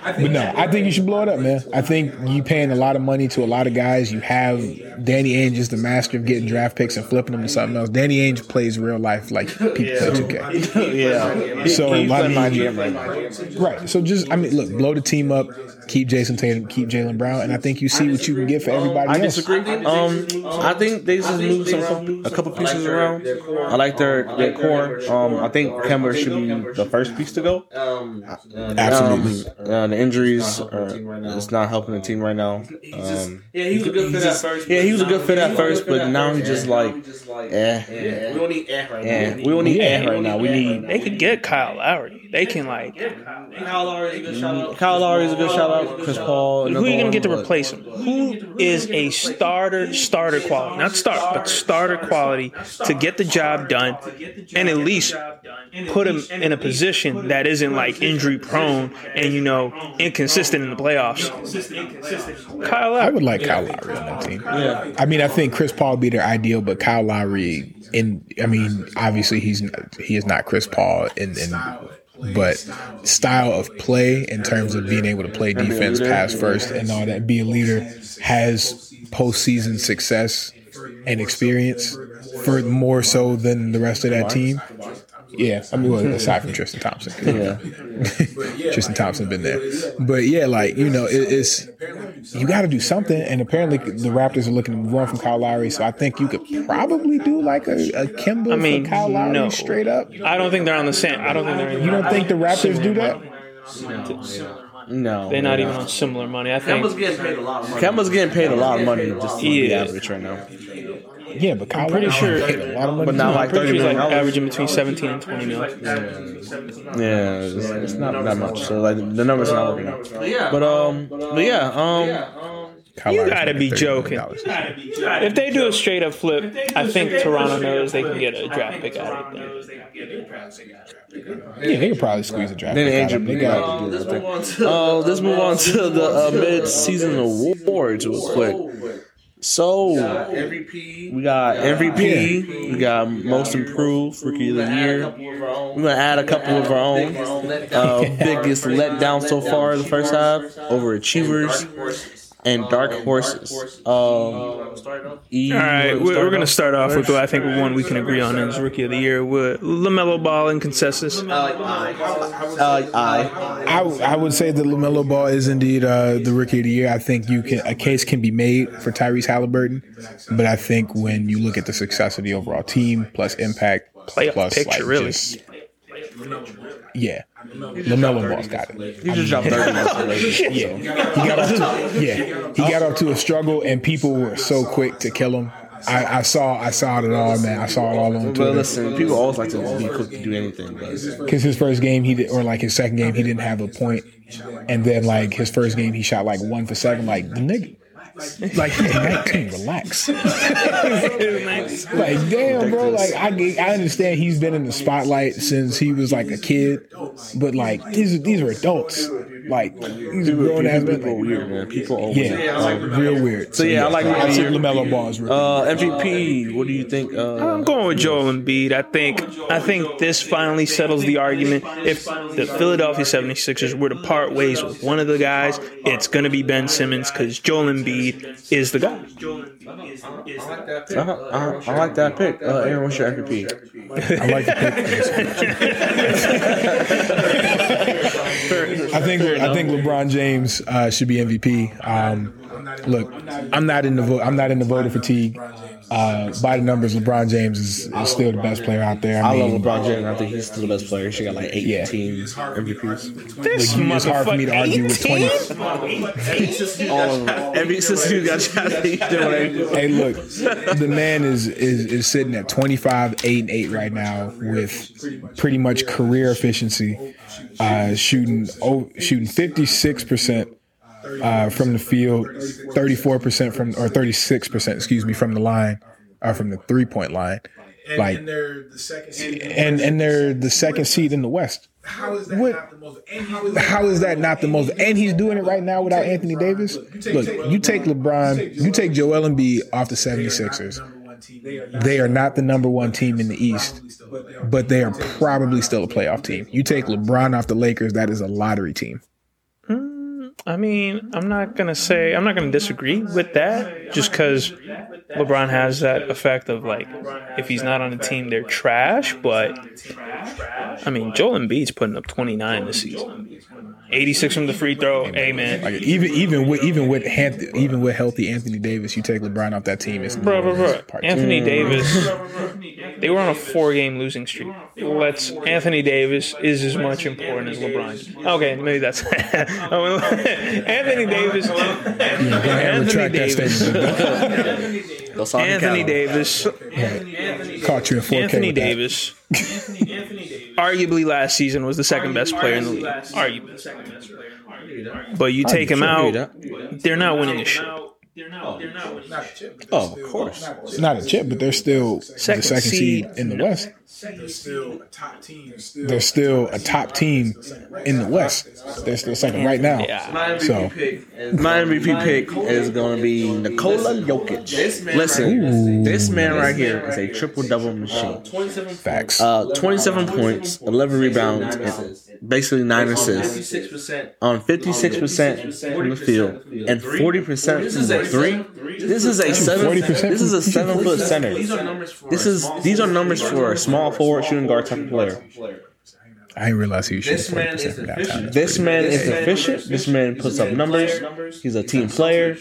But no, I think you should blow it up, man. I think you paying a lot of money to a lot of guys. You have Danny Ainge is the master of getting draft picks and flipping them to something else. Danny Ainge plays real life like people play 2K. yeah. So He's I playing my mean, GM right now. right. So just I mean, look, blow the team up, keep Jayson Tatum, keep Jaylen Brown, and I think you see what you can get for everybody I else. disagree. Um, I think they just moved some a couple pieces around. I like their their core. Um, I think Kemba should be the first piece to go. Um, Absolutely. Um, uh, the injuries are it's not helping the team right now. Um, yeah, he was a good fit at first. yeah, he was a good fit at first, but now he's just like, eh, Yeah, we don't need eh right now. We don't need Yeah. eh right now. We need They could get Kyle Lowry. They can like. Kyle Lowry is a good shout out. Kyle Lowry is a good shout out. Chris Paul. Who are you gonna get to replace him? Who is a starter, starter quality, not start, but starter quality to get the job done, and at least put him in a position that isn't like injury prone and you know inconsistent in the playoffs. Kyle Lowry. I would like Kyle Lowry on that team. Yeah. I mean, I think Chris Paul would be their ideal, but Kyle Lowry, in I mean, obviously he's he is not Chris Paul in, in but style of play in terms of being able to play defense, pass first, and all that, be a leader, has postseason success and experience for more so than the rest of that team. Yeah, I mean, well, aside from Tristan Thompson, Yeah. Tristan Thompson been there, but yeah, like you know, it, it's you got to do something. And apparently, the Raptors are looking to move on from Kyle Lowry, so I think you could probably do like a, a Kemba I mean, for Kyle Lowry no. straight up. I don't think they're on the same. I don't think they're. You don't think the Raptors do that? No. They're not even on similar money. I Kemba's think. getting paid a lot of money. Kemba's getting paid a lot of money just to He be is. average right now. Yeah, but Kyle I'm pretty sure- paid a lot of money. But not too. like Pretty thirty sure he's million like averaging between 17 and 20 mil. Yeah, it's, it's not that much. So like the numbers are not working out. But yeah. But um, but yeah, um, Kyle You Lowry's gotta be $30 joking. If they do a straight up flip, I think Toronto knows they can get a draft pick out of it. Yeah, they could probably squeeze a draft. then pick out Andrew of him. They Bede got- got to do let's that move thing. on to Uh, let's move on to the uh, mid-season awards real quick. So MVP. we got MVP, we got most improved rookie of the year. We're gonna add a couple of our own. Uh, biggest letdown so far in the first half, overachievers and dark horses. Um, E, All right, we're, we're going to start off with what I think one we can agree on is rookie of the year with Lamelo Ball and consensus. Uh, I. I, w- I would say that Lamelo Ball is indeed uh, the rookie of the year. I think you can a case can be made for Tyrese Halliburton, but I think when you look at the success of the overall team plus impact, Playoff plus picture, really. just- yeah, Lamelo Ball's got it. He just dropped 30 yesterday. Yeah, he got off to yeah he got off to a struggle, and people were so quick to kill him. I, I saw I saw it all, man. I saw it all on But Twitter. listen, people always like to be quick to do anything. But Because his first game, he did, or like his second game, he didn't have a point, and then like his first game, he shot like one for seven. Like the nigga, like he's 19. Relax. like damn, bro. Like I get- I understand he's been in the spotlight since he was like a kid, but like these these are adults. Like these are grown ass men. people are weird, man. People always. yeah, like real weird. So yeah, I like I rookie took. Lamelo Ball's rookie. Uh, MVP. What do you think? Uh, I'm going with Joel Embiid. I think I think this finally settles the argument. If the Philadelphia 76ers were to part ways with one of the guys, it's going to be Ben Simmons because Joel Embiid is the guy. I like that pick. Uh, Aaron, what's your MVP? I like the pick. I think I think LeBron James uh, should be MVP. Um, look, I'm not in the vote. I'm not in the voter fatigue. Uh, by the numbers, LeBron James is, is still the best player out there. I, I mean, love LeBron James. I think he's still the best player. He should got like 18 Yeah. MVPs. This Like, it's hard for me to argue with 20. All of them. Every since he got shot, he's doing everything. Hey, look, the man is, is is sitting at 25, 8, and 8 right now with pretty much career efficiency, uh, shooting oh, shooting 56% uh, from the field, 34% from, or 36%, excuse me, from the line, or from the three point line. Like, and they're the second seed. and, and they're the second seed in the West. How is that What- not the most? And how is that, How is that not the most? And he's doing it right now without Anthony Davis. Look, you take LeBron, you take Joel Embiid off the 76ers. They are not the number one team in the East, but they are probably still a playoff team. You take LeBron off the Lakers, that is a lottery team. I mean, I'm not gonna say I'm not gonna disagree with that, just because LeBron has that effect of like, if he's not on the team, they're trash. But I mean, Joel Embiid's putting up 29 this season, 86 from the free throw. Amen. Like even even with even with Han- even with healthy Anthony Davis, you take LeBron off that team. It's bro, bro, bro. part- Anthony Davis, they were on a four-game losing streak. Let's Anthony Davis is as much important as LeBron. Okay, maybe that's Anthony Davis. Go ahead Anthony Davis. statement. Go Sonic Anthony Davis. Caught you in 4K. Anthony. Davis. arguably last season was the second best player in the league. Arguably. But you take him out, they're not winning the shit. Oh, of course. It's not a chip, but they're still Second the second seed, seed. in the West. They're still a top team. They're still a top team in the West. They're still second right now. Yeah. So- My MVP pick is going to be Nikola Jokic. Listen, this man right here is a triple double machine. Facts. Uh, 27 points, 11 rebounds, and basically 9 assists on 56% from the field and 40% from the three. This is a seven. This is a seven foot center. These are numbers for This is these are numbers for a small forward shooting guard type of player. I didn't realize he was shooting This forty man is percent from downtown. efficient. This man is efficient. This man puts up numbers. He's a team player.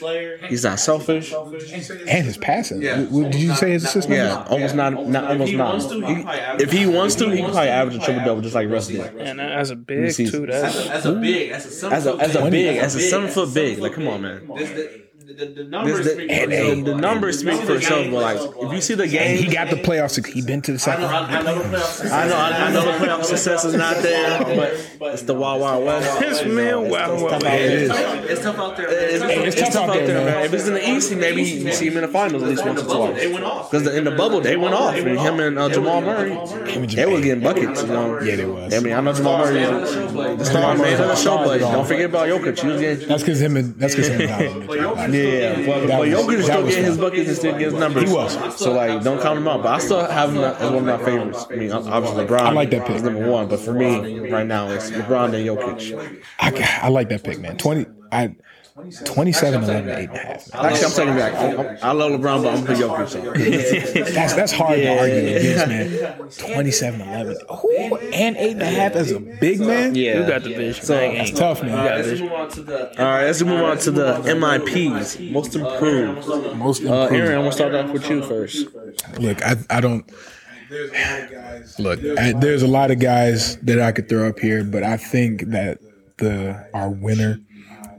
He's not selfish. And his passing. What- what did you say his assist Yeah, numbers? almost not, not almost not. He- If he wants to, he can probably average a triple double just like Russ did. And as a big season. too, that's As a big, as a seven As a foot as a big, big, as a seven foot big, like come on, man. This, the, the, the numbers the, speak the, for themselves. the numbers speak for itself, but like if you see the game, he got the playoffs. He been to the I second. know, I, I know the playoffs. I know, I, I know the playoff success is not there, but it's the Wild Wild West. This man, wow, wow, tough wow. out It there. is. It's tough out there. It's, tough, out there, man. If it's in the East, maybe you see him in the finals at least once or twice. They went off. Because in the bubble, they went off. And him and uh, Jamal Murray, they was getting buckets. You know? Yeah, they was. I mean, I know Jamal Murray is the star man of the show, but don't forget about Jokic. He was getting, That's because him and that's because him and yeah, but, but Jokic was still getting his buckets and still getting his numbers. He was. So like, don't count him out. But I still have him as one of my favorites. I mean, obviously LeBron. I like that pick. number one, but for me right now, it's LeBron and Jokic. I, I like that pick, man. Twenty. I. 27, 11, 8 and a half. Man. Actually, I'm taking it back. I'm, I'm, love LeBron, but I'm put Jokic. So. That's that's hard to argue against, man. 27, 11. Ooh, and 8 and a half as a big man? Yeah. You got the vision. So- I ain't- That's tough, man. Let's move on to the. All right, let's move on to the MIPs, most improved. Most Uh, improved. Aaron, I'm gonna start off with you first. Look, I, I don't. There's a lot of guys. Look, I, there's a lot of guys that I could throw up here, but I think that the our winner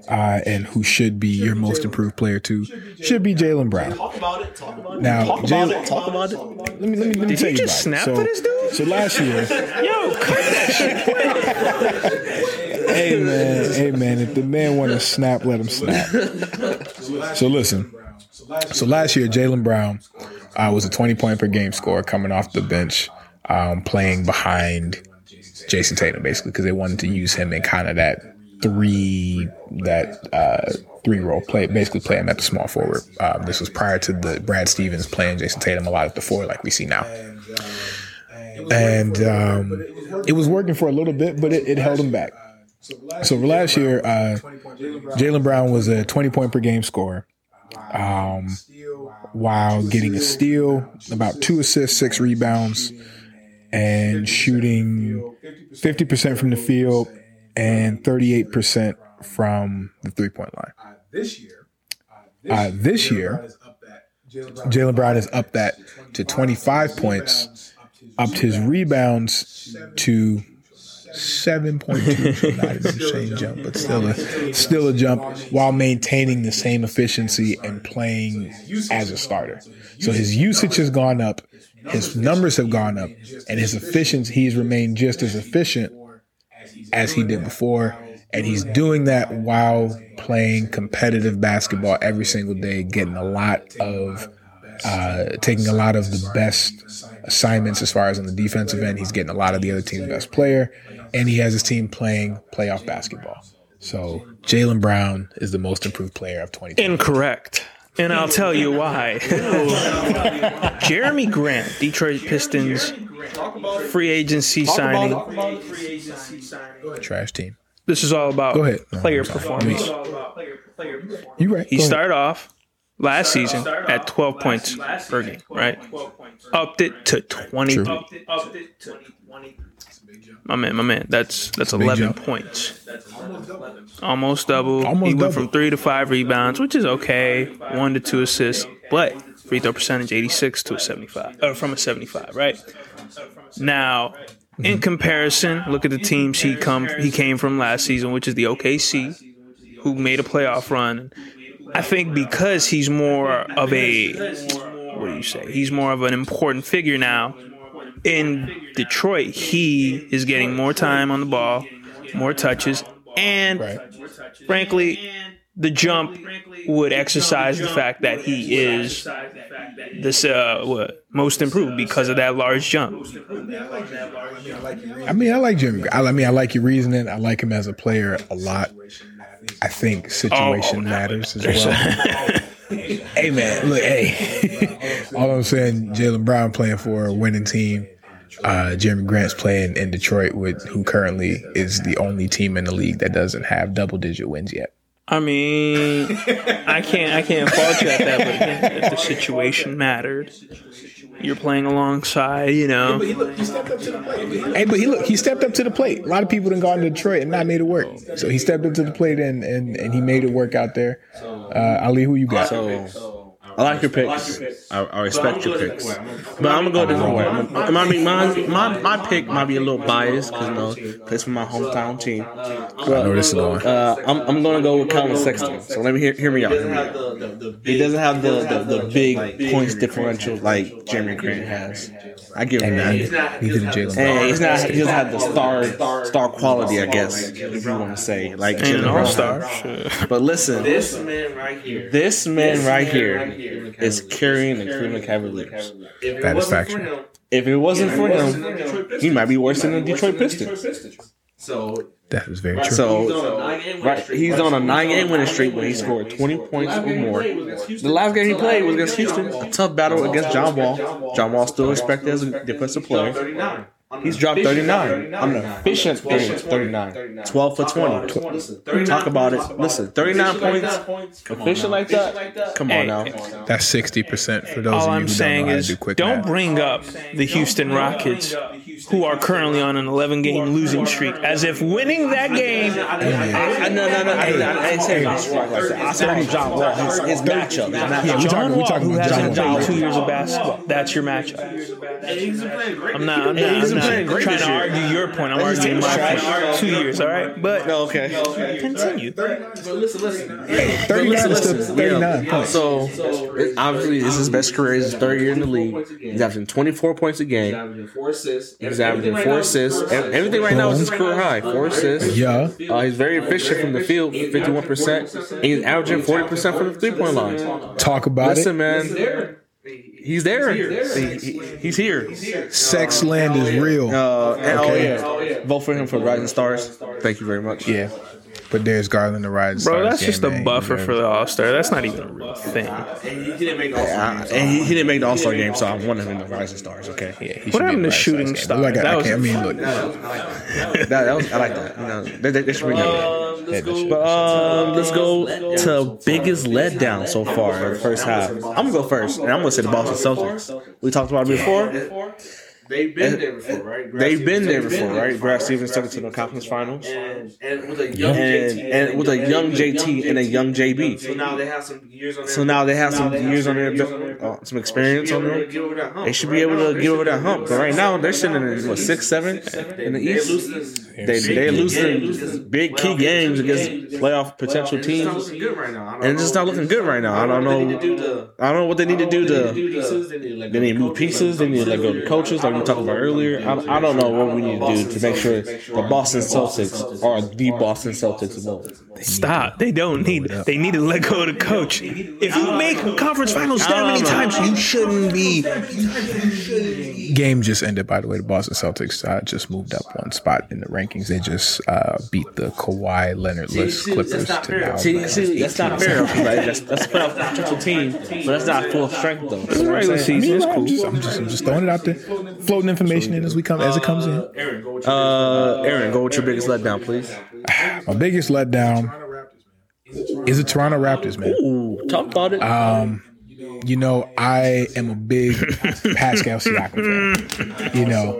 uh, and who should be your most improved player too should be Jaylen Brown. Talk about it. Talk about it. Now, Talk about Jaylen, it. Talk about it. let me let me let me Did tell he you just about it. snap so, to this dude? So last year, Yo, cut that shit. hey man, hey man, if the man want to snap, let him snap. So listen, so last year Jaylen Brown uh, was a 20 point per game scorer coming off the bench, um, playing behind Jayson Tatum basically because they wanted to use him in kind of that three that uh, three role play, basically play him at the small forward. Um, this was prior to the Brad Stevens playing Jayson Tatum a lot at the four like we see now. And um, it was working for a little bit, but it, it held him back. So last year, uh, Jaylen Brown was a 20 point per game scorer, um, while getting a steal, about two assists, six rebounds, and shooting 50% from the field and 38% from the three point line. This year, Uh, this year, Jaylen Brown has up that to 25 points, upped his rebounds to 7.2. Not an insane jump, but still a, still a jump while maintaining the same efficiency and playing as a starter. So his usage has gone up, his numbers have gone up, and his efficiency, he's remained just as efficient as he did before. And he's doing that while playing competitive basketball every single day, getting a lot of, uh, taking a lot of the best assignments as far as on the defensive end. He's getting a lot of the other team's best player, and he has his team playing playoff basketball. So Jaylen Brown is the most improved player of 2020. Incorrect. And I'll tell you why. Jerami Grant, Detroit Pistons free agency signing. Trash team. This is all about Go ahead. No, player performance. You right. He started off last season at 12 points per game, right? Upped it to 20. True. My man, my man, that's that's 11 jump. points. Almost double. Almost he went double. from three to five rebounds, which is okay. One to two assists, but free throw percentage 86 to a 75, or from a 75, right? Now, in comparison, look at the teams he come he came from last season, which is the OKC, who made a playoff run. I think because he's more of a what do you say? He's more of an important figure now. in Detroit, he is getting more time on the ball, more touches, and Right. frankly, the jump would exercise the fact that he is this uh what, most improved because of that large jump. I mean, I like Jimmy. I, I mean, I like your reasoning. I like him as a player a lot. I think situation Oh, matters as well. hey man, look, hey. All I'm saying, Jaylen Brown playing for a winning team. Uh, Jerami Grant's playing in Detroit, with who currently is the only team in the league that doesn't have double digit wins yet. I mean, I can't I can't fault you at that, but if the situation mattered, you're playing alongside, you know. Hey, but he look, he stepped up to the plate. A lot of people done gone to Detroit and not made it work. So he stepped up to the plate and and, and he made it work out there. Uh, Ali, who you got? So I like your picks. I, I respect your picks, but I'm gonna go a different way. I'm gonna, I mean, my, my my pick might be a little biased because you know it's for my hometown team. I know where this is going. Uh, I'm, I'm gonna go with Collin Sexton. So let me hear, hear me out. Hear me out. He doesn't have the, the, the big points differential like Jerami Grant has. I give him that. Neither did Jaylen Brown. And he's not. He doesn't have the star star quality, I guess, if you want to say like Jaylen an Brown. all star. But listen, This man right here. this man right here is carrying the Cleveland Cavaliers. That is factual. If it wasn't for him, he might be worse than the Detroit Pistons. So That is very true. So, right, he's on a nine-game winning streak where he scored 20 points or more. The last game he played was against Houston, a tough battle against John Wall. John Wall still respected as a defensive player. He's dropped 39. I'm an efficient 30, 39. 12 for 20. Talk about it. Listen, 39 points, efficient like that. Come on Hey, now. That's sixty percent for those All of you I'm who saying don't know how is, to do quick don't math. bring up the Houston Rockets, who are currently on an 11 game losing streak, as if winning that game. I, no, no, no. I, I, I ain't saying he's strong like that. I said John Wall, his, his matchup. Yeah, we John Wall, who hasn't John played two years of basketball, that's your matchup. I'm not. I'm not. I'm been playing not great trying to argue your point. I'm arguing my point. Two years, all right. But oh, Okay. continue. listen, listen. Thirty-nine thirty-nine points. So obviously, this is his best career. His third year in the league. He's averaging 24 points a game. averaging four assists. He's averaging four assists. Ev- Everything right now is his career high. Four assists. Yeah. Uh, he's very efficient from the field, 51%. And he's averaging 40% from the three point line. Talk about Listen, it. man. He's there. He- he- he's here. Sex land is real. Uh, Okay. Oh, yeah. Vote for him for Rising Stars. Thank you very much. yeah. But there's Garland the ride. Bro, that's just a buffer for the All Star. That's not even a real thing. And he didn't make all and he, he didn't make the All Star game, so I wanted him in the Rising Stars. Okay. Yeah, What happened to shooting star? Like, I, That I, was- I mean, look. That, that was, I like that. You know, they, they, they should bring that back. Um, let's go. But um, let's go to biggest letdown so far in the first half. I'm gonna go first, and I'm gonna say the Boston Celtics. We talked about it before. They've been there before, right? Brad They've been there before, right? Brad Stevens took it to the conference finals, And, and with a young and JT and with a young JT and a young So JB. now they have some years on their So now they have some years on their uh, some experience on them. Give over that hump, They should be able to get over that hump. But right now they're sitting in what six, seven in the East. They they're losing big key games against playoff potential teams, looking good right now. I don't and it's just not looking good right now. I don't what they need to know. I don't know what they need to do They need to. pieces, they need to let go of move coaches, pieces. They need to let go of the coaches, like we talked about earlier. I, I don't know what we need to do to make sure the Boston Celtics are the Boston Celtics of. Stop. They don't need. They need to let go of the coach. If you make conference finals that many no, no. times, you shouldn't be. Game just ended, by the way. The Boston Celtics uh, just moved up one spot in the rankings. They just uh, beat the Kawhi Leonard-less Clippers that's not to fair. now. See, see, that's not fair, right? That's that's a playoff potential team, but that's not full strength though. That's what I'm Regular season is I'm cool. just, I'm just, I'm just throwing it out there, floating information in as we come as it comes in. Aaron, go with your Uh, Aaron, go with your biggest letdown, please. My biggest letdown is the Toronto Raptors, man. Ooh, talk about it. You know, I am a big Pascal Siakam fan. You know,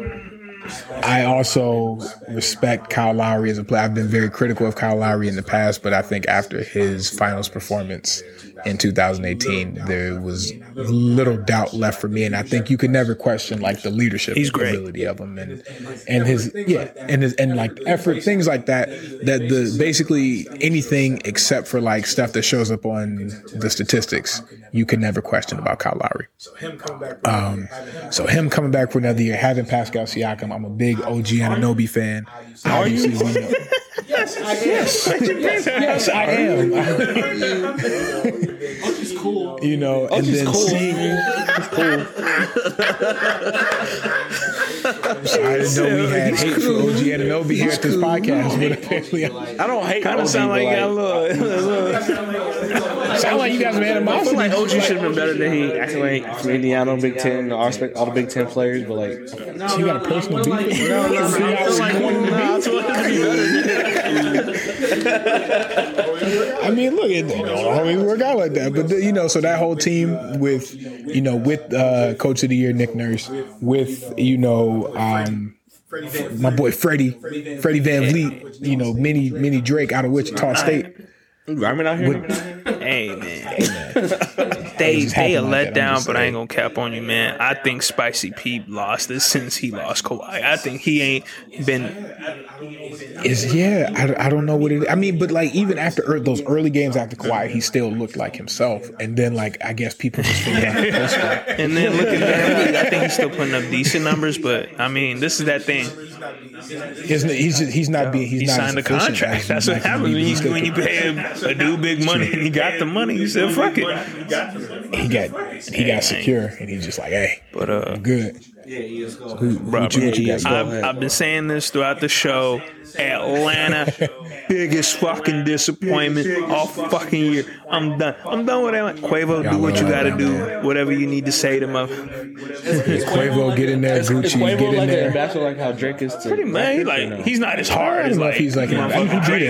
I also respect Kyle Lowry as a player. I've been very critical of Kyle Lowry in the past, but I think after his finals performance in 2018, there was little doubt left for me, and I think you can never question like the leadership He's great. ability of him and and his yeah and his and like effort things like that. That the basically anything except for like stuff that shows up on the statistics, you can never question about Kyle Lowry. So him coming back. Um, so him coming back for another year, having Pascal Siakam, I'm a big OG Anunoby fan. Obviously, we know. yes, I am. Yes, I am. It's cool. you know, oh, and then cool. seeing. I didn't know we had hate for OG Anunoby here at this podcast, but apparently, I don't hate Kind of OG, sound like but, you got a little. sound like you guys have I feel like OG should have been better than he acting like from Indiana, Big Ten, all, respect, all the Big Ten players, but like So you got a personal beef? I mean, look, it don't always work out like that. But you know, so that whole team with, you know, with uh, Coach of the Year Nick Nurse, with you know, um, my boy Freddie, Freddie VanVleet, you know, mini mini Drake out of Wichita State. Rhyming out here. Hey man, they they a like letdown, but I ain't gonna cap on you, man. I think Spicy Pete lost this since he lost Kawhi. I think he ain't been. Is yeah, I, I don't know what it. I mean, but like even after ear- those early games after Kawhi, he still looked like himself. And then like I guess people just figured out the. And then look at Van I think he's still putting up decent numbers, but I mean, this is that thing. He's, he's just he's not being he's He not signed a contract. That's what like him to happens when you when you pay a, a dude big money and he got the money. He said, "Fuck it." He got he got secure and he's just like, hey, But uh, I'm good. Who, Bro, what you, what you yeah, got? Go I've, ahead. I've been saying this throughout the show. Atlanta, biggest fucking disappointment all fucking year. I'm done. I'm done with Atlanta. Quavo, do what you gotta do. Whatever you need to say to my. Quavo get in there. Gucci Quavo get in like there. ambassador like how Drake is to Pretty man, like he's not as hard as like. he's like, I mean, he be.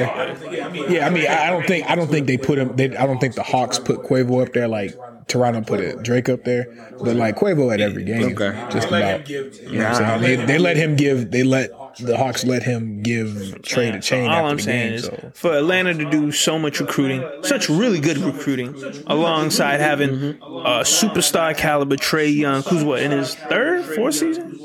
Yeah, I mean, I I don't think I don't think they put him. They, I don't think the Hawks put Quavo up there like Toronto put it Drake up there, but like Quavo at every game, Okay. just Let about. give. You know what I'm saying? They, they let him give. They let the Hawks let him give trade a chain All after I'm the saying game. is So for Atlanta to do so much recruiting, such really good recruiting, alongside having a superstar caliber Trae Young, who's what in his third, fourth season,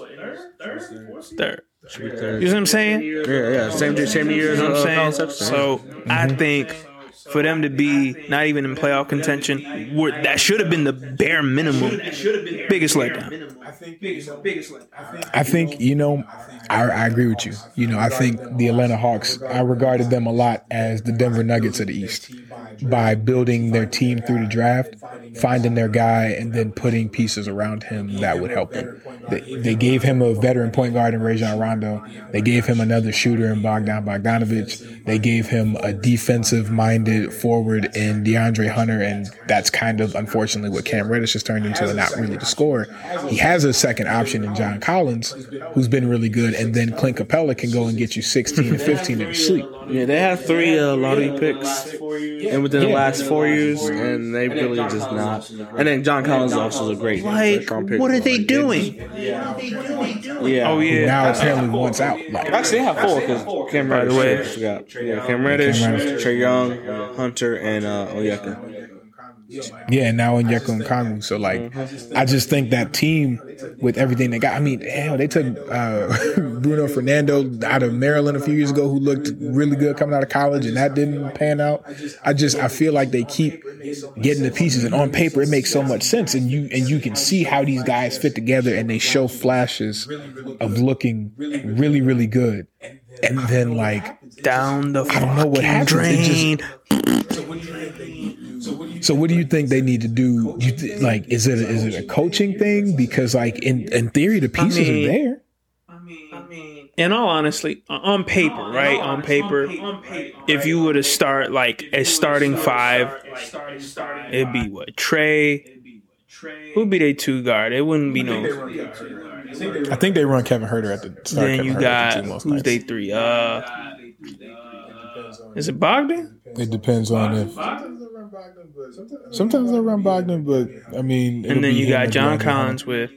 third. You know what I'm saying? Yeah, yeah. Same same year as You know what uh, I'm saying? So I think for them to be not even in playoff contention, were- that should have been the bare minimum. Biggest letdown. I think biggest, biggest. I. I think you know, I, I agree with you. You know, I think the Atlanta Hawks. I regarded them a lot as the Denver Nuggets of the East by building their team through the draft, finding their guy, and then putting pieces around him that would help him. They, they gave him a veteran point guard in Rajon Rondo. They gave him another shooter in Bogdan Bogdanovich. They gave him a defensive-minded forward in DeAndre Hunter, and that's kind of unfortunately what Cam Reddish has turned into, and not really the score. He has a second option in John Collins, who's been really good, and then Clint Capela can go and get you 16 and 15 in sleep. Yeah, they have three uh, lottery picks, and within the Yeah. last four years, and they really just not. And then John Collins also is a great Like, first round pick. what are they Like, doing? Yeah. Oh yeah. Now apparently wants out. Like, Actually, they have four because Cam By the Reddish. way- yeah, Cam Reddish, Reddish. Trae Young, Hunter, and uh, Onyeka. Yeah, now in Yeko and Kongu. So like, I just think that team with everything they got. I mean, hell, they took uh, Bruno Fernando out of Maryland a few years ago, who looked really good coming out of college, and that didn't pan out. I just I feel like they keep getting the pieces, and on paper it makes so much sense, and you and you can see how these guys fit together, and they show flashes of looking really really good, and then like Down the I don't know what fucking happens. It just- drain. So what do you think they need to do? You th- like is it is it a coaching thing? Because like in in theory the pieces I mean- are there. I mean, I mean, in all honestly, on paper, right? On paper, on paper, if you were to start like a starting five, it'd be what Trae. Who'd be their two guard? It wouldn't be no. I think they run Kevin Huerter at the start. Then Kevin you got the two most who's nights. they three? Uh, is it Bogdan? It depends on if. Sometimes I run Bogdan, but I mean, And then you got John DeAndre Collins with.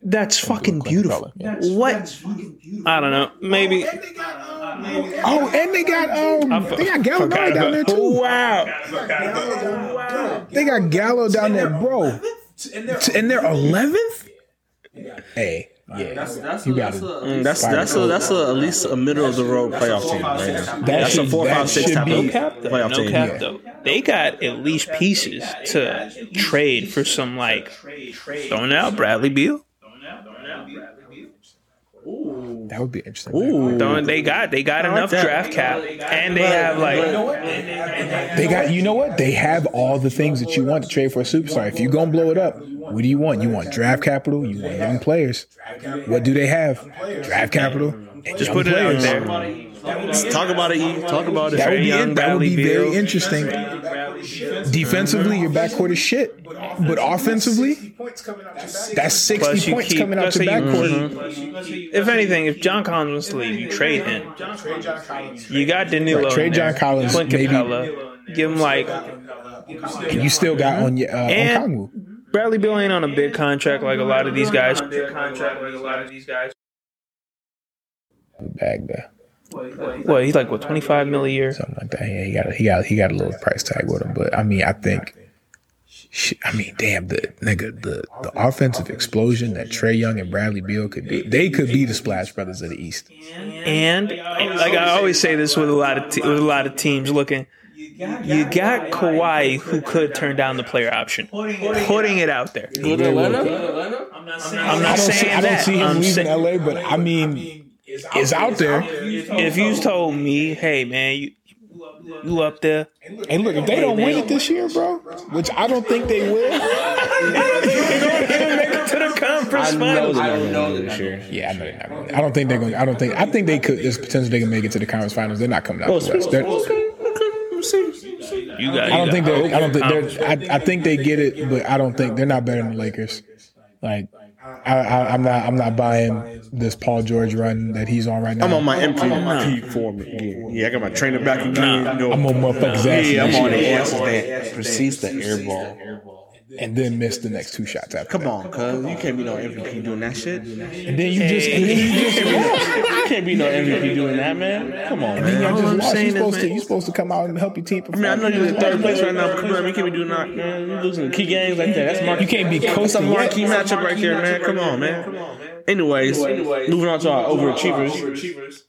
That's fucking Clint beautiful. Capela, yeah. What? I don't know. Maybe Oh, and they got um, they got Gallinari down there too. Wow. They got Gallo down there, bro. And they're eleventh. Hey, yeah, That's you a, got that's, a, it. mm, that's that's a that's a, at least a middle of the road playoff team. Right there. That's a should- four, that five, six should type of No cap though. playoff No team. cap though. They got at least pieces to trade for some like throwing out Bradley Beal. That would be interesting. Ooh, Throwing, they got they got I like enough that. draft cap, and they have like They got you know what? They have all the things that you want to trade for a superstar. If you're gonna blow it up, what do you want? You want draft capital, you want young players. What do they have? Draft capital. and just put it out players. there. Talk about it. E. Talk about it. That would be Young. That would be very Beal. interesting. Defensively, your backcourt is shit, but offensively, that's sixty points coming out let's your say you- backcourt. If anything, if John Collins wants to leave, you trade him. You got Danilo. Right, trade John Collins, Clint maybe- Capela. Give him like And you still got on your uh, And- Okongwu. Bradley Beal ain't on a big contract like a lot of these guys. Big contract like a lot of these guys. bag there, What he's like what twenty five mil a year. something like that. Yeah, he got a, he got he got a little price tag with him, but I mean, I think. I mean, damn, the nigga, the, the offensive explosion that Trae Young and Bradley Beal could be, they could be the Splash Brothers of the East. And like I always say this with a lot of te- with a lot of teams looking. You got Kawhi who could turn down the player option. Putting it out there. Good Atlanta. I'm I not don't see, saying I don't see him I'm leaving saying- LA, but I mean, it's out there. if you told me, hey man, you you up there, Hey, look, if they don't win it this year, bro, which I don't think they will. They're going to make it to the conference I know they're not going to this year. Yeah, I know they're not. Gonna, I don't think they're going. I don't think. I think they could. There's potential they can make it to the conference finals. They're not coming out oh, the West. They're, You got. I don't think they're. I don't think they're. I, I think they get it, but I don't think they're not better than the Lakers. Like, I, I, I'm not. I'm not buying this Paul George run that he's on right now. I'm on my MVP form again. Yeah, I got my trainer back again. You know, I'm on motherfuckers' ass. yeah, I'm on the ass that precedes the air ball. And then miss the next two shots after. Come that. on, cuz you can't be no MVP doing that shit. And then you just. And then you just. lost. can't be no MVP doing that, man. Come on, man. Y'all just I'm lost. saying You is, supposed to. You supposed to come out and help your team. I mean, I know you're in third place right now, but come on, you can't be doing that, man. You losing key games like that. That's marquee. You can't be That's a coasting yet. marquee matchup right there, man. Come on, man. Come on, man. Anyways, moving on to our overachievers.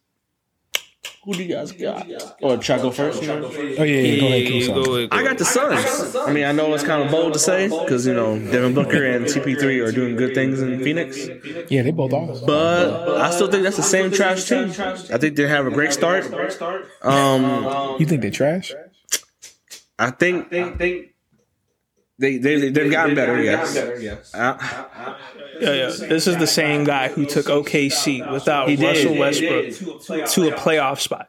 Who do you guys got? Or try to go first? You know? Oh yeah, yeah. Go ahead. Keep Go go I got the Suns. I mean, I know it's kind of bold to say because you know Devin Booker and CP3 are doing good things in Phoenix, Yeah, they both are. but I still think that's the same trash team. I think they have a great start. Um, You think they trash? I think they they they they've gotten better. Yes. Uh, Yeah, yeah. This is the same guy who took OKC without did. Russell He Westbrook to a playoff spot.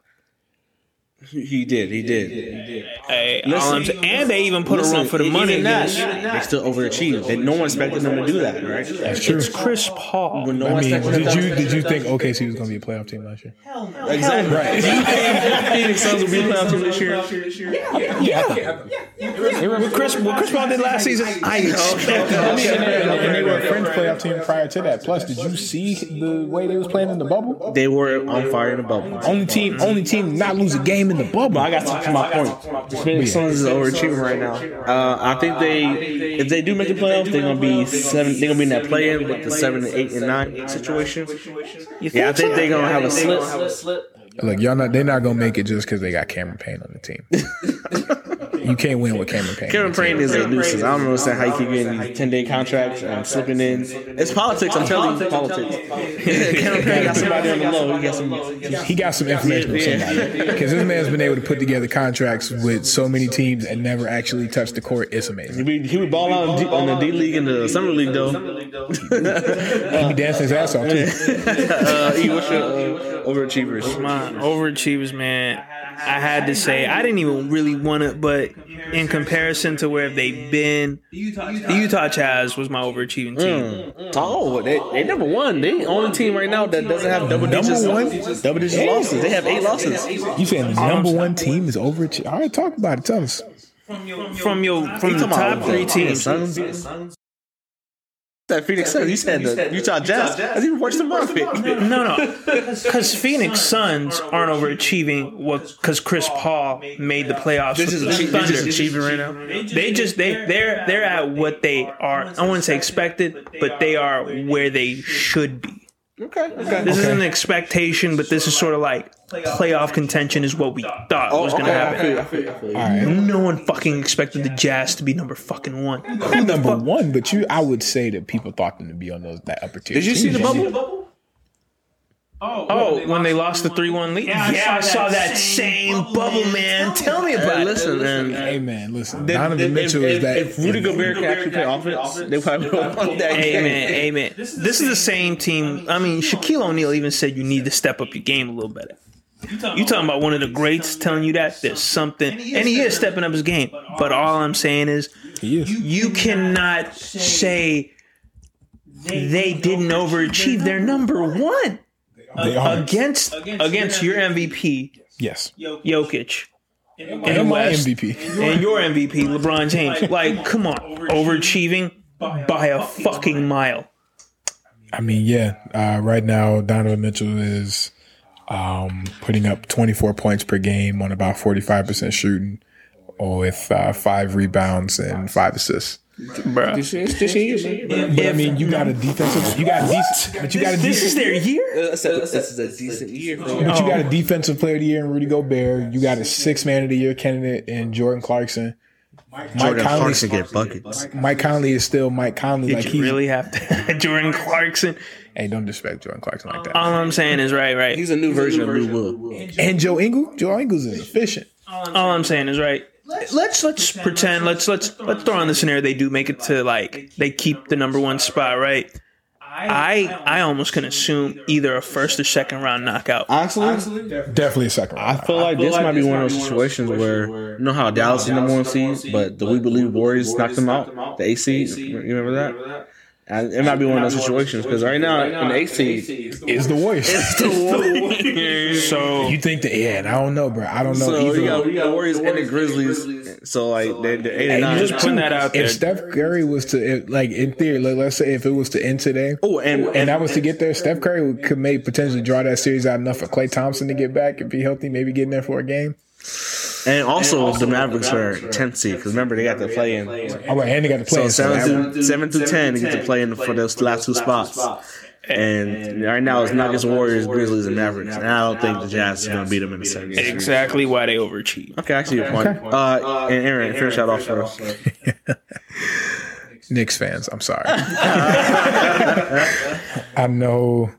He did. He did. Hey, Listen. all I'm saying- and they even put a run for the even money. that, against- they still overachieved. And no one expected them to do that, right? That's true. It's Chris Paul. When no I mean, did to you did you think OKC was going to be a playoff team last year? Exactly. Right. Did you think Phoenix Suns will be a playoff team this year? What Chris, what Chris Paul did last season, I expected I mean, that. and, they, and they were a fringe playoff team prior to that. Plus, did you see the way they was playing in the bubble? They were on fire in the bubble. Only team, only team not lose a game in the bubble. I got to my point. The Phoenix Suns is overachieving right now. Uh, I think they, if they do make the playoffs, they're gonna be seven. They're gonna be in that play-in with the seven, eight, and nine situation. Yeah, I think they're gonna have a slip. Look, y'all not they're not gonna make it just because they got Cameron Payne on the team. you can't win with Cameron Payne. Kevin Payne is a nuisance. I don't understand how you keep getting these ten day contracts and slipping in. It's politics. I'm telling you, politics. Kevin Payne got somebody on the low. He got some. He got some information from somebody because this man's been able to put together contracts with so many teams and never actually touched the court. It's He amazing. would, he would ball out in, D, in the D League and the Summer League though. He be dancing his ass off too. Uh, E, what's your uh, overachievers? My overachievers, man. I had to say, I didn't even really want it, but in comparison to where they've been, the Utah Jazz was my overachieving team. Mm, mm. Oh, they, they never won. They the only team right now that doesn't have double Number digits. one? double digits losses. They have eight losses. You saying the number one team is over? All right, talk about it. Tell us. From your from the top three teams, Suns. That Phoenix Suns. You said the Utah Jazz. That's even worse than my pick. No, no, because Phoenix Suns aren't overachieving. What? Because Chris Paul made the playoffs This is the achieve- they're Thunder. achieving right now. They just they they're they're at what they are. I wouldn't say expected, but they are where they should be. Okay. Okay. This isn't an expectation, but this is sort of like playoff contention is what we thought oh, was going to happen. I feel you, I feel you. All right. No one fucking expected the Jazz to be number fucking one. Who number one? But you, I would say that people thought them to be on those that upper tier. Did you see the teams. bubble? Oh, oh, when they lost the three one lead. Yeah, I saw that same bubble, man. Tell me about Hey, it. listen, man. Hey man, listen. If- Donovan if- Mitchell if, is that. If Rudy Gobert can actually play offense, they probably would have won that game. Amen, amen. This is the same team. I mean, Shaquille O'Neal even said you need to step up your game a little better. You talking about one of the greats telling you that there's something, and he is stepping up his game. But all I'm saying is, is. you cannot say they didn't overachieve. They're number one They are. against against your MVP Yes. Jokic And my West. MVP. and your MVP LeBron James. Like, come on, overachieving by a fucking mile. I mean, yeah. Uh, right now, Donovan Mitchell is um, putting up 24 points per game on about 45% shooting, with uh, five rebounds and five assists. Bruh. But I mean, you got a defensive. You got decent. But you got a This is their year. This is a decent year for But you oh. got a defensive player of the year in Rudy Gobert. You got a six man of the year candidate in Jordan Clarkson. Mike Jordan Conley. Clarkson get buckets. Mike Conley is still Mike Conley. Did like you he's, really have to? Jordan Clarkson. Hey, don't disrespect Jordan Clarkson like that. All I'm saying is right, right. He's a new version of Lou Will. and Joe Ingles. Joe Ingles is efficient. All I'm saying is right. Let's let's pretend. Let's let's let's throw on the scenario they do make it to like they keep the number one spot, right? I I almost can assume either a first or second round knockout. Honestly, Definitely a second. Round. I feel like this might be one of those situations where you know how Dallas is number one seed, but the We Believe Warriors knocked them out, the AC. You remember that? And it might be one of those situations because right now in the eight seed, Is the Warriors. So you think that? Yeah, and I don't know, bro. I don't know so either. we got we got Warriors and the Grizzlies. So like they they're eight and And nine. just putting that out there. If Steph Curry was to, if, like in theory, like, let's say if it was to end today, Oh, and and that was to get there, Steph Curry would, could may potentially draw that series out enough for Klay Thompson to get back and be healthy, maybe get in there for a game. And also the Mavericks are tenth seed because remember they got to play in. All right, and they got to play. So in seven Savannah. through seven through ten, they get to play in for those last two spots. And right now it's not just Warriors, Grizzlies, and Mavericks. And I don't think the Jazz is going to beat them in the second. exactly why they overachieve. Okay, I see your point. Uh, and Aaron, finish that off for us. Knicks fans, I'm sorry. I know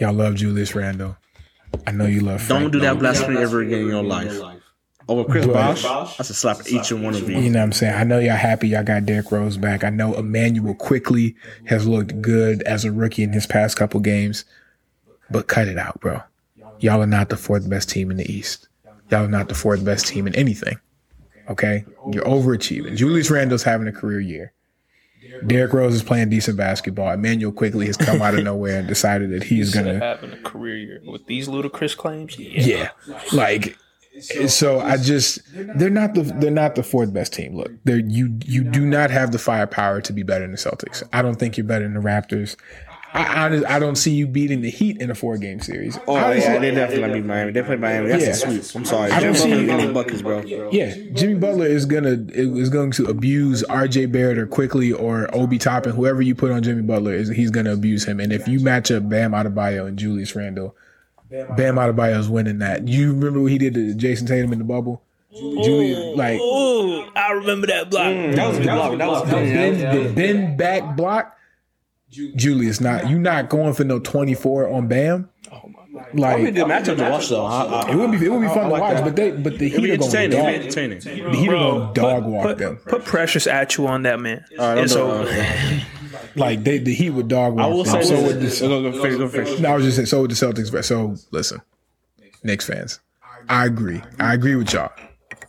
y'all love Julius Randle. I know you love. Frank Don't do that blasphemy ever again in your life. Over Chris Bosh, that's a slap at each and one of You you. know what I'm saying? I know y'all happy y'all got Derrick Rose back. I know Immanuel Quickley has looked good as a rookie in his past couple games. But cut it out, bro. Y'all are not the fourth best team in the East. Y'all are not the fourth best team in anything. Okay? You're overachieving. Julius Randle's having a career year. Derrick Rose is playing decent basketball. Immanuel Quickley has come out of nowhere and decided that he is gonna Having a career year with these ludicrous claims, yeah. yeah. Like so I just they're not the they're not the fourth best team. Look, they're you you do not have the firepower to be better than the Celtics. I don't think you're better than the Raptors. I honest, I don't see you beating the Heat in a four game series. Oh Honestly, yeah, they definitely beat Miami. They played Miami. That's Yeah. a sweep. I'm sorry. I don't Jimmy see- Butler getting buckets, bro. Yeah, Jimmy Butler is gonna is going to abuse R.J. Barrett or Quickley or Obi Toppin, whoever you put on Jimmy Butler is he's gonna abuse him. And if you match up Bam Adebayo and Julius Randle, Bam Adebayo is winning that. You remember what he did to Jayson Tatum in the bubble? Julius like Oh, I remember that block. Mm. That was a good block. That was the bend, the bend back block. Julius, not you not going for no twenty four on Bam. Oh, Probably a Like good matchup to watch though. I, I, it would be it would be fun to watch, but they but the it'll Heat are entertaining. It'll be going entertaining. the Heat are going dog walk Put, them. put precious at you on that man. All right, I'm it's done. over. Like they the Heat would dog walk I will them. say So this. would the Go, go, finish, go finish. No, I was just saying, so with the Celtics. So listen, Knicks fans, I agree. I agree with y'all.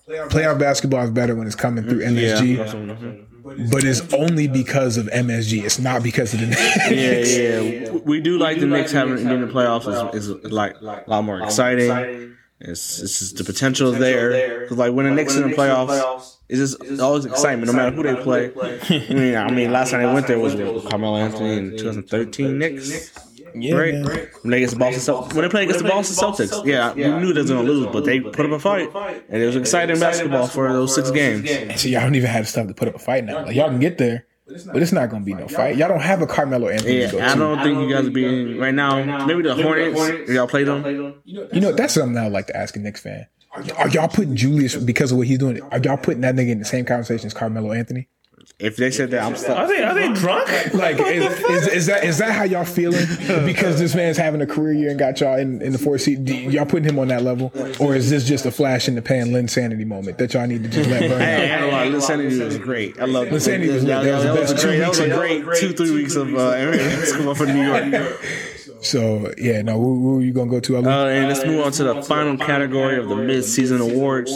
Playoff basketball is better when it's coming through Yeah, MSG, that's what but it's only because of MSG. It's not because of the yeah, Knicks. yeah. We do like the Knicks having being in the playoffs is, is like a lot more exciting. It's it's just the potential is there. Cause like when the Knicks in the playoffs, it's just it's always excitement, no matter who they play. I mean, I mean, last time they went there was with Carmelo Anthony in 2013 Knicks. Yeah, right? man. When they against the Boston Celtics, when they played against the Boston Celtics, yeah, we knew they was gonna lose, but they put up a fight, and it was exciting basketball for those six games. And so y'all don't even have the stuff to put up a fight now. Like y'all can get there, but it's not gonna be no fight. Y'all don't have a Carmelo Anthony. to go Yeah, I to. don't think you guys are being right now. Maybe the Hornets. Y'all play them. You know, that's something I would like to ask a Knicks fan. Are, y- are y'all putting Julius because of what he's doing? Are y'all putting that nigga in the same conversation as Carmelo Anthony? If they said that, I'm Are stuck. they are they drunk? Like, is, is, is that is that how y'all feeling? Because this man's having a career year and got y'all in, in the fourth seat. Do y'all putting him on that level, or is this just a flash in the pan, Linsanity moment that y'all need to just let burn Hey, out? I ain't gonna lie, Linsanity was great. I love Linsanity was lit. That was the best a great, two that was a weeks great two, three weeks of uh, basketball for New York. So yeah, no, who, who are you gonna go to? Ali? Uh, and let's move on to the final category of the mid-season awards.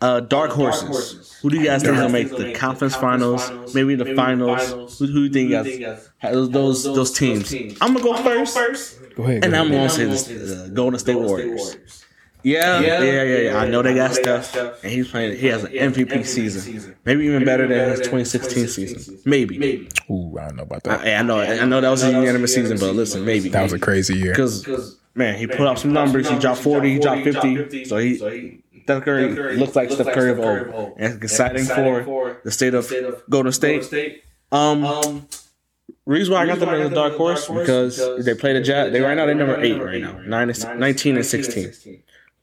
Uh, dark horses. Who do you guys think is gonna make the conference finals? Maybe the finals. Who, who do you think you guys those those those teams? I'm gonna go first, go ahead. and go I'm ahead. gonna say this: uh, Golden State Warriors. Yeah, yeah, yeah, yeah, yeah. I know they got stuff, and he's playing. He has an MVP season, maybe even better than his 2016 season. Maybe. Ooh, I don't know about that. I, I know. I know that was a unanimous season, but listen, maybe That was a crazy year. because man, he put up some numbers. He dropped 40, he dropped 50. So he Steph Curry looks like Steph Curry of old. And it's exciting for the state of Golden State. Um, reason why I got them as a dark horse because they play the Jazz. They right now they're number eight right now, Nine, and- 19 and sixteen.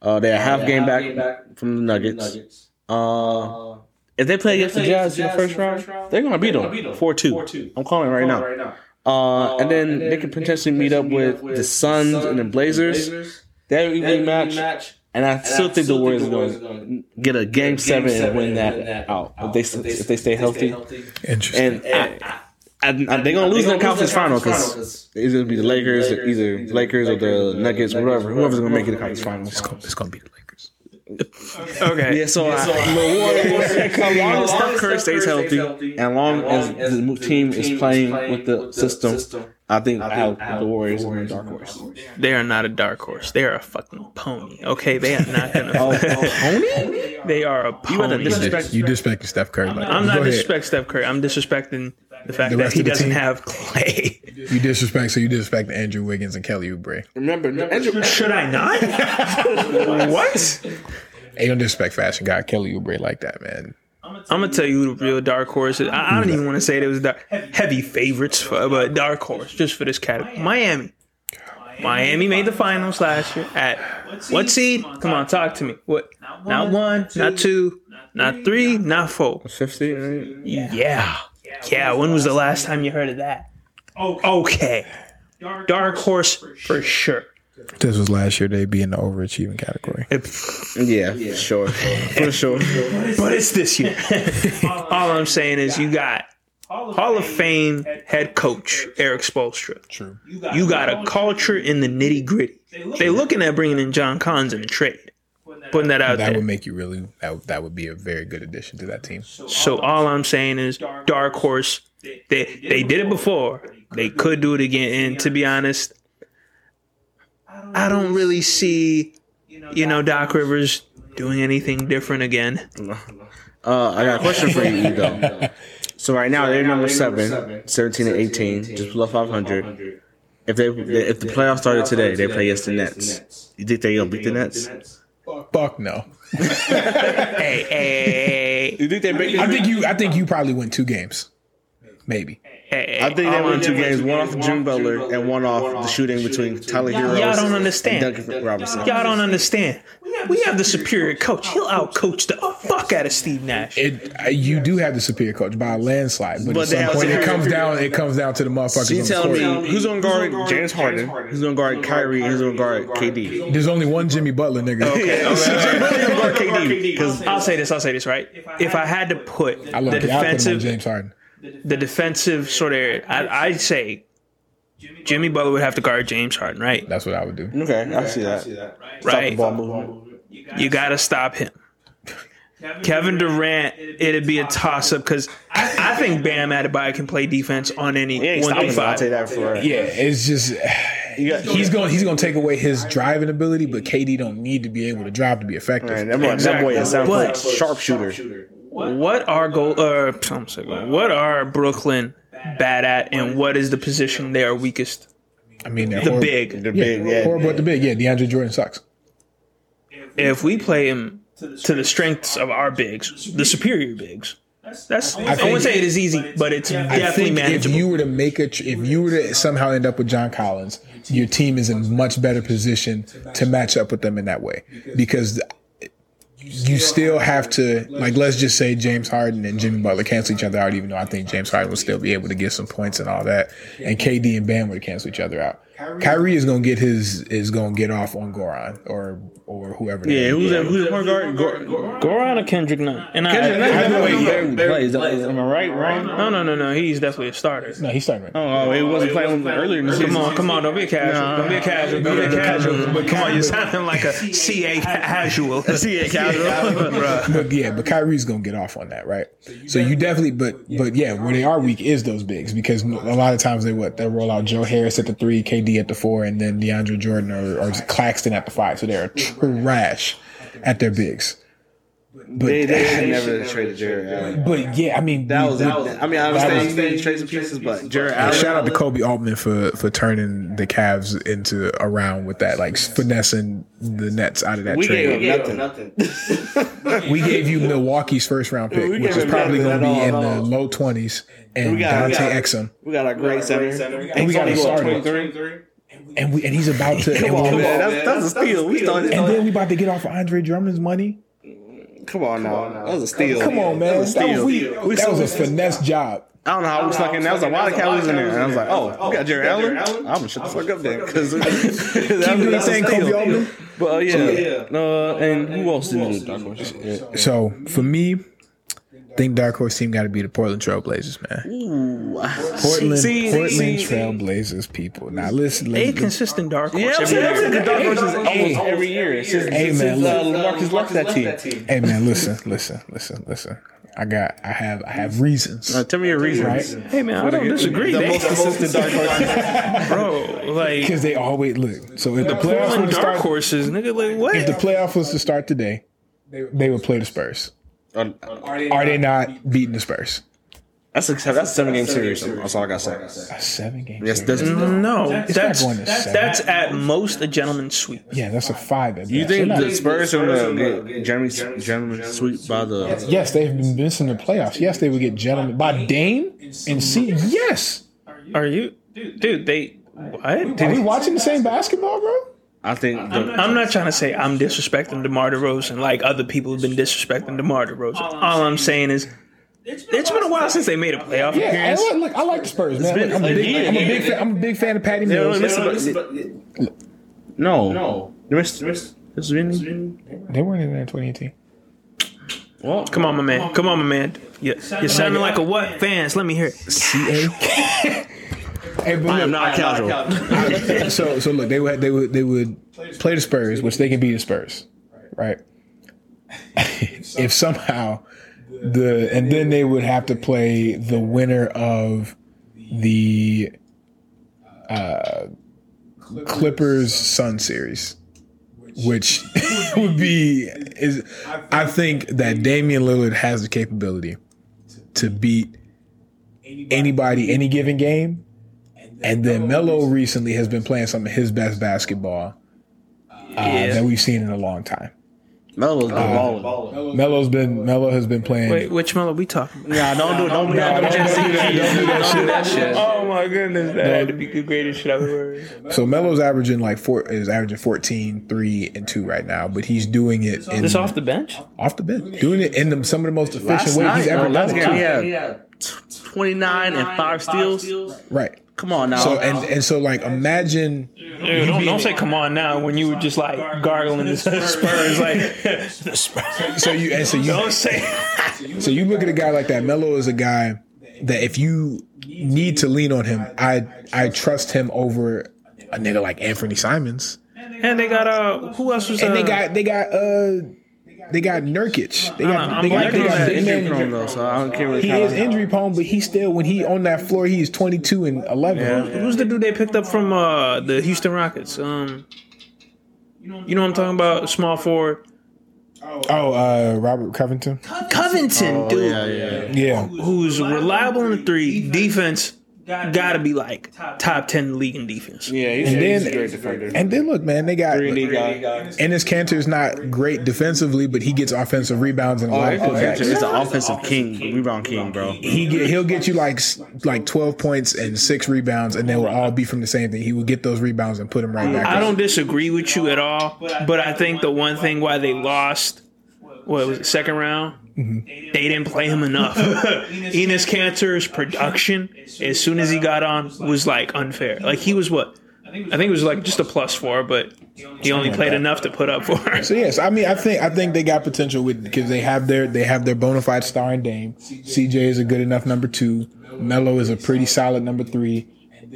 Uh, they're a half game back from the Nuggets. Uh, if they play against the Jazz in the first round, they're gonna beat them four two. I'm calling it right now. Uh, and then they could potentially meet up with the Suns and the Blazers. That would be a match. And I still think the Warriors are going to get a game seven and win that out if they if they stay healthy. Interesting. And I, I, I, they're going to lose in the conference final because it's going to be the Lakers, either Lakers or the Nuggets, whatever. Whoever's going to make it the conference finals. it's gonna be the Lakers. Okay. Yeah, so I, the Warriors, as long as Steph Curry stays healthy, and as long as the mo- team is playing with the system, I think I have the Warriors in the dark horse. They are not a dark horse. They are a fucking pony. Okay, they are not gonna. Oh, oh, pony? they are a pony. You dis- you disrespecting Steph Curry. Like, I'm not disrespecting Steph Curry. I'm disrespecting the fact The that rest he of the doesn't team? have Klay. You disrespect, so you disrespect Andrew Wiggins and Kelly Oubre. Remember, Andrew, Should I not? what? Hey, don't disrespect fashion guy Kelly Oubre like that, man. I'm gonna tell you the real dark horse. I, I don't even want to say there was dark, heavy favorites, for, but dark horse just for this category. Miami. Miami made the finals last year at what seed? Come on, talk to me. What? Not one, not two, not three, not four. 50, right? Yeah. Yeah, when was the last time you heard of that? Okay. Dark horse for sure. This was last year. They'd be in the overachieving category. Yeah, for sure. For sure. But it's this year. All I'm saying is you got Hall of Fame head coach Erik Spoelstra. True. You got a culture in the nitty gritty. They looking at bringing in John Collins in a trade. Putting that out That there. would make you really. That that would be a very good addition to that team. So all I'm saying is dark horse. They they did it before. They could do it again. And to be honest, I don't really see you know Doc Rivers doing anything different again. Uh, I got a question for you, though. So right now they're number seven, 17 and 18, just below 500. If they if the playoffs started today, they play against the Nets. You think they're gonna beat the Nets? Fuck no. Hey, hey, hey, You think they beat? I think you. I think you probably win two games, maybe. Hey, I think they won two games, one off of Jimmy Butler and one off the shooting between Tyler Herro Y'all don't and understand. Duncan Robinson. Y'all don't understand. We have the superior coach. He'll outcoach the fuck out of Steve Nash. It. uh, You do have the superior coach by a landslide, but, But at some point it comes down. It comes down to the motherfuckers. So you telling me who's gonna guard James Harden? Who's gonna guard Kyrie? Who's gonna guard KD? There's only one Jimmy Butler nigga. Who's gonna guard KD? Because I'll say this. I'll say this. Right. If I had to put I love the it. I put him on defensive, James Harden. The defensive sort of, area, I, I'd say Jimmy Butler would have to guard James Harden. Right. That's what I would do. okay, I see that. Stop the Right. ball movement. You got to stop him. Kevin Durant, it'd be a toss up because I, I think Bam Adebayo can play defense on any He one stopping. through I'll five. that for Yeah, it's just he's going. He's going to take away his driving ability, but KD don't need to be able to drive to be effective. Man, that boy, that boy is that But- sharpshooter. What are goal? Uh, I'm sorry, what are Brooklyn bad at, and what is the position they are weakest? I mean, The horrible. big. The big, yeah. horrible at the big. Yeah, DeAndre Jordan sucks. If we play him to the strengths of our bigs, the superior bigs, that's I, think- wouldn't say it is easy, but it's I definitely think if manageable. you were to make a, tr- if you were to somehow end up with John Collins, your team is in much better position to match up with them in that way because you still have to like let's just say James Harden and Jimmy Butler cancel each other out, even though I think James Harden will still be able to get some points and all that, and KD and Bam would cancel each other out. Kyrie is gonna get his is gonna get off on Goran or or whoever. Yeah, who's is. that? Who's the point guard? Gor- Goran or Kendrick Nunn? And Kendrick I, Nunn I, barely- wait, barely plays. Am I right? Wrong? no, no, no, no. He's definitely a starter. No, he's starting. Right now. Oh, oh, he wasn't playing earlier in the season. Come on, come on! Don't be a casual. Don't be a casual. Don't be a casual. But come on, you're sounding like a CA casual. CA casual. But yeah, but Kyrie's gonna get off on that, right? So you definitely, but but yeah, where they are weak is those bigs because a lot of times they what they roll out Joe Harris at the three, KD at the four, and then DeAndre Jordan or, or Claxton at the five. So they're trash at their bigs. But They, they should never traded Jarrett Allen. but yeah, I mean That was, that I mean, I understand you need trade some pieces, but Jarrett Allen. Shout out to Koby Altman for for turning the Cavs into around with that, like finessing the Nets out of that We trade. gave him nothing. we gave you Milwaukee's first round pick, We which is probably going to be in the low twenties, and We got- we Dante got- Exum, We got a great center. and we got a He's only, starter, 23? and we and he's about to. and, Come on, we- man. That's, that's a steal. We and then we about to get off of Andre Drummond's money. Come on now. That was a steal. Come on, man, That was a that was, steal. we, We that was a finesse job. I don't know how we snuck in there. I was like, why the Cavs in there? And I was like, oh, we got Jarrett Allen? I'm going to shut the fuck up then. Because Keep doing your thing, Koby Altman. But uh, yeah. Uh, and who else did you? Dark Horse? So for me, I think dark horse team got to be the Portland Trailblazers, man. Ooh. Portland, See- Portland see- Trailblazers people. Now listen, A listen consistent dark horse. Yeah, I'm every year. the Dark Horses almost every year. Since, Hey, man, since uh, look. LaMarcus left that team. hey man, listen, listen, listen, listen. I got, I have, I have reasons. Uh, tell me your reasons. Right? Hey man, I don't disagree. The They- most consistent Dark Horses. bro, like Because they always look. So if the playoffs were Portland to dark start, horses, nigga. Like what? if the playoff was to start today, they would play the Spurs. Uh, Are they not beating the Spurs? That's a that's a seven game series. That's all I got to say. A seven game. Yes, series. that's, no, not that's going to seven. that's at most a gentleman's sweep. yeah, that's a five. At you best. think They're not- the Spurs are going to get Jeremy gentleman sweep by the? Yes, they've been missing the playoffs. Yes, they would get gentlemen by Dame and C. Yes. Are you, dude? They what? Are Did we he- watching the same basketball, bro? I think the, I'm not trying to say I'm disrespecting DeMar DeRozan like other people have been disrespecting DeMar DeRozan. All I'm saying is it's been a while since they made a playoff Yeah, appearance. I, look, I like the Spurs, man. Look, I'm, a big, I'm a big fan. I'm a big fan of Patty Mills. only no, no, they missed. This is Vinny. They weren't in there in 2018. Well, Come on, my man. Come on, my man. You, you're sounding like a what? Fans, let me hear it. CA. hey, but I look, am not casual. so so look, they would they would they would play the Spurs, which they can beat the Spurs, right? if somehow the and then they would have to play the winner of the uh, Clippers Sun series, which would be is I think that Damian Lillard has the capability to beat anybody any given game. And then Melo recently has been playing some of his best basketball uh, that we've seen in a long time. Melo's been balling. Melo's been Melo has been playing. Wait, which Melo we talking about? Nah, don't do don't do No, don't, don't do that. Don't do that shit. that shit. Oh my goodness, that had to be the greatest shit I've ever heard. So Melo's averaging like four is averaging 14, 3, and 2 right now, but he's doing it in, This off the bench? off the bench. Doing it in the, some of the most efficient Last ways he's ever bro, last done game it. he had 29 and five steals. Right. Come on now. So and and so like imagine Dude, don't, don't say come on now when you were just like gargling the Spurs. Like, the Spurs. so you and so you Don't say. So you look at a guy like that. Melo is a guy that if you need to lean on him, I I trust him over a nigga like Anthony Simons. And they got, uh, who else was uh, And they got they got uh they got Nurkic. They got I'm they got, they got that big injury prone though, so I don't care what He is injury prone, but he still when he on that floor, he's twenty two and eleven. Who's the dude they picked up from uh, the Houston Rockets? Um, you know what I'm talking about? Small forward. Oh, uh, Robert Covington. Covington, dude, yeah, yeah. Yeah, who's reliable in the three, defense got to be like top ten in league in defense. Yeah, he's, And he's then- a great defender. and then look, man, they got Three and D guy. Enes Kanter's not great defensively, but he gets offensive rebounds and a Oh, lot of putbacks. he's an offensive king, rebound king, bro. He get he'll get you like like twelve points and six rebounds, and they will all be from the same thing. He will get those rebounds and put them right back. I up. don't disagree with you at all, but I think the one thing why they lost, what was it, second round? Mm-hmm. They didn't play him enough. Enes Kanter's production, as soon as he got on, was like unfair. Like he was what? I think it was like just a plus four, but he only played enough to put up for. So yes, I mean I think I think they got potential with because they have their they have their bona fide star in Dame. CJ is a good enough number two. Melo is a pretty solid number three.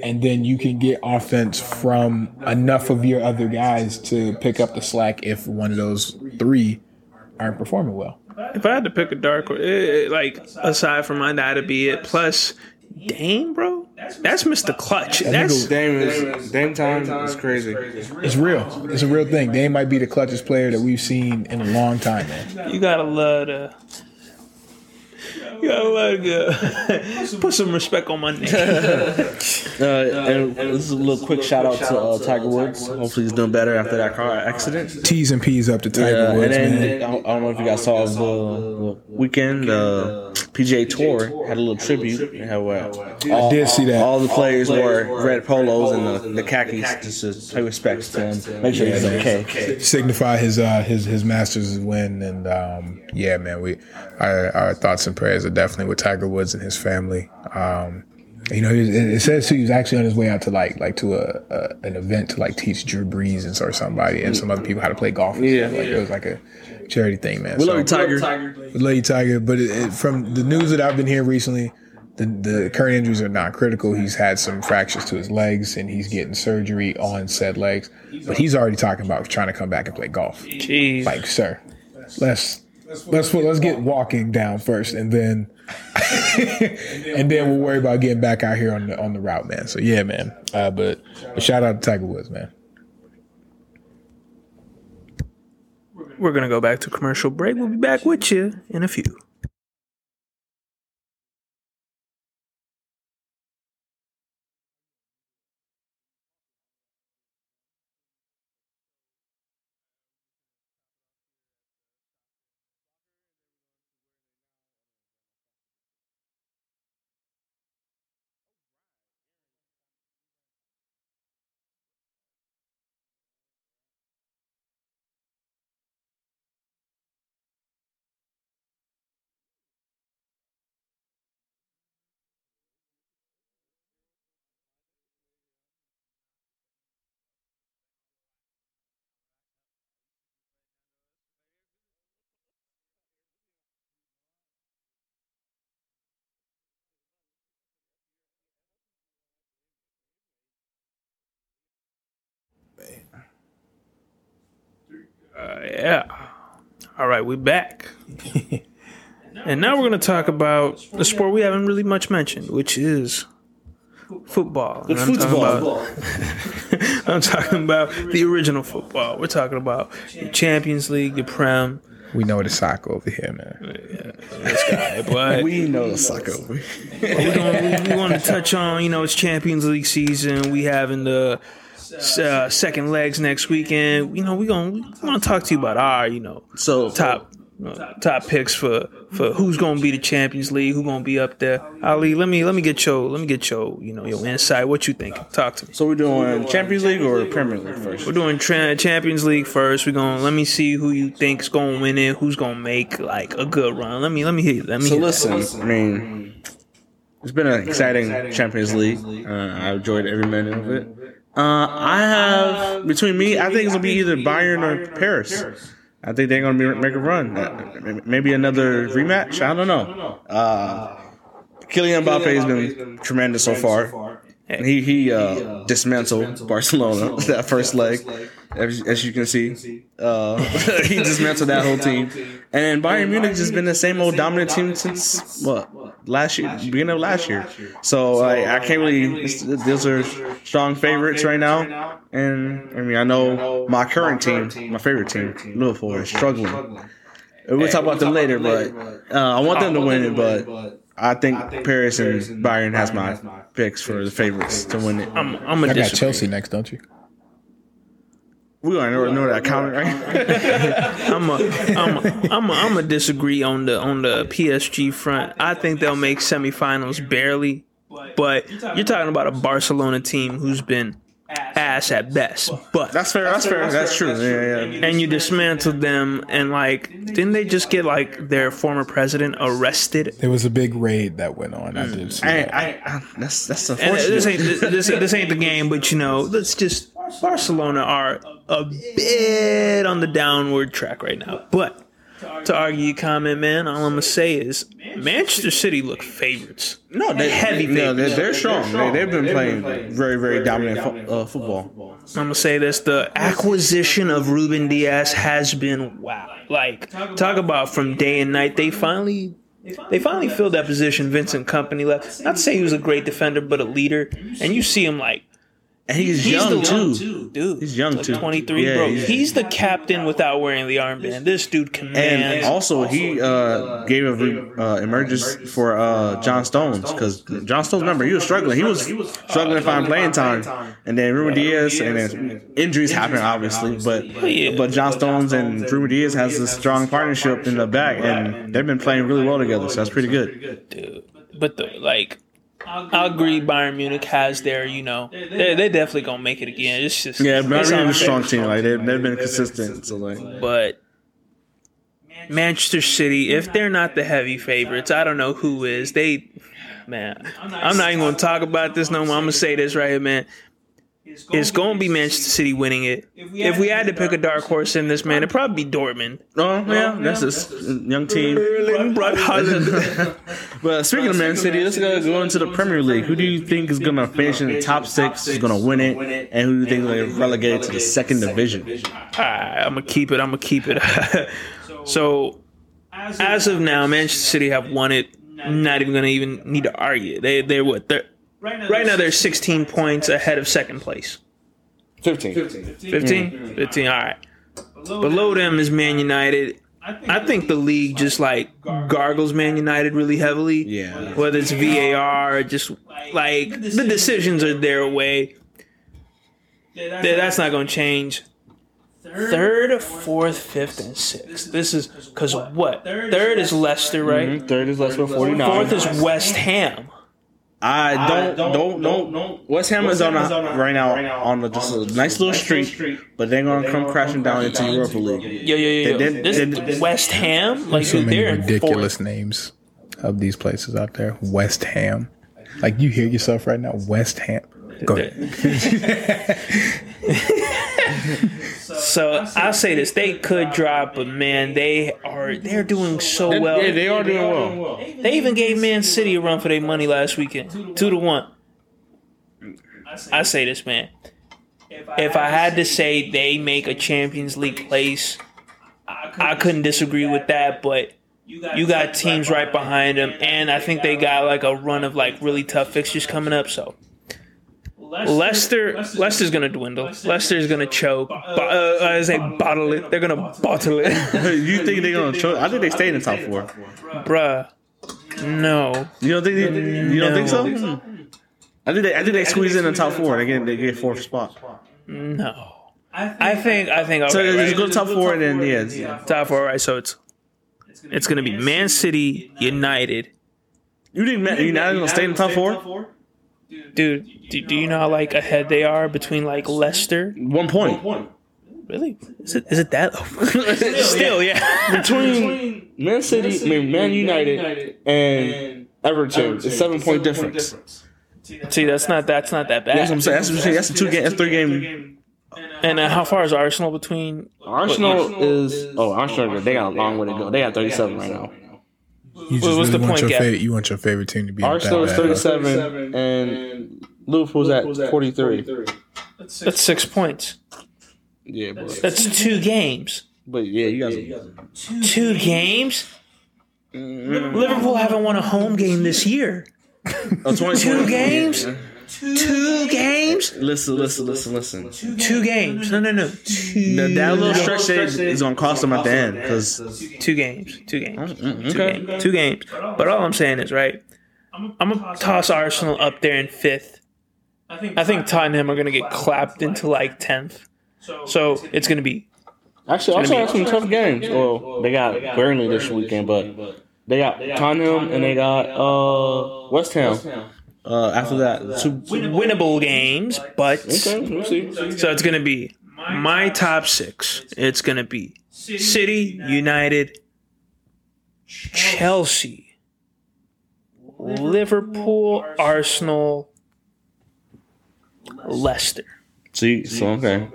And then you can get offense from enough of your other guys to pick up the slack if one of those three aren't performing well. If I had to pick a dark, horse, eh, like aside from my dad to be it. Plus, Dame, bro, that's Mr. Clutch. That's Dame is Dame time is crazy. It's real. It's a real thing. Dame might be the clutchest player that we've seen in a long time, man. You gotta love the. You gotta love. Put some respect on my name. Uh, and this is a little quick shout out to uh, Tiger Woods. Hopefully, he's doing better after that car accident. T's and P's up to Tiger Yeah, Woods, and then I don't, I don't know if you guys saw the, the weekend. Uh, PGA Tour had a little tribute. They had, what, all, did see that. All the players wore red polos and the, the khakis just to pay respects to him. Make sure he's okay. signify his uh his his Masters win and um yeah man we our, our thoughts and prayers are definitely with Tiger Woods and his family um you know it, it says too he was actually on his way out to like like to a, a an event to like teach Drew Brees and or somebody and some other people how to play golf Yeah. stuff. like it was like a charity thing man We So- love you, Tiger. we love you, Tiger. But it, it, from the news that I've been hearing recently, the, the current injuries are not critical. He's had some fractures to his legs, and he's getting surgery on said legs. But he's already talking about trying to come back and play golf. Jeez. Like, sir, let's let's let's get walking down first, and then and then we'll worry about getting back out here on the on the route, man. So yeah, man. Uh, but but shout out to Tiger Woods, man. We're gonna go back to commercial break. We'll be back with you in a few. Uh, yeah. All right, we're back. and now we're going to talk about the sport we haven't really much mentioned, which is football. And I'm talking about- I'm talking about the original football. We're talking about the Champions League, the Prem. We know the soccer over here, man. Yeah, But We know the soccer. we're gonna, we, we want to touch on, you know, it's Champions League season. We having the uh, second legs next weekend. You know, we gonna we want to talk to you about our, you know, So top uh, top picks for for who's gonna be the Champions League, who gonna be up there. Ali, let me let me get your let me get your you know your insight. What you think? Talk to me. So we're doing Champions League or Premier League first? We're doing tra- Champions League first. We're gonna let me see who you think's gonna win it. Who's gonna make like a good run? Let me let me hear. you. Let me. So listen, I mean, it's been an exciting Champions League. Uh, I enjoyed every minute of it. Uh, I have between me, I think it's gonna be either Bayern or Paris. I think they're gonna be, make a run. Uh, maybe another rematch. I don't know. Uh, Kylian Mbappe has been tremendous so far. He he uh, dismantled Barcelona that first leg, as, as you can see. Uh, he dismantled that whole team, and Bayern Munich has been the same old dominant team since what last year, beginning of last year. So like, I can't really. it's- Those are strong favorites right now, and I mean I know my current team, my favorite team, Liverpool, is struggling. We'll talk about them later, but uh, I want them to win it. But I think Paris and Bayern has my picks for the favorites to win it. I'm I'm a I got. Chelsea next, don't you? We already know, know that counted, right? I'm a, I'm a, I'm a, I'm a disagree on the on the PSG front. I think they'll make semifinals barely, but you're talking about a Barcelona team who's been ass at best. But That's fair. That's fair. That's true. Yeah, yeah. and you dismantled them and like didn't they just get like their former president arrested? There was a big raid that went on. I did see. I, that. I, I, that's that's And this unfortunate. ain't this, this ain't the game, but you know, let's just Barcelona are a bit on the downward track right now. But to argue your comment, man, all I'm gonna say is Manchester City look favorites. No, they're Heavy No, they're, favorites. they're strong. They, they've been playing very, very dominant fo- uh, football. I'm gonna say this: the acquisition of Ruben Dias has been wow. Like talk about from day and night. They finally. They finally filled that position. Vincent Kompany left. Not to say he was a great defender, but a leader. And you see him like And he's, He's young the too. dude. He's young, like too. 23, Yeah, bro. yeah. He's the captain without wearing the armband. This dude And commands. also, he uh, gave a re- uh, emerges for uh, John Stones because John Stones, remember, he was struggling. He was struggling to find playing time, and then Ruben Dias, and then injuries happen, obviously. But but John Stones and Ruben Dias has a strong partnership in the back, and they've been playing really well together. So that's pretty good. dude. But the like, I agree. Bayern Munich has their, you know, they they definitely gonna make it again. It's just Yeah, but Bayern Munich is a unfair. strong team. Like they've, they've been consistent. So like, But Manchester City, if they're not the heavy favorites, I don't know who is. They, man, I'm not even gonna talk about this no more. I'm gonna say this right here, man. It's going to be Manchester City winning it. If we had to pick a dark horse in this, man, it'd probably be Dortmund. oh yeah, oh, that's a young team. But speaking of Man City, let's go, go into the Premier League. Who do you think is going to finish in the top six, is going to win it, and who do you think is going to get relegated to the second division? Alright, I'm gonna keep it. I'm gonna keep it. so, as of now, Manchester City have won it. Not even gonna even need to argue. They they're what? They're right now. They're 16 points ahead of second place. 15. 15, 15. 15 mm-hmm. All right. Below them is Man United. I think the league just like gargles Man United really heavily. Yeah. Whether it's VAR or just like the decisions are their way. That's not going to change. Third, fourth, fifth, and sixth. This is because what? Third is Leicester, right? Mm-hmm. Third is Leicester 49. Fourth is West Ham. I don't, don't, don't, West Ham is on a, right now on a, just a nice little streak, but they're going to come crashing down into Europa League. Yo, yo, yo, yo. Then- This then- West Ham, like so many ridiculous fourth. names of these places out there. West Ham. Like you hear yourself right now. West Ham. Go ahead. So I'll say this: they could drop, but man, they are they're doing so well. Yeah, they are doing well. They even gave Man City a run for their money last weekend, two to one. I say this, man. If I had to say they make a Champions League place, I couldn't disagree with that. But you got teams right behind them, and I think they got like a run of like really tough fixtures coming up. So Leicester, Leicester's gonna dwindle. Leicester's gonna choke. Bo- uh, I say bottle it. They're gonna bottle it, you think they're going to choke? I think they stay in the top four. bruh. No, You don't think they, you don't think so? Hmm. I think they, I think they squeeze in the top four. They get, they get fourth spot. no. I think I think So okay, they just right? go to top four and then yeah. top four. Right, so it's it's gonna be Man City, United. You think Man United gonna stay in the top four? Dude, do, do you know how like ahead they are between like Leicester? One point Really? Is it is it that? Still, yeah. between Man City, I mean Man United and Everton. It's seven point difference. See, that's not that's not that bad. That's what I'm saying. That's, what I'm saying. that's a two game, that's three game. And uh, how far is Arsenal between? Arsenal is oh Arsenal. They got a long way to go. They got 37 right now. You just what's really the want point your gap? favorite. You want your favorite team to be Arsenal is that bad. huh? 37 and Liverpool's at 43. That's six points. Yeah, but, That's two games. but yeah, you guys. Two games. Mm-hmm. Liverpool haven't won a home game this year. Oh, 20, Two games? Two games? Listen, listen, listen, listen. Two games. No, no, no. Two, That, that little stretch there is gonna cost them at the end because two games. Two games. Two okay. games. Two games. But all I'm saying is, right, I'm going to toss Arsenal up there in fifth. I think Tottenham are going to get clapped into like 10th. So it's going to be Actually, also have some tough games. Well, they got Burnley this weekend, but they got Tottenham and they got uh West Ham. Uh, after that, two, winnable games, but okay, we'll see. so it's going to be my top six. It's going to be City, United, Chelsea, Liverpool, Arsenal, Leicester. See, so okay.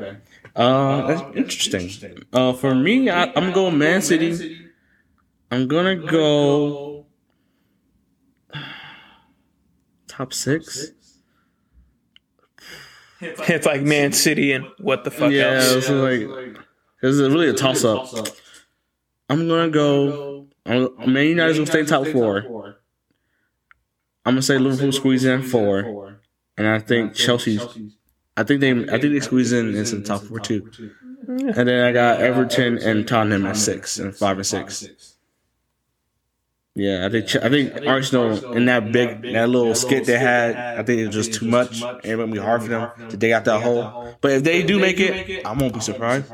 Uh, that's interesting. Uh, for me, I, I'm going Man City. I'm gonna go top six. It's like Man City and what the fuck Yeah, else. this is like this is really a toss up. I'm gonna go. I'm, Man United's gonna stay top four. I'm gonna say Liverpool squeeze in four, and I think Chelsea's. I think they. I think they squeeze in into the top four too. And then I got Everton and Tottenham at six and five and six. Yeah, I think Ch- I think Arsenal in that big that little skit they had, I think it was just too much. and It would be hard for them to dig out that hole. But if they do make it, I won't be surprised.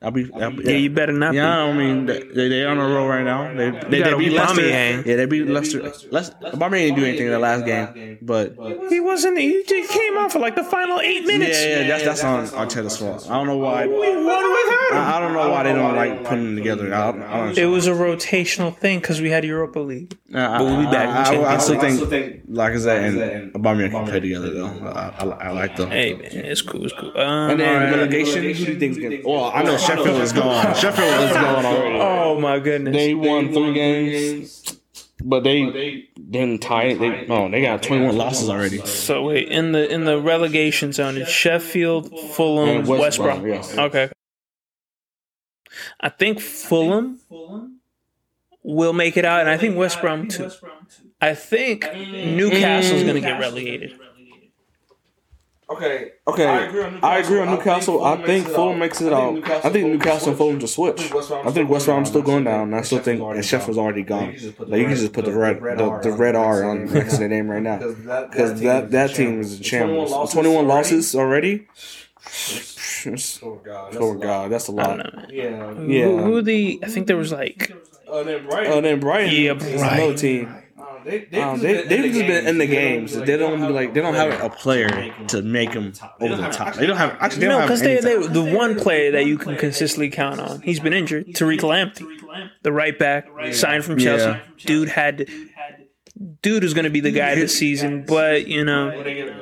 I'll be. I'll be Yeah, you better not yeah, I mean they they on a roll right now. They they, got they beat Leicester. Aubameyang. Yeah, they beat Leicester. Leicester. Aubameyang didn't do anything in the last game, but. He wasn't. He just came off for like the final eight minutes. yeah, yeah, that's that's on Arteta's fault. I don't know why. We won without him. I, I don't know why they don't like putting them together. I, don't- I don't It was a rotational thing because we had Europa League. I, But we'll be back. I, I, I, I still Champions think Lacazette and Aubameyang can play together though. I, I, I like them. Hey man, it's cool. It's cool. Um, And then alright. relegation, who do you think's gonna? Well, I know Sheffield is gone. Sheffield is gone already. oh my goodness. They won three games, but they didn't tie it. They, no, oh, they got 21 losses already. So wait, in the in the relegation zone, it's Sheffield, Fulham, And West West, Brom. Brom, yes. Okay. I think Fulham will make it out, and I think West Brom too. I think mm. Newcastle's going to get relegated. Okay, okay. I agree on Newcastle. I think Fulham makes it out. I think Newcastle and Fulham just switch. I think West Brom's still going down. I still think and Sheffield's already gone. Like you can just put the red the, the red R on next to their name right now because that that team is in shambles. 21 losses already. Oh god, oh god, that's a lot. don't know. Man. Yeah. Yeah. Who, who the? I think there was like Uh, then Brighton. Oh, then Brighton Yeah, is another Brighton. They, they've, Um, just they been in the just been in the games. They don't like they don't have a player to make them over the top. They don't have actually no, because they, they the one player that you can consistently count on. He's been injured. Tariq Lamptey, the right back, signed from Chelsea. Dude had. Dude is going to be the guy this season, but you know,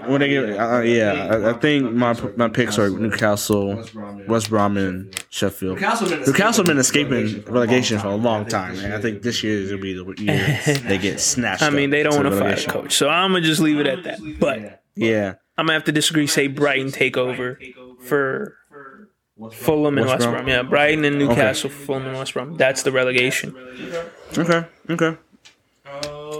When they get, uh, yeah, I, I think my my picks are Newcastle, West Brom, and Sheffield. Newcastle been escaping relegation for a long time, and I think this year is gonna be the year they get snatched. I mean, they don't want to fire a coach, so I'm gonna just leave it at that. But Yeah, I'm gonna have to disagree. Say Brighton take over for Fulham and West West Brom? Brom. Yeah, Brighton and Newcastle, Fulham and West Brom. That's the relegation. okay, okay.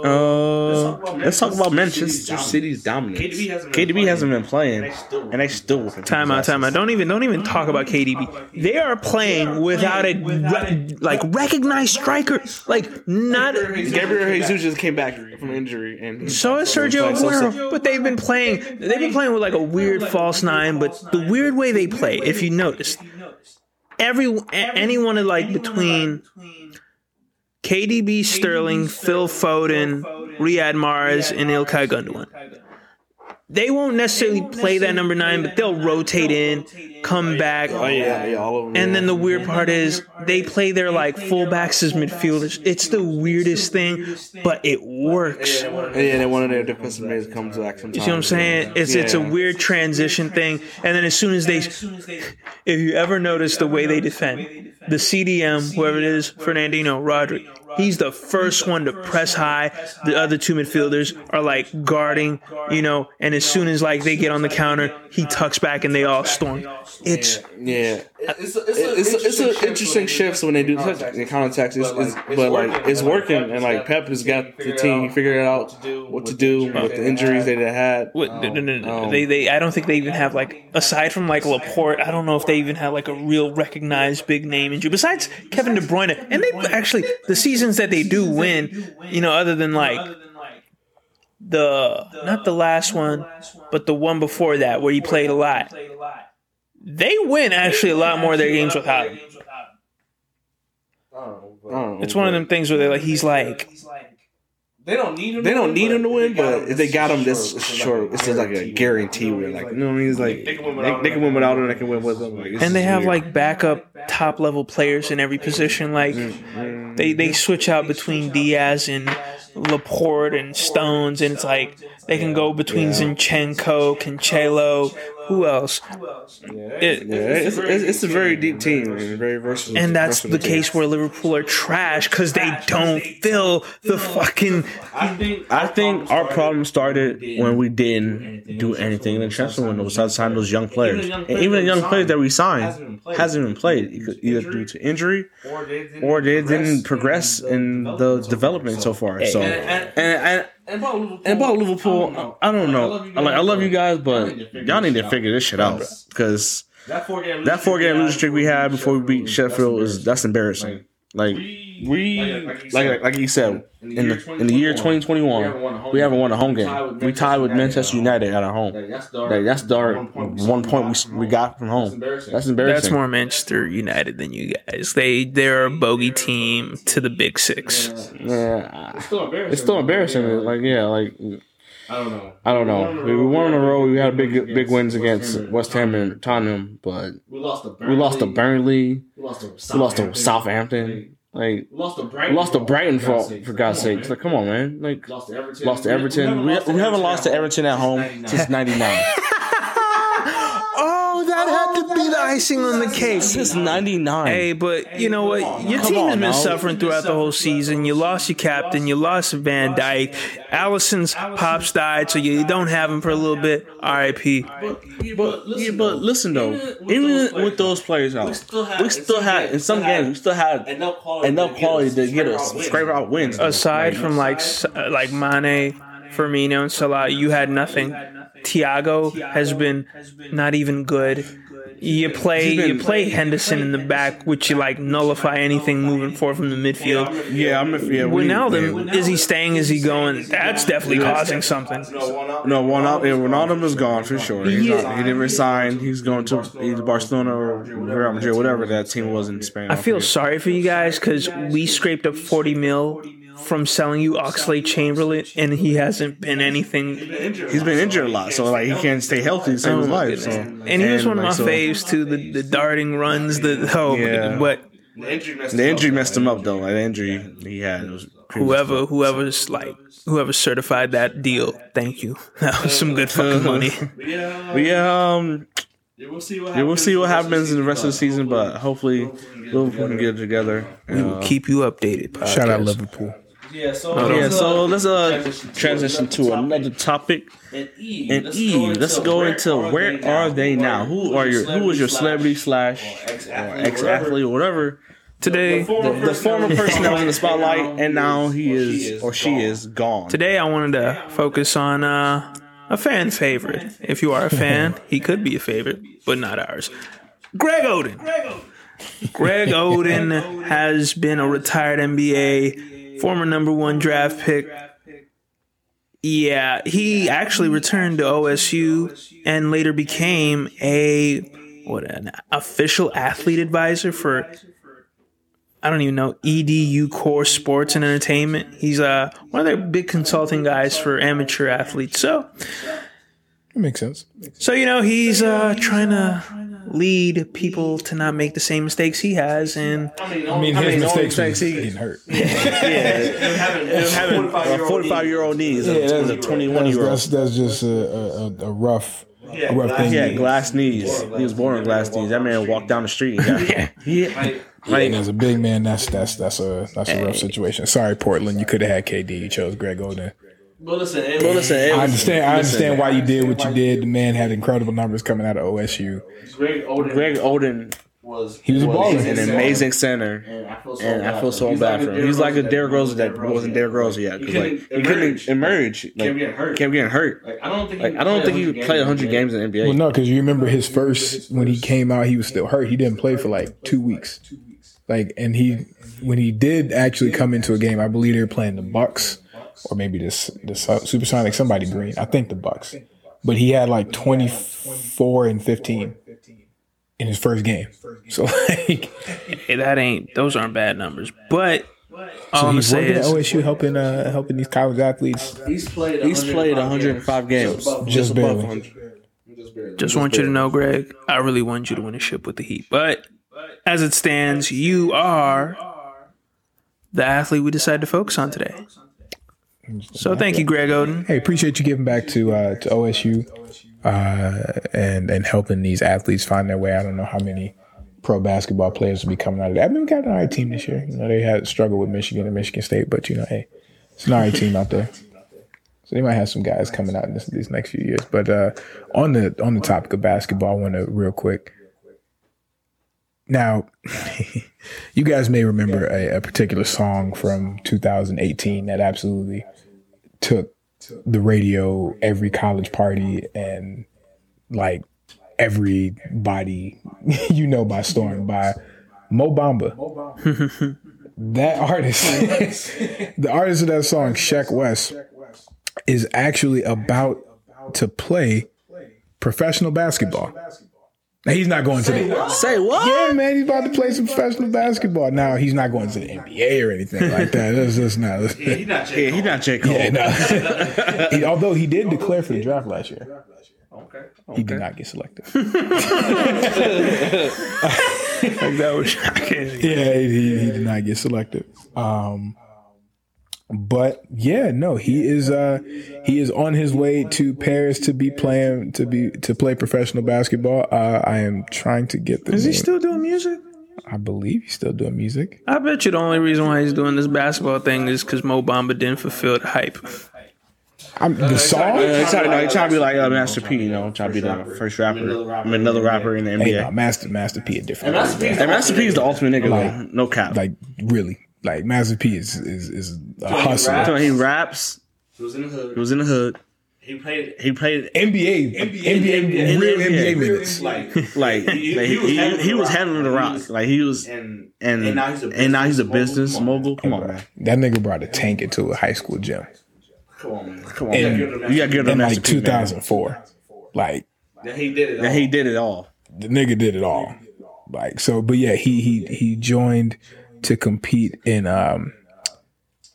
Uh, let's talk about Manchester City's dominance. KDB hasn't been playing, and they still whooping Time out, time out. Don't even, don't even talk about KDB. They are playing without a re- like recognized striker. Like not. Gabriel Jesus just came back from injury, and he- So is Sergio Aguero, but they've been playing. They've been playing with like a weird false nine. But the weird way they play, if you notice, every a- anyone like between KDB, Sterling, Phil Foden, Riyad Mahrez, and Ilkay Gundogan. They won't necessarily play that number nine, but they'll rotate in, come oh, back. Oh yeah, yeah, all of them. And yeah. then the weird part is they play their like fullbacks as midfielders. It's the weirdest thing, but it works. You And yeah, then one of their defensive mids comes back sometimes. You see what I'm saying? It's it's a weird transition thing. And then as soon as they, if you ever notice the way they defend, the CDM, whoever it is, Fernandinho, Rodri, he's the first one to press high. The other two midfielders are like guarding, you know, and as soon as like they get on the counter, he tucks back and they all storm. It's Yeah, it's a, it's, a, it's an interesting shift when they do the counter attacks, it's, it's, but like it's working, and like Pep has got the team figured out what to do with the injuries they had. What, no, no, no, no. Um, they, they, I don't think they even have like, aside from like Laporte, I don't know if they even have like a real recognized big name injury. Besides Kevin De Bruyne, and they actually the seasons that they do win, you know, other than like the not the last one, but the one before that where he played a lot. They win actually a lot more of their games without him. I don't know, It's one of them things where they're like, he's like, They don't need him. They don't need him to win, but if they got him, this sure. This is like a guarantee. Where like, you know, what I mean, it's like they, they can win without him. They can win with him. Like, and they have like backup top level players in every position. Like mm, mm. they they switch out between Dias and Laporte and Stones, and it's like they can go between Zinchenko, Cancelo, who else? It- yeah, it's, it's, it's a very deep team and very versatile. and that's the versatile team. case where Liverpool are trash because they don't fill the fucking. I think our problem started when we didn't do anything in the transfer window besides sign those young players. And even the young players that we signed hasn't even played either- either due to injury or they didn't progress in the development so far. So and and, and about Liverpool, I don't know. I like I love you guys, but y'all need to figure this shit out because That four game that four game losing streak we had before we beat Sheffield is that's embarrassing. Like we like like, like you said in the in the year 2021 we haven't won a home game. We tied with Manchester United at our home. Like, that's dark. One point we, we got from home. That's embarrassing. That's more Manchester United than you guys. They they're a bogey team to the Big Six. Yeah, Still embarrassing. it's still embarrassing. Like yeah, like I don't know. I don't know. We, we won in a row. We had big big wins against West Ham and Tottenham, but We lost to we lost to Burnley. We lost to We lost to Southampton. Like We lost to Brighton. lost to Brighton for for God's sake. Like come on, man. Like Lost to Everton. lost to Everton. We, we haven't lost to Everton at home since '99. That had to be the icing on the cake. Since '99. Hey, but you know what? Your Come team has been now. suffering throughout the whole season. You lost your captain. You lost Van Dijk. Alisson's pops died, so you don't have him for a little bit. R.I.P. But yeah, but listen though, even with those players out, we still had in some games we still had enough quality, enough quality to get us scrape out wins. Aside from like S- like Mane, Firmino, and Salah, you had nothing. Thiago has been not even good. You play been- you play Henderson in the back, which you like nullify anything moving forward from the midfield. yeah, I'm yeah. we- Wijnaldum, is he staying? Is he going? That's definitely causing something. No, one out. Yeah, Ronaldo is gone for sure. He's not, he didn't resign. He's going to either Barcelona or Real Madrid, whatever that team was in Spain. I feel sorry for you guys because we scraped up 40 mil from selling you Oxlade-Chamberlain, and he hasn't been anything. he's been injured a lot, so like he can't stay healthy to save his Oh my life. So And he was one of my like, so faves too. The the darting runs, the oh, Yeah. but The injury messed him up though. Like the injury he had was whoever whoever's like whoever certified that deal, thank you. That was some good fucking money. Yeah, But yeah, um, yeah, we'll see what yeah, we'll see what happens in the rest of the season, but hopefully Liverpool can get it together. We will keep you updated. Podcast. Shout out Liverpool. Yeah, so Yeah, so let's uh transition to another topic. and E. And E, let's go into where are they now? Who are your who was your celebrity slash or ex athlete or whatever? Today, The, the former person that was in the spotlight and now he is or she is gone. today I wanted to focus on uh, a fan favorite. If you are a fan, he could be a favorite, but not ours. Greg Oden. Greg Oden has been a retired NBA, former number one draft pick. Yeah, he actually returned to OSU and later became a what an official athlete advisor for I don't even know EDU Core Sports and Entertainment. He's uh one of their big consulting guys for amateur athletes. So That makes sense. so you know he's uh trying to lead people to not make the same mistakes he has and I mean, his mean, the only mistakes mistakes was he- getting hurt. Yeah having a 45 year old knee is a, a 21 year old. that's, that's just a, a, a- a rough, a rough thing. He had glass knees. He was born with glass knees. That man walked down the street. And got, he, and as a big man, that's that's that's a that's a rough situation. Sorry, Portland, you could have had KD. You chose Greg Oden. But listen, it, Well, listen, it I was- understand. I understand why you did what you did. The man had incredible numbers coming out of OSU. Greg Oden Greg Oden was He was a was baller. an amazing center. and I feel so, And I bad feel for so him. bad for him. He's like a Derrick Rose that wasn't Derrick Rose yet. 'cause, He like, couldn't he couldn't emerge. emerge. Kept Like, getting hurt. kept getting hurt. Like I don't think Like I don't think he played 100 games in the NBA. Well, no, because you remember his first when he came out, he was still hurt. He didn't play for like two weeks. Like, and he when he did actually come into a game, I believe they were playing the Bucks or maybe this the Supersonic, somebody green. I think the Bucks, but he had like twenty four and fifteen in his first game. So like, Hey, that ain't those aren't bad numbers. But all so I'm he's say working at OSU helping uh helping these college athletes. He's played. He's played 105 games. Just above barely. 100. just want you to know, Greg, I really want you to win a ship with the Heat. But as it stands, you are the athlete we decided to focus on today. So thank you, Greg Oden. Hey, appreciate you giving back to uh, to OSU uh, and and helping these athletes find their way. I don't know how many pro basketball players will be coming out of that. I mean, we got an alright team this year. You know, they had struggled with Michigan and Michigan State, but you know, hey, it's an alright team out there. So they might have some guys coming out in this, these next few years. But uh, on the on the topic of basketball, I want to real quick. Now, you guys may remember a, a particular song from 2018 that absolutely took the radio every college party and like everybody you know by storm by Mo Bamba. that artist, the artist of that song, Sheck Wes, is actually about to play professional basketball. Now, he's not going to the NBA. Say what? yeah, man, he's about to play some professional basketball. Now he's not going to the NBA or anything like that. That's just not. He's not. Yeah, he's not J. Cole. Yeah, no. He- although he did declare for the draft last year, Okay. he did not get selected. Like that was shocking. yeah, he, he did not get selected. Um, but yeah, no, he is uh, he is on his way to Paris to be playing to be to play professional basketball. Uh, I am trying to get the Is he still doing music? I believe he's still doing music. I bet you the only reason why he's doing this basketball thing is because Mo Bamba didn't fulfill the hype. I'm, the song. Uh, he's trying, no, he's trying to be like uh, Master P, you know, trying to be the first rapper, I mean, another rapper in the Hey, NBA. no, Master Master P a different. And Master P is And Master P is the ultimate nigga, Like- though. No cap. like really like Master P is is, is a he hustler. rap? So he raps. He was in the hood. He was in the hood. He played. He played NBA, NBA, real NBA minutes. Like like He- like, he he, was he, handling he the was rock. handling the rock. was- Like he was and and and now he's a and now he's a business business mogul. mogul. Come on, man. That nigga brought a tank into a high school gym come on, man. Come on, And- You gotta give him in Master like P, man. 2004. Like Then he did it. And he did it all. the nigga did it all. Like so, but yeah, he he he joined to compete in um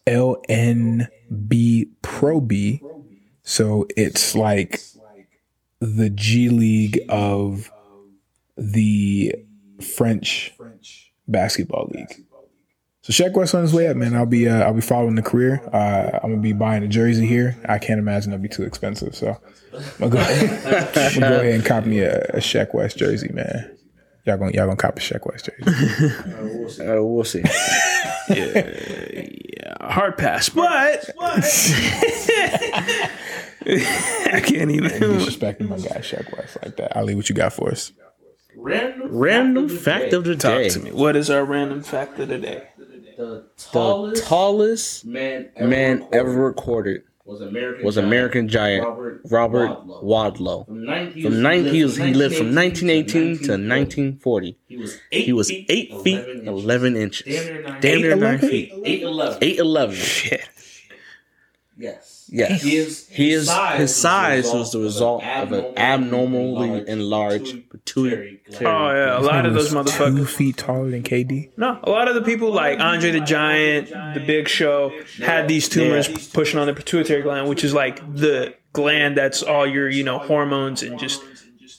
LNB Pro B. So it's like the G League of the French basketball league. So Sheck Wes on his way up, man. I'll be uh, I'll be following the career. Uh, I'm gonna be buying a jersey here. I can't imagine it'll be too expensive. So I'm gonna go, gonna go ahead and cop me a, a Sheck Wes jersey, man. Y'all gonna y'all gonna cop a Sheck Wes jersey. Uh, we'll see. Yeah. Hard pass, but I can't even. Disrespecting my guy Sheck Wes like that. Ali, what you got for us? Random, Random fact of the Talk day. to me. What is our random fact of the day? The The tallest tallest man ever man recorded ever recorded was American was giant American giant Robert, Robert Wadlow. Wadlow. From 19, From 19, he, was, he lived from 1918 to 1940. He was eight, He was feet, 8 feet 11 11 inches. Damn near nine. Damn near 9 11? feet. Eight eleven. 8'11. Shit. Yes. Yes. His, His, his size was the result of an abnormally enlarged pituitary. Gland. Oh yeah, a lot of those Two motherfuckers. feet taller than KD. No, a lot of the people like Andre the Giant, The Big Show, had these tumors pushing on the pituitary gland, which is like the gland that's all your you know hormones and just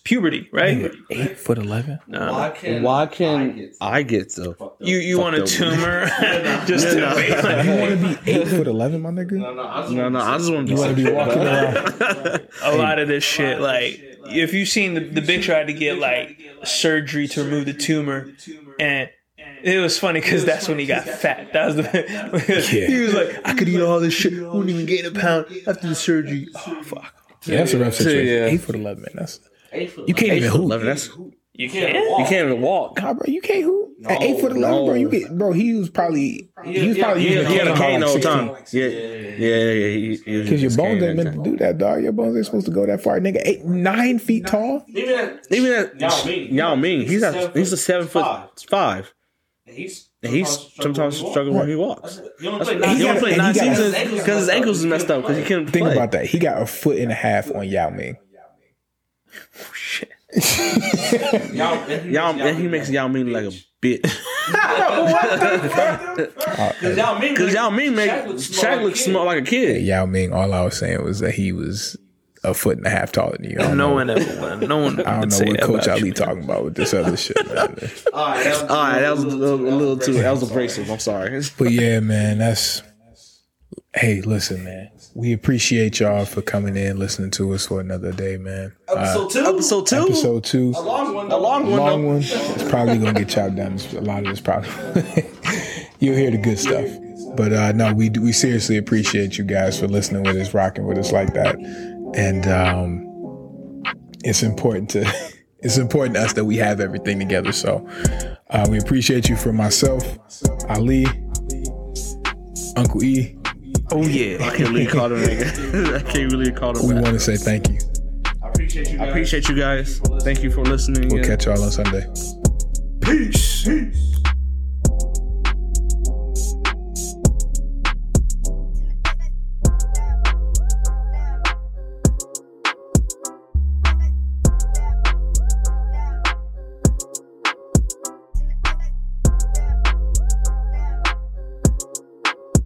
puberty, right? Eight foot eleven. No. Why can, Why can I get the You you want a tumor just to make like, You want to be eight foot eleven, my nigga? No, no, I just No, no, I just want to You want to be walking around? a lot of this shit. Like, if you've seen the, the Big Show had to get like surgery to remove the tumor, and it was funny because that's when he got fat. That was the. Yeah. He was like, I could eat all this shit, wouldn't even gain a pound after the surgery. Oh fuck. Yeah, that's a rough situation. yeah. Eight foot eleven, man. That's you can't even hoop. Eleven. That's You can't. you can't even walk. Nah, bro, you can't hoop. At eight foot eleven, bro, you get bro. He was probably he was probably He, using he had a cane the whole time. Yeah, yeah, yeah. yeah. Because your bones ain't meant to do that, dog. Your bones ain't supposed to go that far, nigga. Eight, nine feet tall. Even at, Even at Yao Ming. Yao Ming, he's a, he's a seven foot five. five. he's And he's sometimes struggling when he walks. You only play He nine He got- only played nine he got- seasons because his ankles is messed up because he couldn't Think about that. He got a foot and a half on Yao Ming. Oh, Yao, Yao, and he makes Yao mean like a bitch. Because Yao Ming, Because Yao Ming make Shaq look small like a kid. Yao Ming. All I was saying was that he was a foot and a half taller than you. No know, one ever won. No one I don't know what Coach about Ali you. talking about with this other shit, man. All right, that was, All right, that was a little, a little too. That was abrasive. I'm sorry. But yeah, man, that's. Hey, listen, man. We appreciate y'all for coming in, listening to us for another day, man. Uh, episode two. Episode two. episode two. A long one. A long one. long one. It's probably gonna get chopped down. A lot of this probably you'll hear the good stuff. But uh, no, we we seriously appreciate you guys for listening with us, rocking with us like that, and um, it's important to it's important to us that we have everything together. So uh, we appreciate you for myself, Ali, Uncle E. Oh yeah. I can't really call him. nigga. I can't really call him. We want to say thank you. I appreciate you. I appreciate you guys. Thank you for listening. We'll Yeah. catch y'all on Sunday. Peace. Peace.